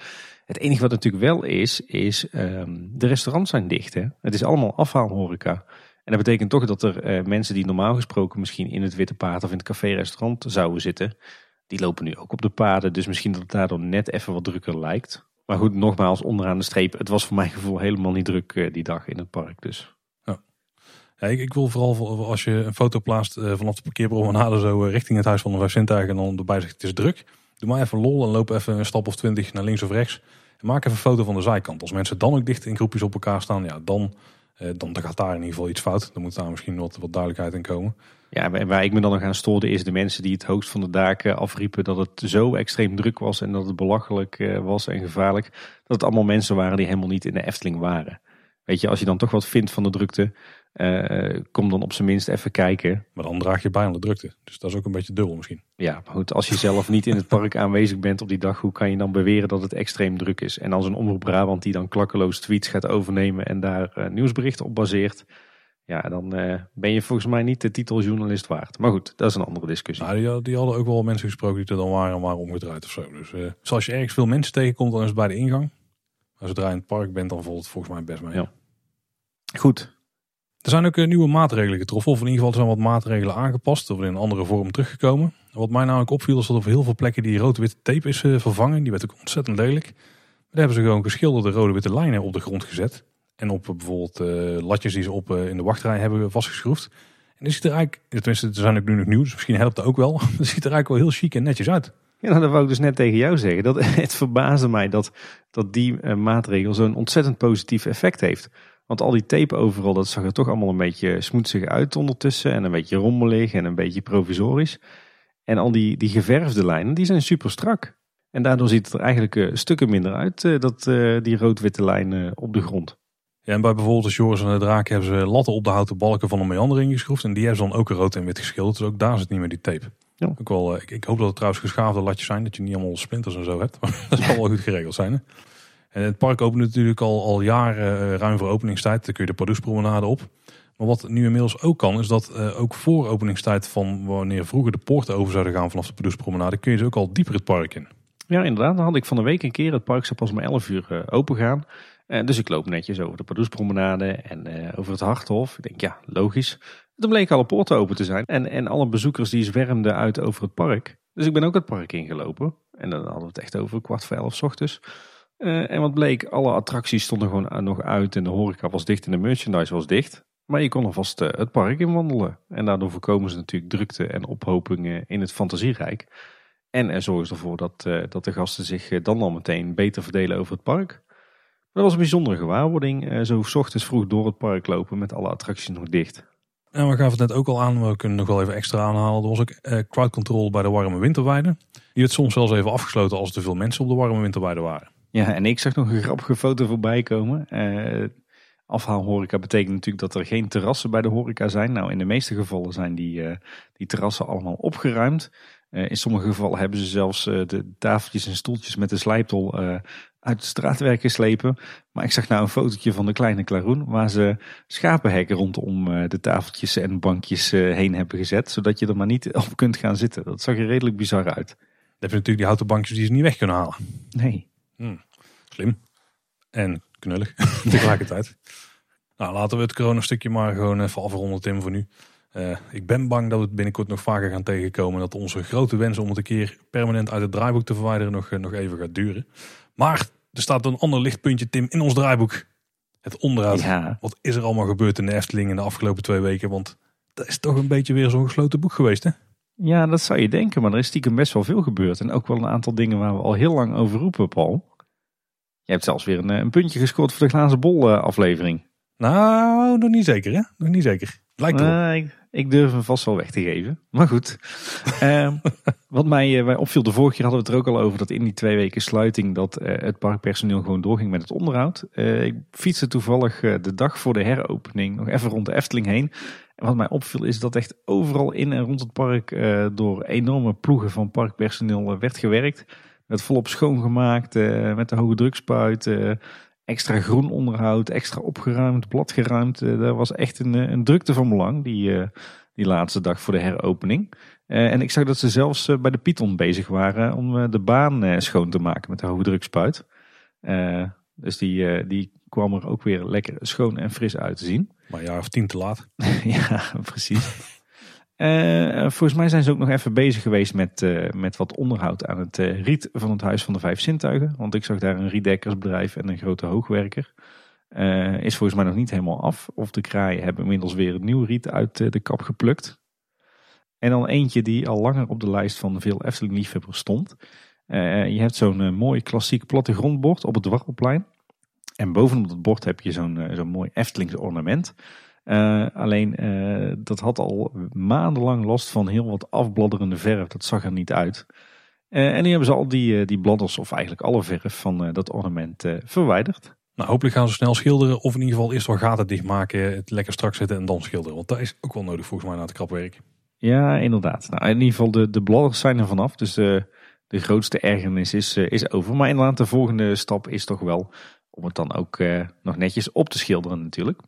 Het enige wat natuurlijk wel is, is um, de restaurants zijn dicht. Hè? Het is allemaal afhaalhoreca. En dat betekent toch dat er uh, mensen die normaal gesproken misschien in het Witte Paard of in het café-restaurant zouden zitten, die lopen nu ook op de paden. Dus misschien dat het daardoor net even wat drukker lijkt. Maar goed, nogmaals, onderaan de streep. Het was voor mijn gevoel helemaal niet druk uh, die dag in het park. Dus. Ja. Ik, ik, wil vooral als je een foto plaatst uh, vanaf de parkeerpromenade zo richting het Huis van de Vijf en dan erbij zegt het is druk. Doe maar even lol en loop even een stap of twintig naar links of rechts. En maak even een foto van de zijkant. Als mensen dan ook dicht in groepjes op elkaar staan, ja, dan eh, dan, gaat daar in ieder geval iets fout. Dan moet daar misschien wat, wat duidelijkheid in komen. Ja, waar ik me dan nog aan stoorde is de mensen die het hoogst van de daken afriepen dat het zo extreem druk was en dat het belachelijk eh, was en gevaarlijk. Dat het allemaal mensen waren die helemaal niet in de Efteling waren. Weet je, als je dan toch wat vindt van de drukte, uh, kom dan op zijn minst even kijken. Maar dan draag je bij aan de drukte. Dus dat is ook een beetje dubbel misschien. Ja, maar goed, als je zelf niet in het park aanwezig bent op die dag, hoe kan je dan beweren dat het extreem druk is? En als een omroep Brabant die dan klakkeloos tweets gaat overnemen en daar uh, nieuwsberichten op baseert, ja, dan uh, ben je volgens mij niet de titel journalist waard. Maar goed, dat is een andere discussie. Nou, die, die, hadden ook wel mensen gesproken die er dan waren en waren omgedraaid of zo. Dus zoals je ergens veel mensen tegenkomt, dan is het bij de ingang. Als je in het park bent, dan valt het volgens mij best mee. Ja. Goed, er zijn ook eh, nieuwe maatregelen getroffen, of in ieder geval zijn wat maatregelen aangepast of in een andere vorm teruggekomen. Wat mij namelijk opviel is dat op heel veel plekken die rood-witte tape is eh, vervangen. Die werd ook ontzettend lelijk. Daar hebben ze gewoon geschilderde rode-witte lijnen op de grond gezet. En op eh, bijvoorbeeld latjes die ze op in de wachtrij hebben vastgeschroefd. En dat ziet er eigenlijk, tenminste, ze zijn ook nu nog nieuw, dus misschien helpt dat ook wel. Dat ziet er eigenlijk wel heel chic en netjes uit. Ja, nou, dat wou ik dus net tegen jou zeggen. Dat, het verbaasde mij dat, dat die maatregel zo'n ontzettend positief effect heeft. Want al die tape overal, dat zag er toch allemaal een beetje smoetsig uit ondertussen. En een beetje rommelig en een beetje provisorisch. En al die, die geverfde lijnen, die zijn super strak. En daardoor ziet het er eigenlijk uh, stukken minder uit, uh, dat, uh, die rood-witte lijn op de grond. Ja, en bij bijvoorbeeld de Joris en de Draak hebben ze latten op de houten balken van een meandering geschroefd. En die hebben ze dan ook rood en wit geschilderd. Dus ook daar zit niet meer die tape. Ja. Ook wel, ik, ik hoop dat het trouwens geschaafde latjes zijn, dat je niet allemaal splinters en zo hebt. Maar dat zal wel goed geregeld zijn. Hè? En het park opent natuurlijk al, al jaren ruim voor openingstijd. Dan kun je de Pardoespromenade op. Maar wat nu inmiddels ook kan, is dat uh, ook voor openingstijd van wanneer vroeger de poorten over zouden gaan vanaf de Pardoespromenade, kun je dus ook al dieper het park in. Ja, inderdaad. Dan had ik van de week een keer. Het park zou pas om 11 uur uh, open gaan. Dus ik loop netjes over de Pardoespromenade en over het Harthof. Ik denk, ja, logisch. Dan bleken alle poorten open te zijn. En, en alle bezoekers die zwermden uit over het park. Dus ik ben ook het park ingelopen. En dan hadden we het echt over kwart voor elf ochtends. En wat bleek, alle attracties stonden gewoon nog uit. En de horeca was dicht en de merchandise was dicht. Maar je kon alvast uh, het park in wandelen. En daardoor voorkomen ze natuurlijk drukte en ophopingen in het fantasierijk. En er zorgen ze ervoor dat, dat de gasten zich dan al meteen beter verdelen over het park. Dat was een bijzondere gewaarwording. zo s ochtends vroeg door het park lopen met alle attracties nog dicht. En we gaven het net ook al aan, we kunnen nog wel even extra aanhalen. Er was ook crowd control bij de warme winterweide. Die werd soms zelfs even afgesloten als er te veel mensen op de warme winterweide waren. Ja, en ik zag nog een grappige foto voorbij komen. Afhaalhoreca betekent natuurlijk dat er geen terrassen bij de horeca zijn. Nou, in de meeste gevallen zijn die, uh, die terrassen allemaal opgeruimd. Uh, in sommige gevallen hebben ze zelfs uh, de tafeltjes en stoeltjes met de slijptol uit de straatwerk geslepen. Maar ik zag nou een fotootje van de kleine Klaroen waar ze schapenhekken rondom de tafeltjes en bankjes heen hebben gezet. Zodat je er maar niet op kunt gaan zitten. Dat zag er redelijk bizar uit. Dan heb je natuurlijk die houten bankjes die ze niet weg kunnen halen. Nee. Hmm, slim. En knullig tegelijkertijd. Nou, laten we het corona-stukje maar gewoon even afronden, Tim, voor nu. Uh, ik ben bang dat we het binnenkort nog vaker gaan tegenkomen. Dat onze grote wens om het een keer permanent uit het draaiboek te verwijderen nog, uh, nog even gaat duren. Maar er staat een ander lichtpuntje, Tim, in ons draaiboek. Het onderhoud. Ja. Wat is er allemaal gebeurd in de Efteling in de afgelopen twee weken? Want dat is toch een beetje weer zo'n gesloten boek geweest, hè? Ja, dat zou je denken. Maar er is stiekem best wel veel gebeurd. En ook wel een aantal dingen waar we al heel lang over roepen, Paul. Je hebt zelfs weer een, een puntje gescoord voor de glazen bol uh, aflevering. Nou, nog niet zeker hè? Nog niet zeker. Lijkt erop. Uh, ik, ik, durf hem vast wel weg te geven. Maar goed. uh, wat mij, mij opviel, de vorige keer hadden we het er ook al over dat in die twee weken sluiting dat het parkpersoneel gewoon doorging met het onderhoud. ik fietste toevallig de dag voor de heropening nog even rond de Efteling heen. En wat mij opviel is dat echt overal in en rond het park door enorme ploegen van parkpersoneel werd gewerkt. Werd volop schoongemaakt, met de hoge drukspuit, extra groen onderhoud, extra opgeruimd, bladgeruimd. Uh, daar was echt een, een drukte van belang die, uh, die laatste dag voor de heropening. Uh, en ik zag dat ze zelfs bij de Python bezig waren om de baan schoon te maken met de hoge drukspuit. dus die, die kwam er ook weer lekker schoon en fris uit te zien. Maar een jaar of tien te laat. ja, precies. Uh, volgens mij zijn ze ook nog even bezig geweest met, uh, met wat onderhoud aan het uh, riet van het Huis van de Vijf Zintuigen. Want ik zag daar een riedekkersbedrijf en een grote hoogwerker. is volgens mij nog niet helemaal af. Of de kraaien hebben inmiddels weer een nieuw riet uit de kap geplukt. En dan eentje die al langer op de lijst van veel Efteling-liefhebbers stond. je hebt zo'n mooi klassiek plattegrondbord op het Dwarrelplein. En bovenop dat bord heb je zo'n zo'n mooi Eftelings ornament. Uh, alleen uh, dat had al maandenlang last van heel wat afbladderende verf. Dat zag er niet uit. Uh, en nu hebben ze al die, die bladders, of eigenlijk alle verf van dat ornament verwijderd. Nou, hopelijk gaan ze snel schilderen. Of in ieder geval eerst wel gaten dichtmaken, het lekker strak zetten en dan schilderen. Want dat is ook wel nodig volgens mij na het krapwerk. Ja, inderdaad. Nou, in ieder geval de, de bladders zijn er vanaf. Dus de, de grootste ergernis is, is over. Maar inderdaad, de volgende stap is toch wel om het dan ook nog netjes op te schilderen natuurlijk.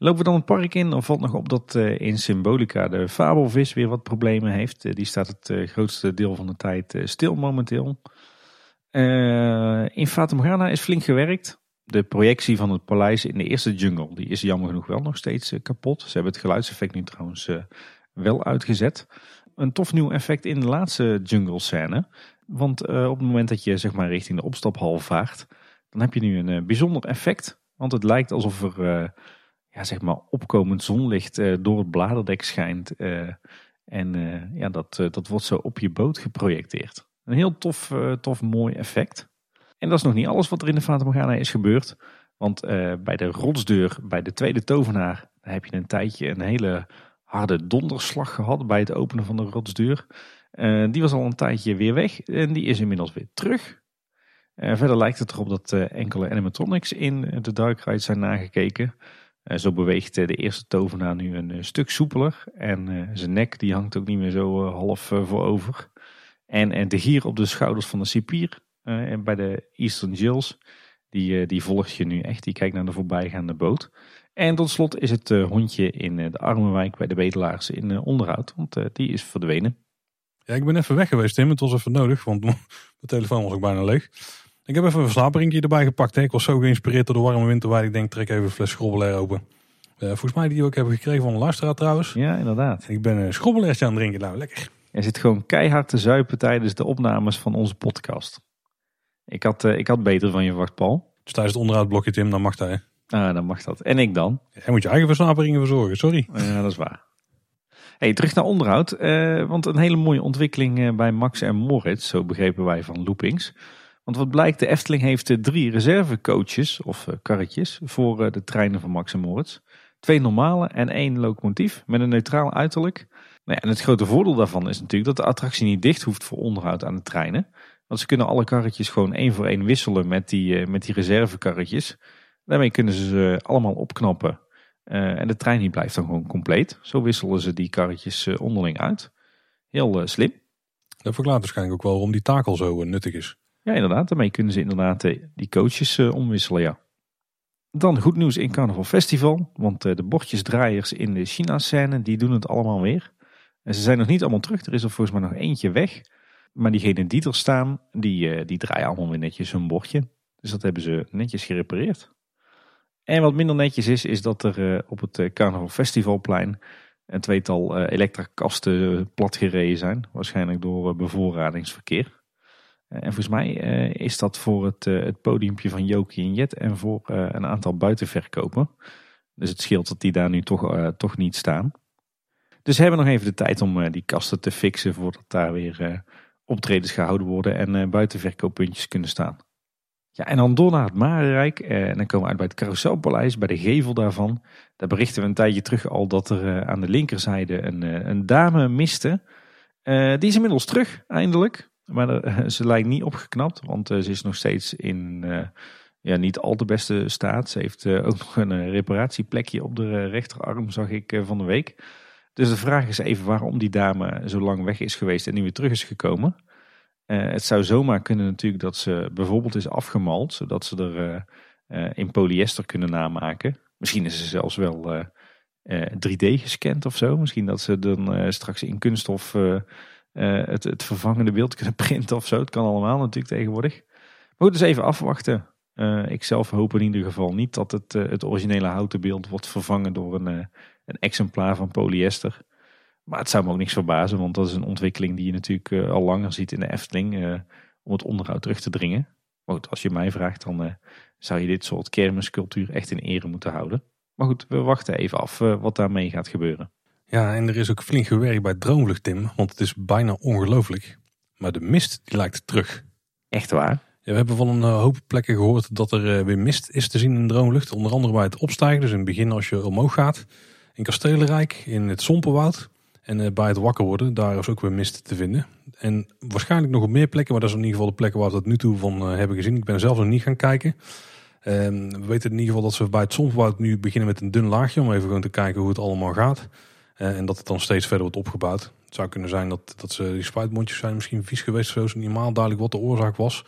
Lopen we dan het park in, dan valt nog op dat uh, in Symbolica de fabelvis weer wat problemen heeft. Uh, die staat het uh, grootste deel van de tijd stil momenteel. in Fata Morgana is flink gewerkt. De projectie van het paleis in de eerste jungle die is jammer genoeg wel nog steeds kapot. Ze hebben het geluidseffect nu trouwens wel uitgezet. Een tof nieuw effect in de laatste jungle scène. Want op het moment dat je zeg maar richting de opstaphal vaart, dan heb je nu een bijzonder effect. Want het lijkt alsof er ja, zeg maar opkomend zonlicht uh, door het bladerdek schijnt. Uh, en uh, ja, dat, dat wordt zo op je boot geprojecteerd. Een heel tof, tof mooi effect. En dat is nog niet alles wat er in de Fata Morgana is gebeurd. Want bij de rotsdeur, bij de tweede tovenaar, heb je een tijdje een hele harde donderslag gehad bij het openen van de rotsdeur. die was al een tijdje weer weg en die is inmiddels weer terug. verder lijkt het erop dat enkele animatronics in de Ride zijn nagekeken. Zo beweegt de eerste tovenaar nu een stuk soepeler. En zijn nek die hangt ook niet meer zo half voorover. En de gier op de schouders van de cipier bij de Eastern Gills, die, die volgt je nu echt. Die kijkt naar de voorbijgaande boot. En tot slot is het hondje in de Armenwijk bij de Bedelaars in onderhoud, want die is verdwenen. Ja, ik ben even weg geweest, Tim. Het was even nodig, want mijn telefoon was ook bijna leeg. Ik heb even een verslaperingje erbij gepakt. Hè. Ik was zo geïnspireerd door de warme winterwijn. Ik denk, trek even een fles schrobbelair open. Uh, volgens mij die ook hebben gekregen van een luisteraar trouwens. Ja, inderdaad. Ik ben een schrobbelairtje aan het drinken. Nou, lekker. Je zit gewoon keihard te zuipen tijdens de opnames van onze podcast. Ik had, uh, ik had beter van je verwacht, Paul. Dus tijdens het onderhoudblokje, Tim, dan mag hij. Ah, dan mag dat. En ik dan? Jij moet je eigen versnaperingen verzorgen, sorry. Ja, dat is waar. Hey, terug naar onderhoud. Uh, want een hele mooie ontwikkeling bij Max en Moritz, zo begrepen wij van Loopings. Want wat blijkt, de Efteling heeft drie reservecoaches of eh, karretjes voor eh, de treinen van Max en Moritz. Twee normale en één locomotief met een neutraal uiterlijk. Nou ja, en het grote voordeel daarvan is natuurlijk dat de attractie niet dicht hoeft voor onderhoud aan de treinen. Want ze kunnen alle karretjes gewoon één voor één wisselen met die, met die reservekarretjes. Daarmee kunnen ze ze allemaal opknappen. En de trein die blijft dan gewoon compleet. Zo wisselen ze die karretjes onderling uit. Heel slim. Dat verklaart waarschijnlijk ook wel waarom die takel zo nuttig is. Ja, inderdaad. Daarmee kunnen ze inderdaad eh, die coaches uh, omwisselen, ja. Dan goed nieuws in Carnaval Festival. Want uh, de bordjesdraaiers in de China-scène, die doen het allemaal weer. En ze zijn nog niet allemaal terug. Er is er volgens mij nog eentje weg. Maar diegenen die er staan, die, die draaien allemaal weer netjes hun bordje. Dus dat hebben ze netjes gerepareerd. En wat minder netjes is, is dat er op het Carnaval Festivalplein een tweetal elektrakasten platgereden zijn. Waarschijnlijk door bevoorradingsverkeer. Eh, en volgens mij eh, is dat voor het, uh, het podiumpje van Jokie en Jet en voor een aantal buitenverkopen. Dus het scheelt dat die daar nu toch, toch niet staan. Dus we hebben nog even de tijd om die kasten te fixen voordat daar weer optredens gehouden worden en buitenverkooppuntjes kunnen staan. Ja, en dan door naar het Marenrijk. en dan komen we uit bij het Carouselpaleis, bij de gevel daarvan. Daar berichten we een tijdje terug al dat er aan de linkerzijde een, een dame miste. die is inmiddels terug, eindelijk. Maar ze lijkt niet opgeknapt, want eh, ze is nog steeds in uh, ja, niet al te beste staat. Ze heeft ook nog een reparatieplekje op de rechterarm, zag ik van de week. Dus de vraag is even waarom die dame zo lang weg is geweest en nu weer terug is gekomen. het zou zomaar kunnen natuurlijk dat ze bijvoorbeeld is afgemald, zodat ze er in polyester kunnen namaken. Misschien is ze zelfs wel 3D gescand of zo. Misschien dat ze dan straks in kunststof uh, het, het vervangende beeld kunnen printen of zo. Het kan allemaal natuurlijk tegenwoordig. Maar goed, dus even afwachten. Uh, ik zelf hoop in ieder geval niet dat het, uh, het originele houten beeld wordt vervangen door een, een exemplaar van polyester. Maar het zou me ook niks verbazen, want dat is een ontwikkeling die je natuurlijk al langer ziet in de Efteling. om het onderhoud terug te dringen. Maar goed, als je mij vraagt, dan zou je dit soort kermiscultuur echt in ere moeten houden. Maar goed, we wachten even af wat daarmee gaat gebeuren. Ja, en er is ook flink gewerkt bij Droomvlucht, Tim. Want het is bijna ongelooflijk. Maar de mist die lijkt terug. Echt waar? Ja, we hebben van een eh, hoop plekken gehoord dat er eh, weer mist is te zien in Droomvlucht. Onder andere bij het opstijgen, dus in het begin als je omhoog gaat. In Kastelenrijk, in het Sompenwoud. En eh, bij het wakker worden, daar is ook weer mist te vinden. En waarschijnlijk nog op meer plekken, maar dat is in ieder geval de plekken waar we dat nu toe van hebben gezien. Ik ben zelf nog niet gaan kijken. Ehm, we weten in ieder geval dat ze bij het Sompenwoud nu beginnen met een dun laagje. Om even gewoon te kijken hoe het allemaal gaat. Eh, en dat het dan steeds verder wordt opgebouwd. Het zou kunnen zijn dat, dat ze die spuitmondjes zijn misschien vies geweest. Zo is het niet helemaal duidelijk wat de oorzaak was.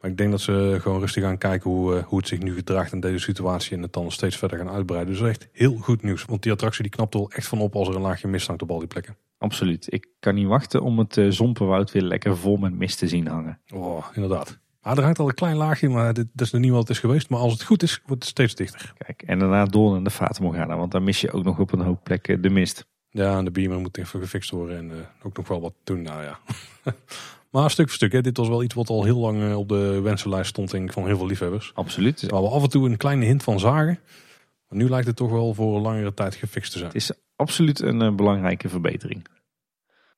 Maar ik denk dat ze gewoon rustig gaan kijken hoe, eh, hoe het zich nu gedraagt in deze situatie. En het dan steeds verder gaan uitbreiden. Dus echt heel goed nieuws. Want die attractie die knapt er wel echt van op als er een laagje mist hangt op al die plekken. Absoluut. Ik kan niet wachten om het uh, Zompenwoud weer lekker vol met mist te zien hangen. Oh, inderdaad. Maar er hangt al een klein laagje, maar dit, dat is nog niet wat het is geweest. Maar als het goed is, wordt het steeds dichter. Kijk, en daarna door naar de Fata Morgana. Want dan mis je ook nog op een hoop plekken de mist. Ja, en de beamer moet even gefixt worden en uh, ook nog wel wat doen. Nou ja. maar stuk voor stuk, hè, dit was wel iets wat al heel lang eh, op de wensenlijst stond denk ik, van heel veel liefhebbers. Absoluut. Waar we af en toe een kleine hint van zagen. Maar nu lijkt het toch wel voor een langere tijd gefixt te zijn. Het is absoluut een uh, belangrijke verbetering.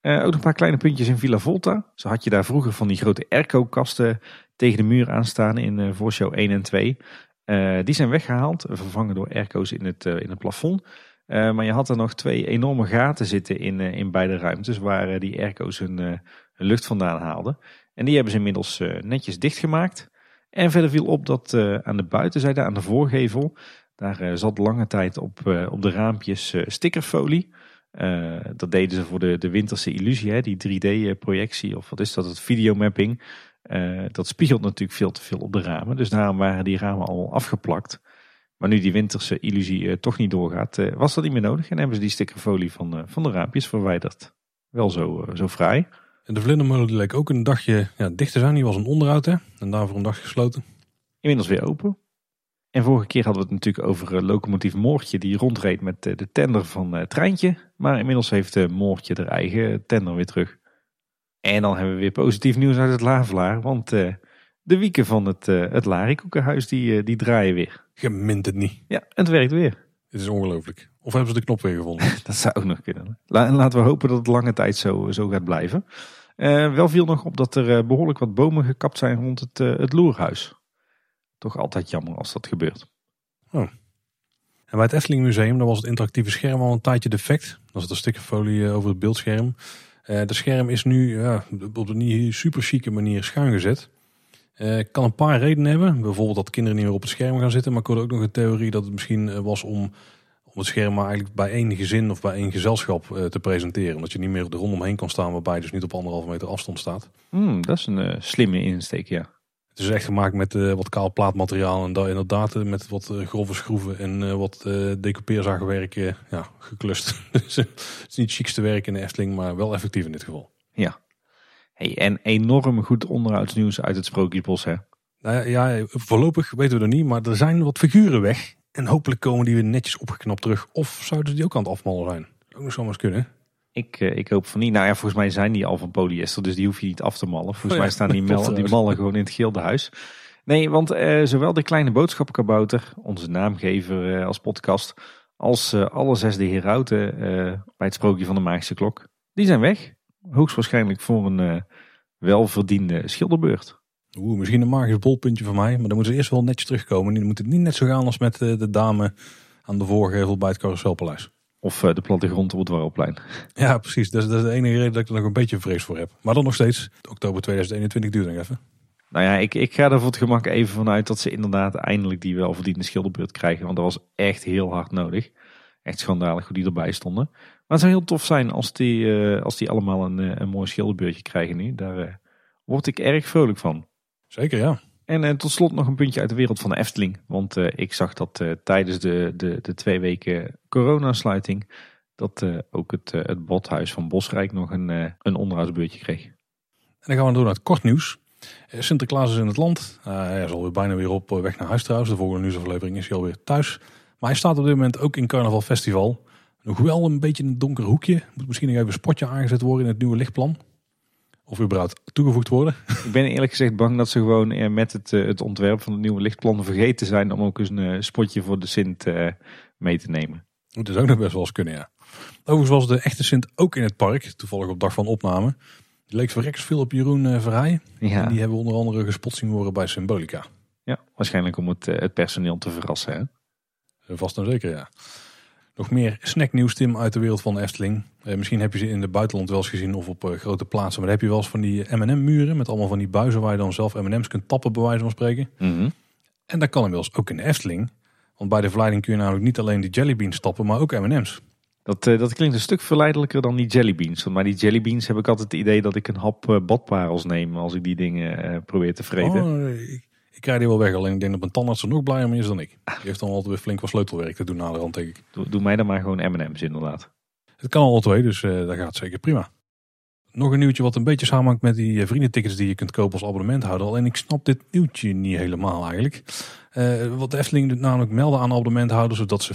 Ook nog een paar kleine puntjes in Villa Volta. Zo had je daar vroeger van die grote airco-kasten tegen de muur aanstaan in uh, voorshow 1 en 2. die zijn weggehaald, vervangen door airco's in het, in het plafond. Maar je had er nog twee enorme gaten zitten in, in beide ruimtes waar die airco's hun, hun, lucht vandaan haalden. En die hebben ze inmiddels netjes dichtgemaakt. En verder viel op dat aan de buitenzijde, aan de voorgevel, Daar zat lange tijd op, op de raampjes stickerfolie. Dat deden ze voor de, de winterse illusie, hè, die 3D-projectie of wat is dat, het videomapping. dat spiegelt natuurlijk veel te veel op de ramen. Dus daarom waren die ramen al afgeplakt. Maar nu die winterse illusie toch niet doorgaat, was dat niet meer nodig. En hebben ze die stickerfolie van, van de raampjes verwijderd. Wel zo, zo fraai. En de vlindermolen die leek ook een dagje ja, dicht te zijn. Die was een onderhoud hè? en daarvoor een dag gesloten. Inmiddels weer open. En vorige keer hadden we het natuurlijk over uh, locomotief Moortje die rondreed met uh, de tender van uh, Treintje. Maar inmiddels heeft Moortje er eigen tender weer terug. En dan hebben we weer positief nieuws uit het Lavelaar. Want de wieken van het, het Larikoekenhuis die, die draaien weer. Gemint het niet. Ja, het werkt weer. Het is ongelooflijk. Of hebben ze de knop weer gevonden? dat zou ook nog kunnen. laten we hopen dat het lange tijd zo, zo gaat blijven. Uh, wel viel nog op dat er behoorlijk wat bomen gekapt zijn rond het, uh, het loerhuis. Toch altijd jammer als dat gebeurt. Oh. En bij het Efteling Museum was het interactieve scherm al een tijdje defect. Dat is een stukje folie over het beeldscherm. Het scherm is nu ja, op een niet super chique manier schuin gezet. kan een paar redenen hebben. Bijvoorbeeld dat kinderen niet meer op het scherm gaan zitten. Maar ik hoorde ook nog een theorie dat het misschien was om om het scherm maar eigenlijk bij één gezin of bij één gezelschap uh, te presenteren. Omdat je niet meer er rondomheen kan staan waarbij je dus niet op anderhalve meter afstand staat. Hmm, dat is een uh, slimme insteek, ja. Het is echt gemaakt met uh, wat kaal plaatmateriaal en daar inderdaad met wat grove schroeven en wat decoupeerzaagwerk ja, geklust. dus, het is niet chicste werk in de Efteling, maar wel effectief in dit geval. Ja. Hey, en enorm goed onderhoudsnieuws uit het Sprookjesbos, hè? Nou ja, ja, voorlopig weten we er niet, maar er zijn wat figuren weg. En hopelijk komen die weer netjes opgeknapt terug. Of zouden die ook aan het afmallen zijn? Ook nog zomaar kunnen. Ik, uh, ik hoop van niet. Nou ja, volgens mij zijn die al van polyester, dus die hoef je niet af te mallen. Volgens oh mij staan die, die mallen gewoon in het gildehuis. Nee, want uh, zowel de kleine boodschappenkabouter, onze naamgever uh, als podcast, als alle zes de herauten bij het sprookje van de magische klok, die zijn weg. Hoogstwaarschijnlijk voor een welverdiende schilderbeurt. Oeh, misschien een magisch bolpuntje van mij. Maar dan moeten ze eerst wel netjes terugkomen. Dan moet het niet net zo gaan als met eh, de dame aan de voorgevel bij het Carouselpaleis. Of uh, de plattegrond op het Warrelplein. Ja, precies. Dat is, dat is, de enige reden dat ik er nog een beetje vrees voor heb. Maar dan nog steeds, oktober 2021 duurt nog even. Nou ja, ik, ik ga er voor het gemak even vanuit dat ze inderdaad eindelijk die welverdiende schilderbeurt krijgen. Want dat was echt heel hard nodig. Echt schandalig hoe die erbij stonden. Maar het zou heel tof zijn als die, uh, als die allemaal een, een mooi schilderbeurtje krijgen nu. Daar word ik erg vrolijk van. Zeker, ja. En uh, tot slot nog een puntje uit de wereld van de Efteling. Want uh, ik zag dat uh, tijdens de, de, de twee weken coronasluiting... dat ook het, het bodhuis van Bosrijk nog een, een onderhoudsbeurtje kreeg. En dan gaan we door naar het kort nieuws. Sinterklaas is in het land. hij is alweer bijna weer op weg naar huis trouwens. De volgende nieuwsaflevering is hij alweer thuis. Maar hij staat op dit moment ook in Carnaval Festival. Nog wel een beetje in een donker hoekje. Moet misschien nog even een spotje aangezet worden in het nieuwe lichtplan of überhaupt toegevoegd worden. Ik ben eerlijk gezegd bang dat ze gewoon eh, met het, eh, het ontwerp van het nieuwe lichtplan vergeten zijn om ook eens een eh, spotje voor de Sint mee te nemen. Dat is ook nog best wel eens kunnen, ja. Overigens was de echte Sint ook in het park, toevallig op dag van opname. Die leek verreks veel op Jeroen Verheij. Ja. En die hebben onder andere gespot zien worden bij Symbolica. Ja, waarschijnlijk om het, het personeel te verrassen. Hè? Vast en zeker, ja. Nog meer snacknieuws, Tim, uit de wereld van Efteling. Eh, misschien heb je ze in het buitenland wel eens gezien of op uh, grote plaatsen. Maar dan heb je wel eens van die M&M-muren met allemaal van die buizen waar je dan zelf M&M's kunt tappen, bij wijze van spreken. Mm En dat kan inmiddels ook in de Efteling. Want bij de verleiding kun je namelijk niet alleen die jellybeans tappen, maar ook M&M's. Dat, uh, dat klinkt een stuk verleidelijker dan die jellybeans. Maar die jellybeans heb ik altijd het idee dat ik een hap badparels neem als ik die dingen probeer te vreten. Oh, ik, ik krijg die wel weg. Alleen ik denk dat mijn tandarts er nog blijer mee is dan ik. Die heeft dan altijd weer flink wat sleutelwerk te doen na de hand, denk ik. Doe, doe mij dan maar gewoon M&M's inderdaad. Het kan al twee, dus uh, dat gaat zeker prima. Nog een nieuwtje wat een beetje samenhangt met die eh, vriendentickets die je kunt kopen als abonnementhouder. Alleen ik snap dit nieuwtje niet helemaal eigenlijk. Uh, wat de Efteling namelijk melden aan abonnementhouders... is dat ze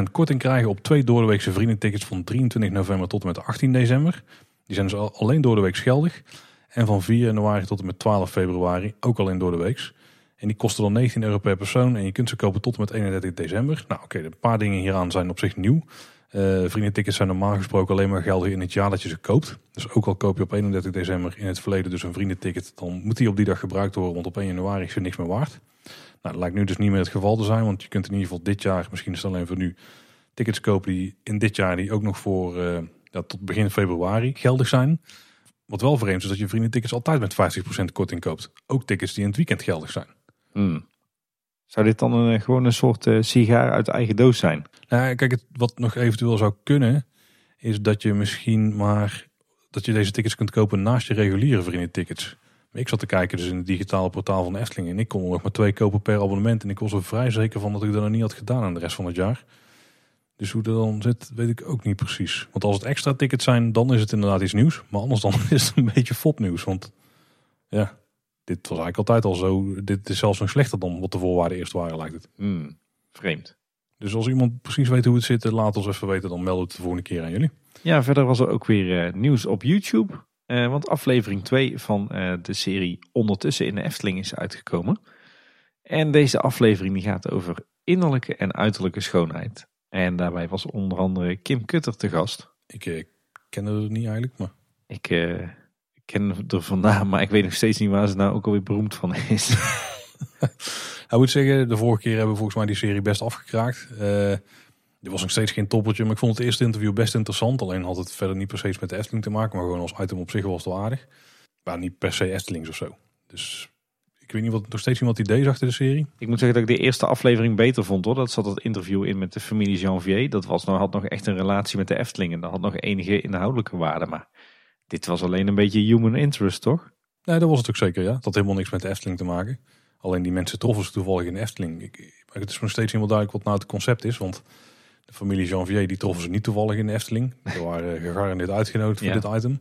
50% korting krijgen op twee doordeweekse vriendentickets... van 23 november tot en met 18 december. Die zijn dus alleen door de week geldig. En van 4 januari tot en met 12 februari ook alleen door de weeks. En die kosten dan 19 euro per persoon. En je kunt ze kopen tot en met 31 december. Nou oké, een paar dingen hieraan zijn op zich nieuw. Uh, vriendentickets zijn normaal gesproken alleen maar geldig in het jaar dat je ze koopt. Dus ook al koop je op 31 december in het verleden dus een vriendenticket, dan moet die op die dag gebruikt worden, want op 1 januari is er niks meer waard. Nou, dat lijkt nu dus niet meer het geval te zijn, want je kunt in ieder geval dit jaar, misschien is het alleen voor nu, tickets kopen die in dit jaar die ook nog voor ja, tot begin februari geldig zijn. Wat wel vreemd is dat je vriendentickets altijd met 50% korting koopt. Ook tickets die in het weekend geldig zijn. Hmm. Zou dit dan een, gewoon een soort uh, sigaar uit eigen doos zijn? Nou, kijk, het, wat nog eventueel zou kunnen, is dat je misschien maar dat je deze tickets kunt kopen naast je reguliere vriendentickets. Ik zat te kijken dus in het digitale portaal van de Efteling en ik kon er nog maar twee kopen per abonnement. En ik was er vrij zeker van dat ik dat nog niet had gedaan aan de rest van het jaar. Dus hoe dat dan zit, weet ik ook niet precies. Want als het extra tickets zijn, dan is het inderdaad iets nieuws. Maar anders dan is het een beetje fopnieuws. Want ja, dit was eigenlijk altijd al zo. Dit is zelfs nog slechter dan wat de voorwaarden eerst waren, lijkt het. Hmm, vreemd. Dus als iemand precies weet hoe het zit, laat ons even weten. Dan melden we het de volgende keer aan jullie. Ja, verder was er ook weer uh, nieuws op YouTube. Uh, want aflevering 2 van uh, de serie Ondertussen in de Efteling is uitgekomen. En deze aflevering die gaat over innerlijke en uiterlijke schoonheid. En daarbij was onder andere Kim Kutter te gast. Ik uh, ken het niet eigenlijk, maar... Ik ken er vandaan, maar ik weet nog steeds niet waar ze nou ook alweer beroemd van is. Hij moet zeggen, de vorige keer hebben we volgens mij die serie best afgekraakt. Uh, er was nog steeds geen toppeltje, maar ik vond het eerste interview best interessant. Alleen had het verder niet per se met de Efteling te maken, maar gewoon als item op zich was het wel aardig. Maar niet per se Eftelings of zo. Dus ik weet niet wat nog steeds iemand idee achter de serie. Ik moet zeggen dat ik de eerste aflevering beter vond hoor. Dat zat het interview in met de familie Janvier. Dat was, nou, had nog echt een relatie met de Efteling. En dat had nog enige inhoudelijke waarde. Maar dit was alleen een beetje human interest, toch? Nee, dat was het ook zeker, ja. Dat had helemaal niks met de Efteling te maken. Alleen die mensen troffen ze toevallig in de Efteling. Ik, het is nog steeds helemaal duidelijk wat nou het concept is. Want de familie Janvier die troffen ze niet toevallig in de Efteling. Ze waren gegarandeerd uitgenodigd voor dit item.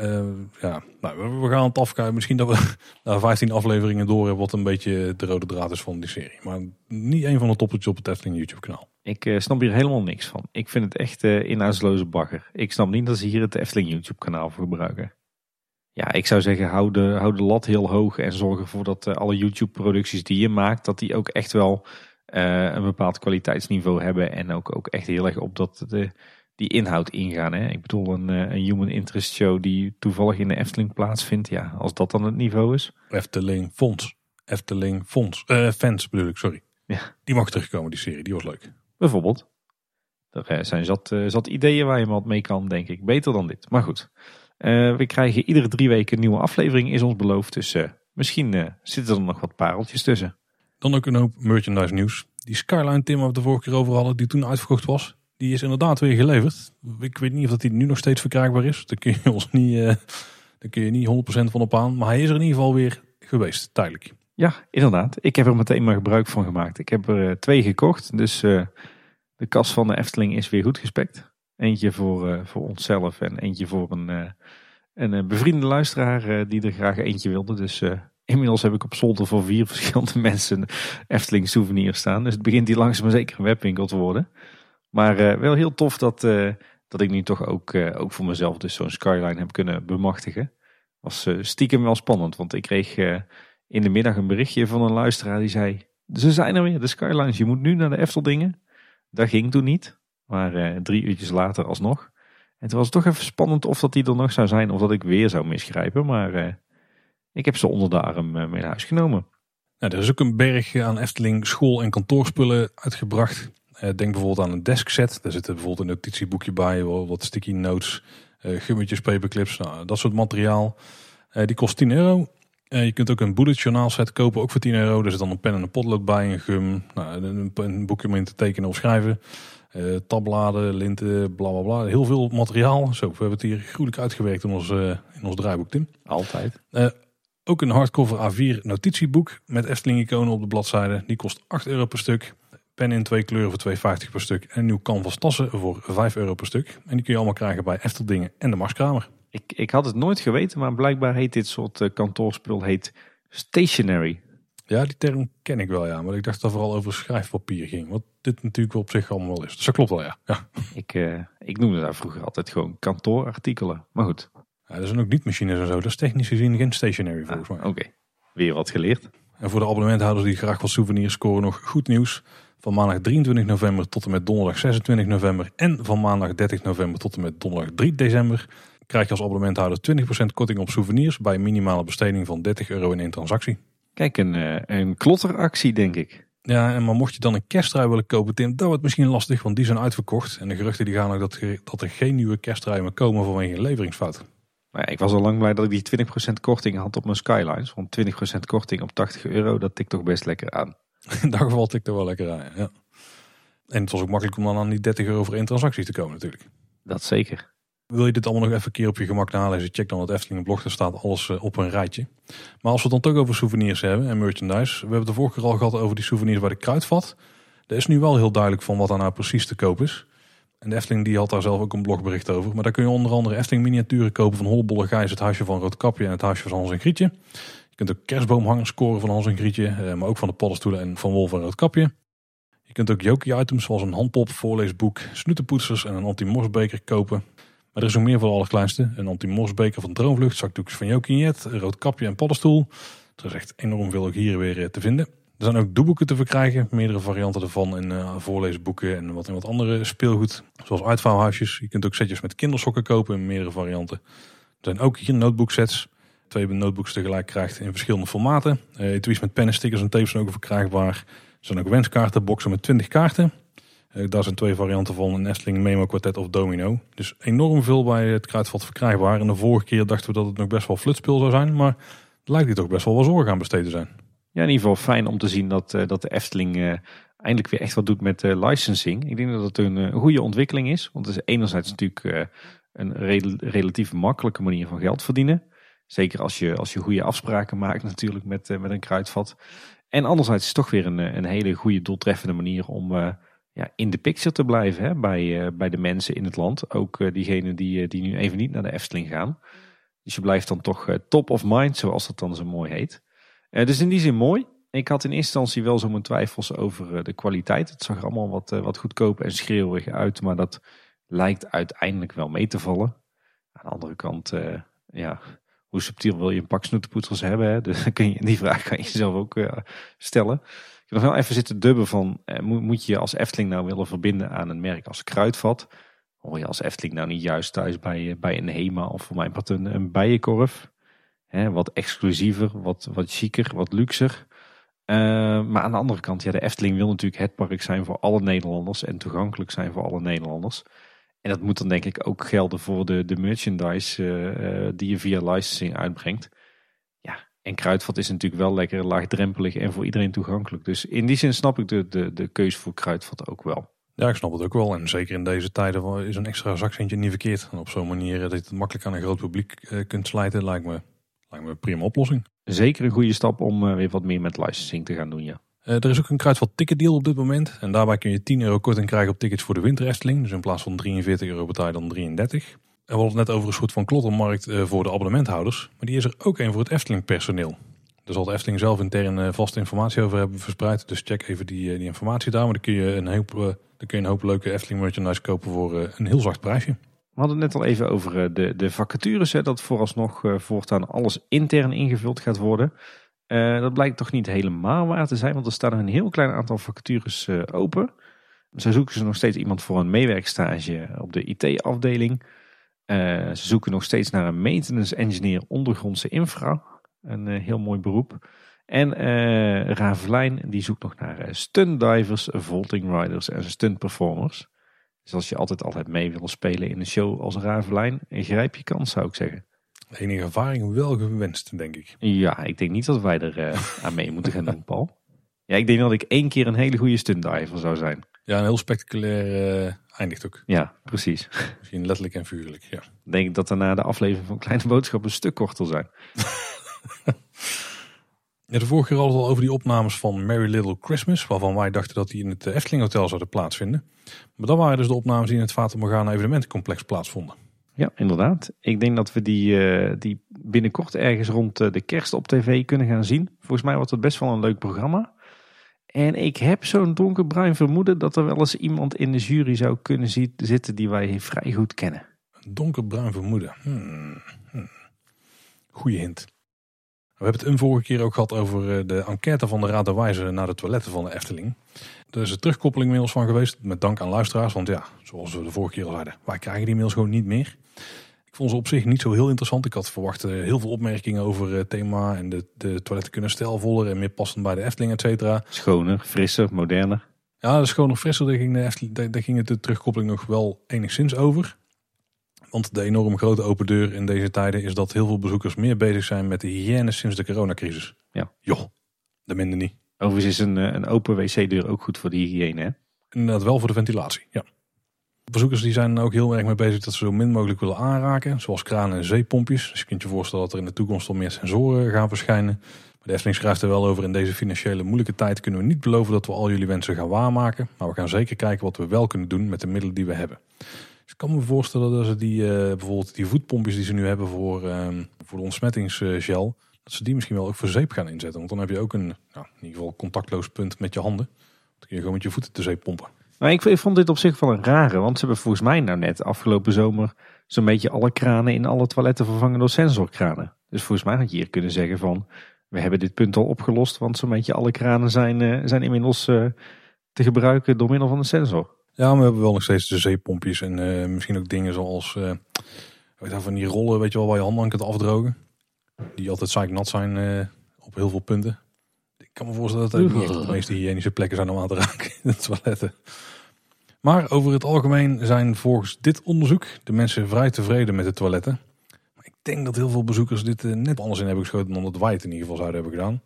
Uh, ja, nou, we gaan het afkijken. Misschien dat we na 15 afleveringen door hebben wat een beetje de rode draad is van die serie. Maar niet een van de toppetjes op het Efteling YouTube kanaal. Ik uh, snap hier helemaal niks van. Ik vind het echt uh, inhoudsloze bagger. Ik snap niet dat ze hier het Efteling YouTube kanaal voor gebruiken. Ja, ik zou zeggen, hou de, hou de lat heel hoog en zorg ervoor dat uh, alle YouTube-producties die je maakt, dat die ook echt wel een bepaald kwaliteitsniveau hebben. En ook, ook echt heel erg op dat de, die inhoud ingaan. Hè? Ik bedoel, een, een human interest show die toevallig in de Efteling plaatsvindt. Ja, als dat dan het niveau is. Efteling Fonds. Efteling Fonds. fans bedoel ik, sorry. Ja. Die mag terugkomen, die serie. Die was leuk. Bijvoorbeeld. Er zijn zat, zat ideeën waar je wat mee kan, denk ik. Beter dan dit. Maar goed. Uh, we krijgen iedere drie weken een nieuwe aflevering, is ons beloofd. Dus misschien zitten er nog wat pareltjes tussen. Dan ook een hoop merchandise nieuws. Die Skyline Tim waar we de vorige keer over hadden, die toen uitverkocht was. Die is inderdaad weer geleverd. Ik weet niet of dat die nu nog steeds verkrijgbaar is. Daar kun je ons niet, daar kun je niet 100% van op aan. Maar hij is er in ieder geval weer geweest, tijdelijk. Ja, inderdaad. Ik heb er meteen maar gebruik van gemaakt. Ik heb er twee gekocht. Dus de kas van de Efteling is weer goed gespekt. Eentje voor, uh, voor onszelf en eentje voor een, een bevriende luisteraar die er graag eentje wilde. Dus inmiddels heb ik op zolder voor vier verschillende mensen Efteling souvenirs staan. Dus het begint hier langzaam maar zeker een webwinkel te worden. Maar wel heel tof dat, dat ik nu toch ook, ook voor mezelf dus zo'n skyline heb kunnen bemachtigen. Was stiekem wel spannend, want ik kreeg in de middag een berichtje van een luisteraar die zei... Ze zijn er weer, de skylines, je moet nu naar de Efteldingen. Dat ging toen niet. Maar uh, drie uurtjes later alsnog. En toen was het toch even spannend of dat die er nog zou zijn of dat ik weer zou misgrijpen. Maar uh, ik heb ze onder de arm uh, mee naar huis genomen. Nou, er is ook een berg aan Efteling school- en kantoorspullen uitgebracht. denk bijvoorbeeld aan een deskset. Daar zit bijvoorbeeld een notitieboekje bij, wat sticky notes, gummetjes, paperclips, nou, dat soort materiaal. die kost 10 euro. Je kunt ook een bullet journal set kopen, ook voor 10 euro. Er zit dan een pen en een potlood bij, een gum, nou, een, een boekje om in te tekenen of schrijven. Uh, tabbladen, linten, bla bla bla. Heel veel materiaal. Zo, we hebben het hier gruwelijk uitgewerkt in ons, uh, in ons draaiboek, Tim. Altijd. Ook een hardcover A4 notitieboek met Efteling-iconen op de bladzijde. Die kost 8 euro per stuk. Pen in twee kleuren voor 2,50 per stuk. En nieuw canvas tassen voor 5 euro per stuk. En die kun je allemaal krijgen bij Efteldingen en de Marskramer. Ik, ik had het nooit geweten, maar blijkbaar heet dit soort kantoorspul heet stationery. Ja, die term ken ik wel, ja. Maar ik dacht dat vooral over schrijfpapier ging. Wat dit natuurlijk op zich allemaal wel is. Dus dat klopt wel, ja. ja. Ik, uh, ik noemde daar vroeger altijd gewoon kantoorartikelen. Maar goed. Ja, er zijn ook niet machines en zo. Dat is technisch gezien geen stationary volgens mij. Oké, okay. weer wat geleerd. En voor de abonnementhouders die graag wat souvenirs scoren nog goed nieuws. Van maandag 23 november tot en met donderdag 26 november. En van maandag 30 november tot en met donderdag 3 december. Krijg je als abonnementhouder 20% korting op souvenirs. Bij minimale besteding van 30 euro in één transactie. Kijk, een, eh, een klotteractie denk ik. Ja, maar mocht je dan een kersttrui willen kopen, Tim, dat wordt misschien lastig, want die zijn uitverkocht. En de geruchten die gaan ook dat, dat er geen nieuwe kersttruien meer komen vanwege een leveringsfout. Ja, ik was al lang blij dat ik die 20% korting had op mijn Skylines. Want 20% korting op 80 euro, dat tikt toch best lekker aan. In dat geval tikte wel lekker aan, ja. En het was ook makkelijk om dan aan die 30 euro voor één transactie te komen natuurlijk. Dat zeker. Wil je dit allemaal nog even een keer op je gemak nalezen? Check dan het Efteling blog, daar staat alles eh, op een rijtje. Maar als we het dan toch over souvenirs hebben en merchandise. We hebben de vorige keer al gehad over die souvenirs bij de Kruidvat. Er is nu wel heel duidelijk van wat daar nou precies te koop is. En de Efteling die had daar zelf ook een blogbericht over. Maar daar kun je onder andere Efteling miniaturen kopen van Hollebolle Gijs, het huisje van Roodkapje en het huisje van Hans en Grietje. Je kunt ook kerstboomhangers scoren van Hans en Grietje, eh, maar ook van de paddenstoelen en van Wolf en Roodkapje. Je kunt ook Jokie-items zoals een handpop, voorleesboek, snoetenpoetsers en een anti-morsbeker kopen. Maar er is ook meer voor de allerkleinste. Een anti-morsbeker van Droomvlucht, zakdoekjes van Jokie Jet, een roodkapje en paddenstoel. Er is echt enorm veel ook hier weer eh, te vinden. Er zijn ook doeboeken te verkrijgen, meerdere varianten ervan en uh, voorleesboeken en wat, en wat andere speelgoed. Zoals uitvouwhuisjes. Je kunt ook setjes met kindersokken kopen in meerdere varianten. Er zijn ook hier notebooksets. Twee notebooks tegelijk krijgt in verschillende formaten. Uh, etuis met pennen, stickers en tapes zijn ook verkrijgbaar. Er zijn ook wenskaartenboxen met 20 kaarten. Uh, daar zijn twee varianten van, een Efteling Memo Quartet of Domino. Dus enorm veel bij het Kruidvat verkrijgbaar. En de vorige keer dachten we dat het nog best wel flutspeel zou zijn. Maar lijkt hier toch best wel wat zorg aan besteed te zijn. Ja, in ieder geval fijn om te zien dat, uh, dat de Efteling uh, eindelijk weer echt wat doet met licensing. Ik denk dat het een, goede ontwikkeling is. Want het is enerzijds natuurlijk een re relatief makkelijke manier van geld verdienen. Zeker als je, als je goede afspraken maakt natuurlijk met, met een kruidvat. En anderzijds is het toch weer een, een hele goede doeltreffende manier om ja, in de picture te blijven hè, bij, bij de mensen in het land. Ook diegenen die, die nu even niet naar de Efteling gaan. Dus je blijft dan toch top of mind, zoals dat dan zo mooi heet. Uh, dus in die zin mooi. Ik had in eerste instantie wel zo mijn twijfels over uh, de kwaliteit. Het zag er allemaal wat, uh, wat goedkoop en schreeuwig uit, maar dat lijkt uiteindelijk wel mee te vallen. Aan de andere kant, ja, hoe subtiel wil je een pak snoetenpoetsers hebben? Hè? Dus kun je, die vraag kan je jezelf ook stellen. Ik heb nog wel even zitten dubben van, moet, moet je als Efteling nou willen verbinden aan een merk als Kruidvat? Hoor je als Efteling nou niet juist thuis bij, bij een HEMA of voor mijn part een, een bijenkorf? Hè, wat exclusiever, wat, wat chiquer, wat luxer. Uh, maar aan de andere kant, ja, de Efteling wil natuurlijk het park zijn voor alle Nederlanders en toegankelijk zijn voor alle Nederlanders. En dat moet dan denk ik ook gelden voor de, de merchandise die je via licensing uitbrengt. En Kruidvat is natuurlijk wel lekker laagdrempelig en voor iedereen toegankelijk. Dus in die zin snap ik de, de, de keuze voor Kruidvat ook wel. Ja, ik snap het ook wel. En zeker in deze tijden is een extra zakcentje niet verkeerd. En op zo'n manier dat je het makkelijk aan een groot publiek kunt slijten, lijkt me Lijkt me een prima oplossing. Zeker een goede stap om uh, weer wat meer met licensing te gaan doen, ja. Uh, er is ook een Kruidvat ticketdeal op dit moment. En daarbij kun je 10 euro korting krijgen op tickets voor de winter Efteling. Dus in plaats van 43 euro betaal je dan 33. We hadden het net over een soort van klottermarkt uh, voor de abonnementhouders. Maar die is er ook een voor het Efteling personeel. Daar zal de Efteling zelf intern vaste informatie over hebben verspreid. Dus check even die, die informatie daar. Maar dan kun je een hoop, dan kun je een hoop leuke Efteling merchandise kopen voor een heel zacht prijsje. We hadden het net al even over eh, de, de vacatures. Hè, dat vooralsnog voortaan alles intern ingevuld gaat worden. Dat blijkt toch niet helemaal waar te zijn. Want er staan een heel klein aantal vacatures open. Zo zoeken ze nog steeds iemand voor een meewerkstage op de IT-afdeling. Ze zoeken nog steeds naar een maintenance engineer ondergrondse infra. Een heel mooi beroep. En Ravelijn die zoekt nog naar stunt divers, vaulting riders en stunt performers. Dus als je altijd altijd mee wil spelen in een show als Ravelijn, grijp je kans zou ik zeggen. Enige ervaring wel gewenst, denk ik. Ja, ik denk niet dat wij er uh, aan mee moeten gaan doen, Paul. Ja, ik denk dat ik één keer een hele goede stuntdiver zou zijn. Ja, een heel spectaculair uh, eindigt ook. Ja, precies. Misschien letterlijk en vuurlijk, ja. Denk ik dat daarna de aflevering van Kleine Boodschap een stuk korter zijn. Ja, de vorige keer hadden we al over die opnames van Merry Little Christmas, waarvan wij dachten dat die in het Efteling Hotel zouden plaatsvinden. Maar dat waren dus de opnames die in het Fata Morgana evenementencomplex plaatsvonden. Ja, inderdaad. Ik denk dat we die, uh, die binnenkort ergens rond de kerst op tv kunnen gaan zien. Volgens mij wordt het best wel een leuk programma. En ik heb zo'n donkerbruin vermoeden dat er wel eens iemand in de jury zou kunnen zitten die wij vrij goed kennen. Donkerbruin vermoeden. Hmm. Hmm. Goeie hint. We hebben het een vorige keer ook gehad over de enquête van de Raad der Wijze naar de toiletten van de Efteling. Er is een terugkoppeling mails van geweest, met dank aan luisteraars. Want ja, zoals we de vorige keer al zeiden, wij krijgen die mails gewoon niet meer. Ik vond ze op zich niet zo heel interessant. Ik had verwacht heel veel opmerkingen over het thema en de, de toiletten kunnen stijlvoller en meer passend bij de Efteling, et cetera. Schoner, frisser, moderner. Ja, de schoner, frisser, daar ging, de Efteling, daar, daar ging het de terugkoppeling nog wel enigszins over. Want de enorm grote open deur in deze tijden is dat heel veel bezoekers meer bezig zijn met de hygiëne sinds de coronacrisis. Ja. Joh, de minder niet. Overigens is een, een open wc-deur ook goed voor de hygiëne. Hè? Inderdaad wel voor de ventilatie, ja. Bezoekers die zijn ook heel erg mee bezig dat ze zo min mogelijk willen aanraken. Zoals kranen en zeepompjes. Dus je kunt je voorstellen dat er in de toekomst al meer sensoren gaan verschijnen. Maar de Efteling schrijft er wel over. In deze financiële moeilijke tijd kunnen we niet beloven dat we al jullie wensen gaan waarmaken. Maar we gaan zeker kijken wat we wel kunnen doen met de middelen die we hebben. Dus ik kan me voorstellen dat ze die, uh, bijvoorbeeld die voetpompjes die ze nu hebben voor, uh, voor de ontsmettingsgel. Dat ze die misschien wel ook voor zeep gaan inzetten. Want dan heb je ook een nou, in ieder geval contactloos punt met je handen. Dan kun je gewoon met je voeten de zeep pompen. Maar ik, vond dit op zich wel een rare, want ze hebben volgens mij nou net afgelopen zomer zo'n beetje alle kranen in alle toiletten vervangen door sensorkranen. Dus volgens mij had je hier kunnen zeggen van, we hebben dit punt al opgelost, want zo'n beetje alle kranen zijn, uh, zijn inmiddels uh, te gebruiken door middel van een sensor. Ja, we hebben wel nog steeds de zeepompjes en uh, misschien ook dingen zoals weet je, van die rollen, weet je wel, waar je handen aan kunt afdrogen. Die altijd zeiknat zijn op heel veel punten. Ik kan me voorstellen dat het niet echt de meeste hygiënische plekken zijn om aan te raken in de toiletten. Maar over het algemeen zijn volgens dit onderzoek de mensen vrij tevreden met de toiletten. Maar ik denk dat heel veel bezoekers dit net anders in hebben geschoten dan dat wij het in ieder geval zouden hebben gedaan.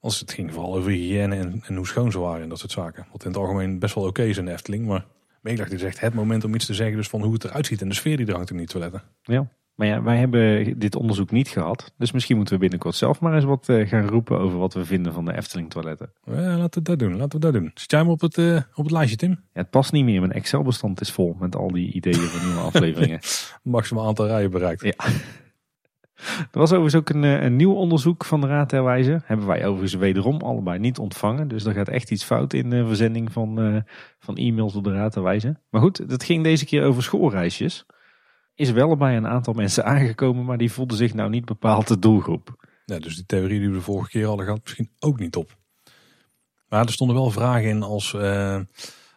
Als het ging vooral over hygiëne en, en hoe schoon ze waren en dat soort zaken. Wat in het algemeen best wel oké is in de Efteling. Maar Meegdag is echt het moment om iets te zeggen dus van hoe het eruit ziet en de sfeer die er hangt in die toiletten. Ja. Maar ja, wij hebben dit onderzoek niet gehad. Dus misschien moeten we binnenkort zelf maar eens wat uh, gaan roepen over wat we vinden van de Efteling toiletten. Ja, laten we dat doen. Laten we dat doen. Zit jij maar op het, uh, op het lijstje, Tim? Ja, het past niet meer. Mijn Excel bestand is vol met al die ideeën van nieuwe afleveringen. Maximaal aantal rijen bereikt. Ja. Er was overigens ook een, een nieuw onderzoek van de Raad ter Wijze. Hebben wij overigens wederom allebei niet ontvangen. Dus er gaat echt iets fout in de verzending van, uh, van e-mails door de Raad ter Wijze. Maar goed, dat ging deze keer over schoolreisjes is wel bij een aantal mensen aangekomen, maar die voelden zich nou niet bepaald de doelgroep. Ja, dus die theorie die we de vorige keer hadden gehad, misschien ook niet op. Maar er stonden wel vragen in als, uh,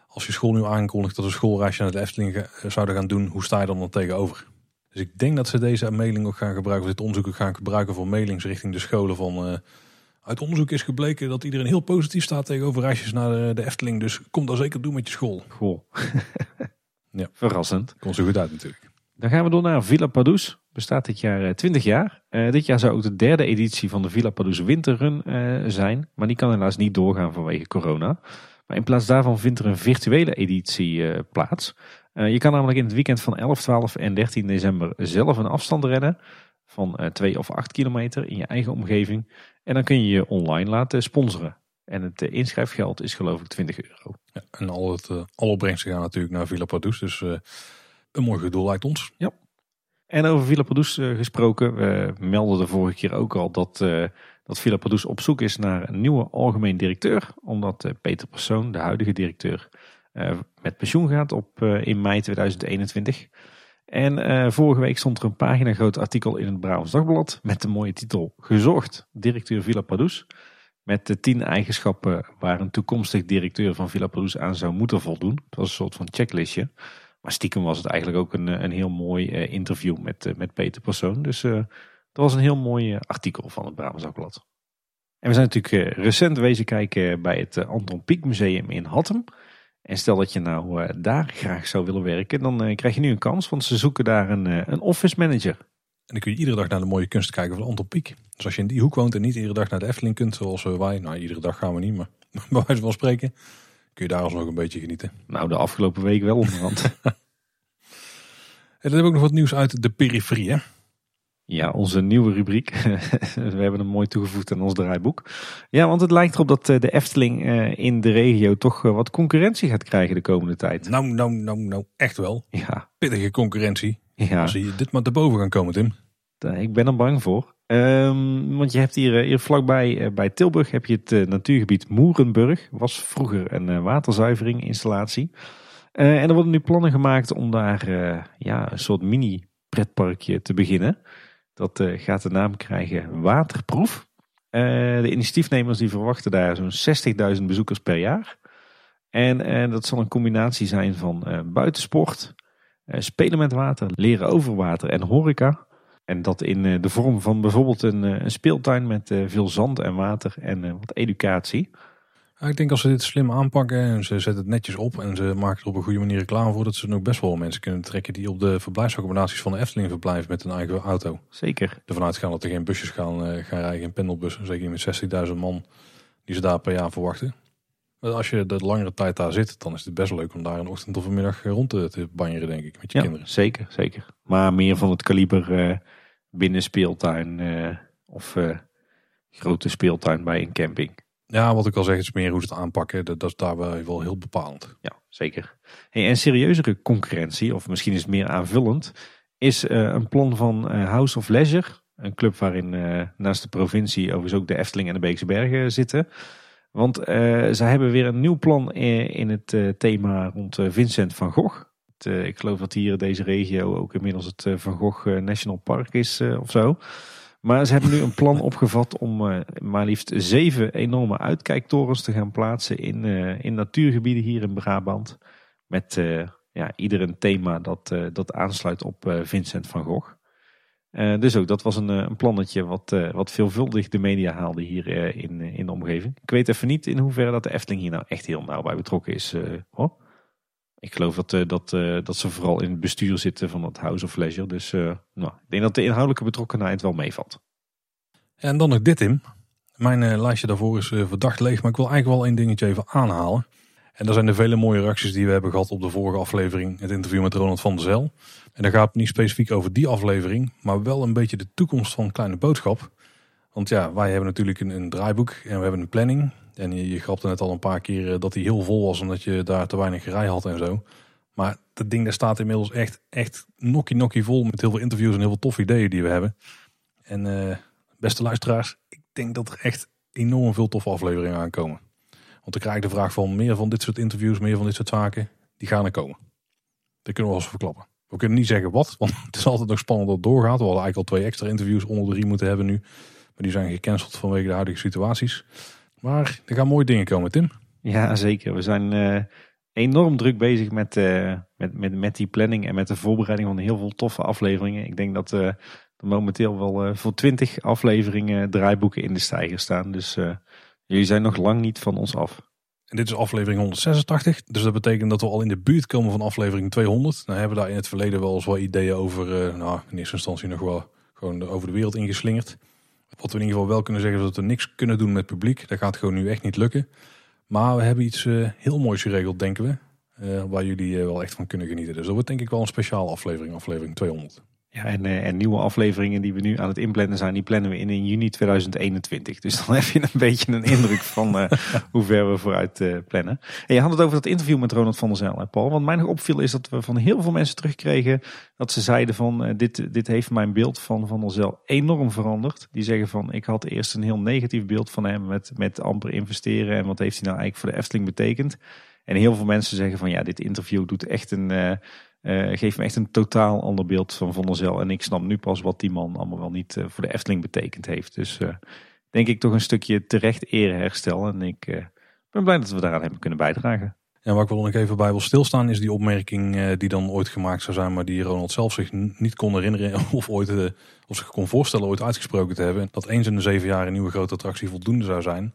als je school nu aankondigt dat een schoolreisje naar de Efteling eh, zouden gaan doen, hoe sta je dan dan tegenover? Dus ik denk dat ze deze mailing ook gaan gebruiken, of dit onderzoek ook gaan gebruiken voor mailings richting de scholen van... Uh, uit onderzoek is gebleken dat iedereen heel positief staat tegenover reisjes naar de, de Efteling. Dus kom dat zeker doen met je school. Goh. ja. Verrassend. Komt zo goed uit natuurlijk. Dan gaan we door naar Villa Padus. Bestaat dit jaar 20 eh, jaar. Uh, dit jaar zou ook de derde editie van de Villa Padus Winterrun uh, zijn. Maar die kan helaas niet doorgaan vanwege corona. Maar in plaats daarvan vindt er een virtuele editie plaats. je kan namelijk in het weekend van 11, 12 en 13 december zelf een afstand rennen. Van 2 of 8 kilometer in je eigen omgeving. En dan kun je je online laten sponsoren. En het inschrijfgeld is geloof ik 20 euro. Ja, en al het, alle opbrengsten gaan natuurlijk naar Villa Padus. Dus een mooi doel lijkt ons. Ja. En over Villa Padus uh, gesproken. We melden de vorige keer ook al dat, uh, dat op zoek is naar een nieuwe algemeen directeur. Omdat uh, Peter Persoon, de huidige directeur, met pensioen gaat op, in mei 2021. En vorige week stond er een pagina groot artikel in het Brabants Dagblad met de mooie titel Gezocht, directeur Villa Padus. Met de tien eigenschappen waar een toekomstig directeur van Villa Padus aan zou moeten voldoen. Het was een soort van checklistje. Maar stiekem was het eigenlijk ook een, een heel mooi uh, interview met, uh, met Peter Persoon. Dus dat was een heel mooi artikel van het Brabants. En we zijn natuurlijk recent wezen kijken bij het Anton Pieck Museum in Hattem. En stel dat je nou daar graag zou willen werken, dan krijg je nu een kans. Want ze zoeken daar een, een office manager. En dan kun je iedere dag naar de mooie kunst kijken van Anton Pieck. Dus als je in die hoek woont en niet iedere dag naar de Efteling kunt, zoals wij. Nou, iedere dag gaan we niet, maar bij wijze van spreken kun je daar alsnog een beetje genieten. Nou, de afgelopen week wel onderhand. en dan hebben we ook nog wat nieuws uit de periferie, hè? Ja, onze nieuwe rubriek. we hebben hem mooi toegevoegd aan ons draaiboek. Ja, want het lijkt erop dat eh, de Efteling eh, in de regio toch eh, wat concurrentie gaat krijgen de komende tijd. Nou, nou, nou, nou, echt wel. Ja. Pittige concurrentie. Ja. Als je dit maar te boven gaan komen, Tim. Ik ben er bang voor. Um, want je hebt hier, hier vlakbij bij Tilburg heb je het natuurgebied Moerenburg. Was vroeger een waterzuiveringinstallatie. En er worden nu plannen gemaakt om daar ja, een soort mini pretparkje te beginnen. Dat gaat de naam krijgen Waterproef. de initiatiefnemers die verwachten daar zo'n 60.000 bezoekers per jaar. En dat zal een combinatie zijn van buitensport, spelen met water, leren over water en horeca. En dat in eh, de vorm van bijvoorbeeld een, eh, een speeltuin met eh, veel zand en water en wat educatie. ik denk als ze dit slim aanpakken en ze zetten het netjes op en ze maken er op een goede manier reclame voor, dat ze ook best wel mensen kunnen trekken die op de verblijfsaccommodaties van de Efteling verblijven met een eigen auto. Zeker. Ervan uitgaan dat er geen busjes gaan, gaan rijden, geen pendelbussen, zeker niet met 60.000 man. die ze daar per jaar verwachten. Als je de langere tijd daar zit, dan is het best leuk om daar een ochtend of een middag rond te, te banjeren, denk ik, met je Ja, kinderen. zeker, zeker. Maar meer van het kaliber eh binnen speeltuin eh, of eh, grote speeltuin bij een camping. Ja, wat ik al zeg, het is meer hoe ze het aanpakken. Dat, dat is daar wel heel bepalend. Ja, zeker. Hey, en serieuzere concurrentie, of misschien is het meer aanvullend, is eh, een plan van eh, House of Leisure. Een club waarin eh, naast de provincie overigens ook de Efteling en de Beekse Bergen zitten. Want eh zij hebben weer een nieuw plan in, het eh, thema rond eh, Vincent van Gogh. Het, ik geloof dat hier in deze regio ook inmiddels het Van Gogh National Park is of zo. Maar ze hebben nu een plan opgevat om maar liefst zeven enorme uitkijktorens te gaan plaatsen in, in natuurgebieden hier in Brabant. Met ja, ieder een thema dat, dat aansluit op Vincent van Gogh. Eh, dus ook dat was een, eh, een plannetje wat, eh, wat veelvuldig de media haalde hier in, in de omgeving. Ik weet even niet in hoeverre dat de Efteling hier nou echt heel nauw bij betrokken is. hoor. Ik geloof dat, dat, dat ze vooral in het bestuur zitten van het House of Leisure. Dus nou, ik denk dat de inhoudelijke betrokkenheid wel meevalt. En dan nog dit, Tim. Mijn lijstje daarvoor is verdacht leeg, maar ik wil eigenlijk wel één dingetje even aanhalen. En dat zijn de vele mooie reacties die we hebben gehad op de vorige aflevering, het interview met Ronald van der Zel. En dat gaat niet specifiek over die aflevering, maar wel een beetje de toekomst van Kleine Boodschap. Want ja, wij hebben natuurlijk een, een draaiboek en we hebben een planning. En je, je grapte net al een paar keer eh, dat die heel vol was omdat je daar te weinig rij had en zo. Maar dat ding daar staat inmiddels echt, echt nokkie nokkie vol met heel veel interviews en heel veel toffe ideeën die we hebben. En eh, beste luisteraars, ik denk dat er echt enorm veel toffe afleveringen aankomen. Want dan krijg ik de vraag van meer van dit soort interviews, meer van dit soort zaken, die gaan er komen. Dat kunnen we eens verklappen. We kunnen niet zeggen wat, want het is altijd nog spannend dat het doorgaat. We hadden eigenlijk al twee extra interviews onder de riem moeten hebben nu. Maar die zijn gecanceld vanwege de huidige situaties. Maar er gaan mooie dingen komen, Tim. Ja, zeker. We zijn eh, enorm druk bezig met, eh, met, met, met die planning en met de voorbereiding van heel veel toffe afleveringen. Ik denk dat eh, er momenteel wel voor twintig afleveringen draaiboeken in de stijger staan. Dus jullie zijn nog lang niet van ons af. En dit is aflevering 186. Dus dat betekent dat we al in de buurt komen van aflevering 200. Nou hebben we daar in het verleden wel eens wel ideeën over, eh, nou in eerste instantie nog wel gewoon over de wereld ingeslingerd. Wat we in ieder geval wel kunnen zeggen is dat we niks kunnen doen met publiek. Dat gaat gewoon nu echt niet lukken. Maar we hebben iets eh, heel moois geregeld, denken we. eh, waar jullie wel echt van kunnen genieten. Dus dat wordt denk ik wel een speciale aflevering, aflevering 200. Ja, en, eh, en nieuwe afleveringen die we nu aan het inplannen zijn, die plannen we in in juni 2021. Dus dan heb je een beetje een indruk van eh, hoe ver we vooruit eh, plannen. En je had het over dat interview met Ronald van der Zijl, hè, Paul. Want mij nog opviel is dat we van heel veel mensen terugkregen dat ze zeiden van dit, dit heeft mijn beeld van Van der Zijl enorm veranderd. Die zeggen van ik had eerst een heel negatief beeld van hem met, met amper investeren en wat heeft hij nou eigenlijk voor de Efteling betekend. En heel veel mensen zeggen van ja, dit interview doet echt een, eh, geeft me echt een totaal ander beeld van Van der Zijl. En ik snap nu pas wat die man allemaal wel niet eh, voor de Efteling betekend heeft. Dus eh, denk ik toch een stukje terecht ereherstel. En ik ben blij dat we daaraan hebben kunnen bijdragen. En waar ik wel nog even bij wil stilstaan is die opmerking die dan ooit gemaakt zou zijn, maar die Ronald zelf zich niet kon herinneren of ooit of zich kon voorstellen ooit uitgesproken te hebben. Dat eens in de zeven jaar een nieuwe grote attractie voldoende zou zijn.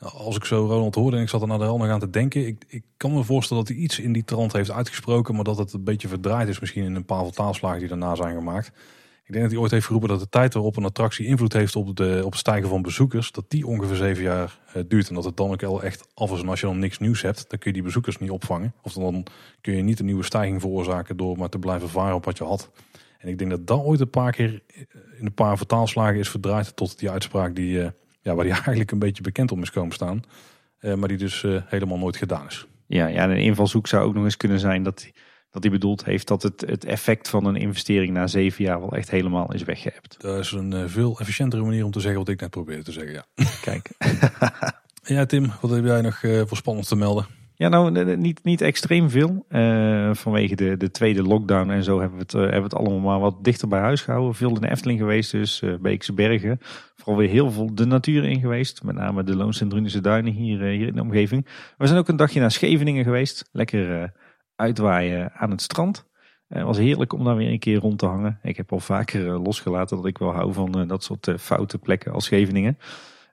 Als ik zo Ronald hoorde en ik zat er naar de hel nog aan te denken, ik, ik kan me voorstellen dat hij iets in die trant heeft uitgesproken, maar dat het een beetje verdraaid is misschien in een paar vertaalslagen die daarna zijn gemaakt. Ik denk dat hij ooit heeft geroepen dat de tijd waarop een attractie invloed heeft op, de, op het stijgen van bezoekers, dat die ongeveer zeven jaar eh, duurt. En dat het dan ook wel echt af is. En als je dan niks nieuws hebt, dan kun je die bezoekers niet opvangen. Of dan kun je niet een nieuwe stijging veroorzaken door maar te blijven varen op wat je had. En ik denk dat dat ooit een paar keer eh, in een paar vertaalslagen is verdraaid tot die uitspraak die, eh, ja, waar die eigenlijk een beetje bekend om is komen staan. Eh, maar die dus eh, helemaal nooit gedaan is. Ja, ja, en een invalshoek zou ook nog eens kunnen zijn dat hij, dat hij bedoeld heeft dat het, het effect van een investering na zeven jaar wel echt helemaal is weggeëpt. Dat is een eh, veel efficiëntere manier om te zeggen wat ik net probeerde te zeggen. Ja. Kijk. Ja, Tim, wat heb jij nog voor spannend te melden? Ja, nou, niet, niet extreem veel. Eh, vanwege de, de tweede lockdown en zo hebben we, het, eh, hebben we het allemaal maar wat dichter bij huis gehouden. Veel in de Efteling geweest, dus eh, Beekse Bergen. Vooral weer heel veel de natuur in geweest. Met name de Loons en Duinen hier, hier in de omgeving. We zijn ook een dagje naar Scheveningen geweest. Lekker uitwaaien aan het strand. Het was heerlijk om daar weer een keer rond te hangen. Ik heb al vaker losgelaten dat ik wel hou van dat soort foute plekken als Scheveningen.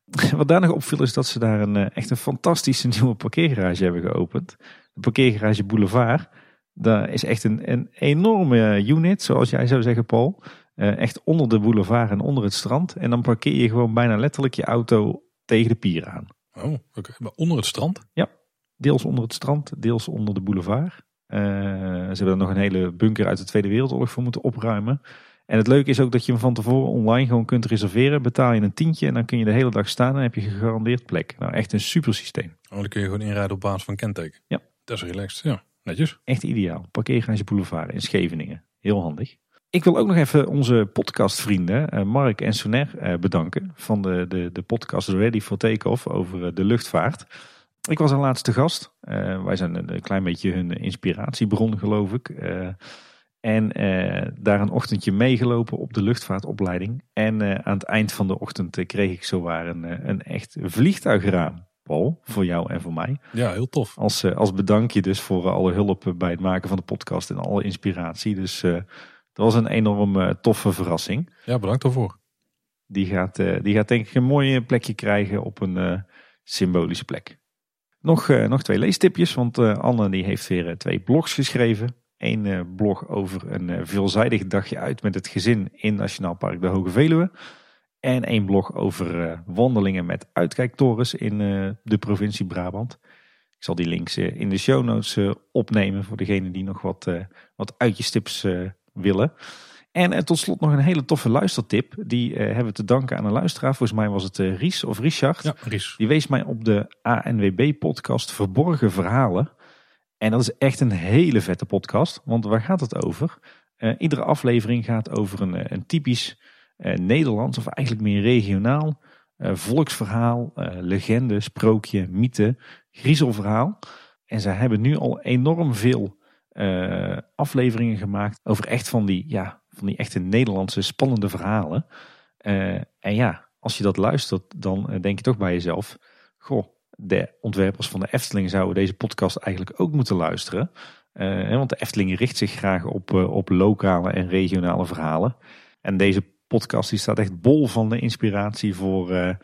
Wat daar nog opviel is dat ze daar een, eh, echt een fantastische nieuwe parkeergarage hebben geopend. De parkeergarage Boulevard. Daar is echt een, een enorme unit, zoals jij zou zeggen Paul. Eh, echt onder de boulevard en onder het strand. En dan parkeer je gewoon bijna letterlijk je auto tegen de pier aan. Oh, oké. Maar onder het strand? Deels onder het strand, deels onder de boulevard. Eh, ze hebben er nog een hele bunker uit de Tweede Wereldoorlog voor moeten opruimen. En het leuke is ook dat je hem van tevoren online gewoon kunt reserveren. Betaal je een tientje en dan kun je de hele dag staan en heb je gegarandeerd plek. Nou, echt een super systeem. Oh, dan kun je gewoon inrijden op basis van kenteken. Ja. Dat is relaxed, ja. Netjes. Echt ideaal. Parkeergarage Boulevard in Scheveningen. Heel handig. Ik wil ook nog even onze podcastvrienden eh, Mark en Soner eh, bedanken. Van de, de, de podcast Ready for Takeoff over eh, de luchtvaart. Ik was een laatste gast. Wij zijn een, klein beetje hun inspiratiebron geloof ik. Eh, en eh, daar een ochtendje meegelopen op de luchtvaartopleiding. En eh, aan het eind van de ochtend eh, kreeg ik zowaar een, een echt vliegtuigraam. Paul, voor jou en voor mij. Ja, heel tof. Als, als bedankje dus voor alle hulp bij het maken van de podcast en alle inspiratie. Dus dat was een enorm toffe verrassing. Ja, bedankt daarvoor. Die gaat, die gaat denk ik een mooi plekje krijgen op een symbolische plek. Nog, nog twee leestipjes, want Anne die heeft weer twee blogs geschreven. Eén eh, blog over een eh, veelzijdig dagje uit met het gezin in Nationaal Park de Hoge Veluwe. En één blog over eh, wandelingen met uitkijktorens in de provincie Brabant. Ik zal die links in de show notes opnemen voor degenen die nog wat, wat uitjestips willen. En tot slot nog een hele toffe luistertip. Die hebben we te danken aan een luisteraar. Volgens mij was het Ries of Richard. Ja, Ries. Die wees mij op de ANWB-podcast Verborgen Verhalen. En dat is echt een hele vette podcast. Want waar gaat het over? Eh, iedere aflevering gaat over een, eh, een typisch eh, Nederlands, of eigenlijk meer regionaal, volksverhaal, legende, sprookje, mythe, griezelverhaal. En zij hebben nu al enorm veel afleveringen gemaakt over echt van die, ja, van die echte Nederlandse spannende verhalen. En ja, als je dat luistert, dan denk je toch bij jezelf: Goh, de ontwerpers van de Efteling zouden deze podcast eigenlijk ook moeten luisteren. Eh, want de Efteling richt zich graag op, eh, op lokale en regionale verhalen. En deze podcast die staat echt bol van de inspiratie voor, eh,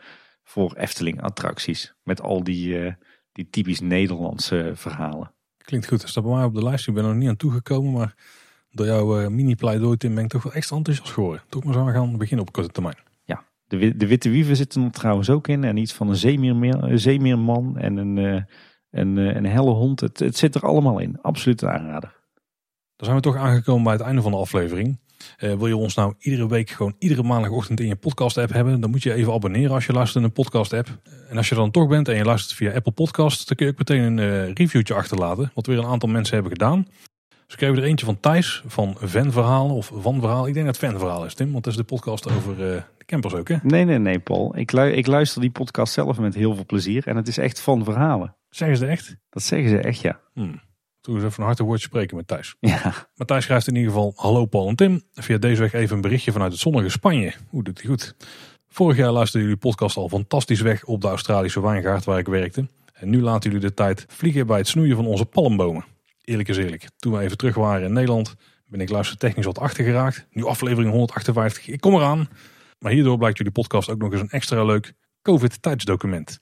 voor Efteling-attracties. Met al die, die typisch Nederlandse verhalen. Klinkt goed. Dat staat bij mij op de lijst. Ik ben er nog niet aan toegekomen, maar door jouw mini-pleidooi Tim ben ik toch wel extra enthousiast geworden. Toch maar zo aan gaan beginnen op korte termijn. De, de witte wieven zitten er trouwens ook in. En iets van een zeemeerman en een, eh, een, eh, een helle hond. Het, het zit er allemaal in. Absoluut een aanrader. Dan zijn we toch aangekomen bij het einde van de aflevering. Eh, wil je ons nou iedere week gewoon iedere maandagochtend in je podcast app hebben, dan moet je even abonneren als je luistert in een podcast app. En als je dan toch bent en je luistert via Apple Podcasts, dan kun je ook meteen een eh, reviewtje achterlaten, wat weer een aantal mensen hebben gedaan. Dus kregen we er eentje van Thijs, van Van-verhalen of Van-verhaal. Ik denk dat het Van-verhaal is, Tim, want dat is de podcast over campers ook, hè? Nee, nee, nee, Paul. Ik, lu- ik luister die podcast zelf met heel veel plezier. En het is echt van verhalen. Zeggen ze echt? Dat zeggen ze echt, ja. Hmm. Toen eens even een harte woordje spreken met Thijs. Ja, Maar Thijs schrijft in ieder geval: Hallo Paul en Tim. Via deze weg even een berichtje vanuit het zonnige Spanje. Hoe doet hij goed? Vorig jaar luisterden jullie podcast al fantastisch weg op de Australische wijngaard waar ik werkte. En nu laten jullie de tijd vliegen bij het snoeien van onze palmbomen. Eerlijk is eerlijk. Toen we even terug waren in Nederland, ben ik luistertechnisch wat achter geraakt. Nu aflevering 158. Ik kom eraan. Maar hierdoor blijkt jullie podcast ook nog eens een extra leuk COVID-tijdsdocument.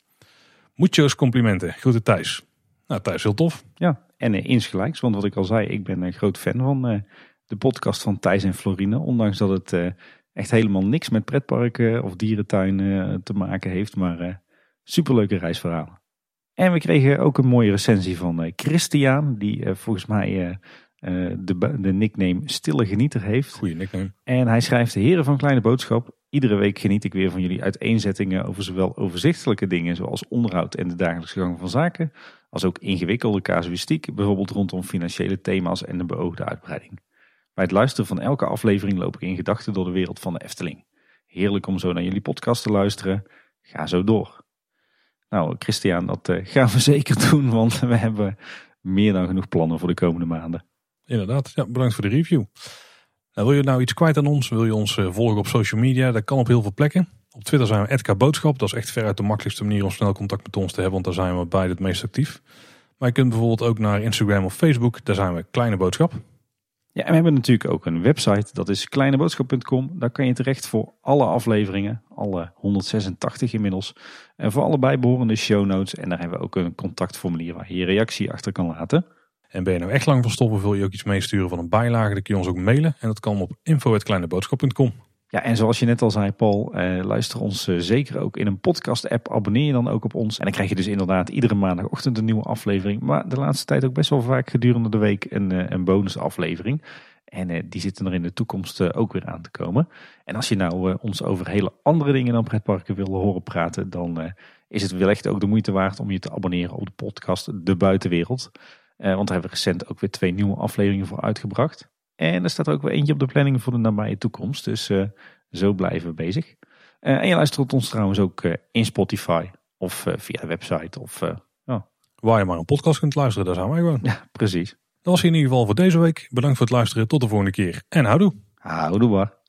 Muchos complimenten. Groeten Thijs. Nou, Thijs, heel tof. ja. En eh, insgelijks, want wat ik al zei, ik ben een groot fan van eh, de podcast van Thijs en Florine. Ondanks dat het eh, echt helemaal niks met pretparken of dierentuinen te maken heeft. Maar superleuke reisverhalen. En we kregen ook een mooie recensie van Christian, die volgens mij eh, de, de nickname Stille Genieter heeft. Goeie nickname. En hij schrijft de heren van Kleine Boodschap. Iedere week geniet ik weer van jullie uiteenzettingen over zowel overzichtelijke dingen zoals onderhoud en de dagelijkse gang van zaken, als ook ingewikkelde casuïstiek, bijvoorbeeld rondom financiële thema's en de beoogde uitbreiding. Bij het luisteren van elke aflevering loop ik in gedachten door de wereld van de Efteling. Heerlijk om zo naar jullie podcast te luisteren. Ga zo door. Nou, Christian, dat eh, gaan we zeker doen, want we hebben meer dan genoeg plannen voor de komende maanden. Inderdaad, ja, bedankt voor de review. Wil je nou iets kwijt aan ons? Wil je ons eh, volgen op social media? Dat kan op heel veel plekken. Op Twitter zijn we Edka Boodschap. Dat is echt veruit de makkelijkste manier om snel contact met ons te hebben, want daar zijn we beide het meest actief. Maar je kunt bijvoorbeeld ook naar Instagram of Facebook. Daar zijn we Kleine Boodschap. Ja, en we hebben natuurlijk ook een website, dat is kleineboodschap.com. Daar kan je terecht voor alle afleveringen, alle 186 inmiddels. En voor alle bijbehorende show notes. En daar hebben we ook een contactformulier waar je je reactie achter kan laten. En ben je nou echt lang van stoppen, wil je ook iets meesturen van een bijlage, dan kun je ons ook mailen. En dat kan op info.kleineboodschap.com. Ja, en zoals je net al zei, Paul, eh, luister ons eh, zeker ook in een podcast-app. Abonneer je dan ook op ons. En dan krijg je dus inderdaad iedere maandagochtend een nieuwe aflevering. Maar de laatste tijd ook best wel vaak gedurende de week een, uh, een bonusaflevering. En uh, die zitten er in de toekomst uh, ook weer aan te komen. En als je nou ons over hele andere dingen dan pretparken wil horen praten, dan is het wellicht ook de moeite waard om je te abonneren op de podcast De Buitenwereld. Want daar hebben we recent ook weer twee nieuwe afleveringen voor uitgebracht. En er staat ook weer eentje op de planning voor de nabije toekomst. Dus zo blijven we bezig. en je luistert ons trouwens ook in Spotify of via de website. Of, oh. Waar je maar een podcast kunt luisteren, daar zijn wij gewoon. Ja, precies. Dat was in ieder geval voor deze week. Bedankt voor het luisteren. Tot de volgende keer. En houdoe. Houdoe waar.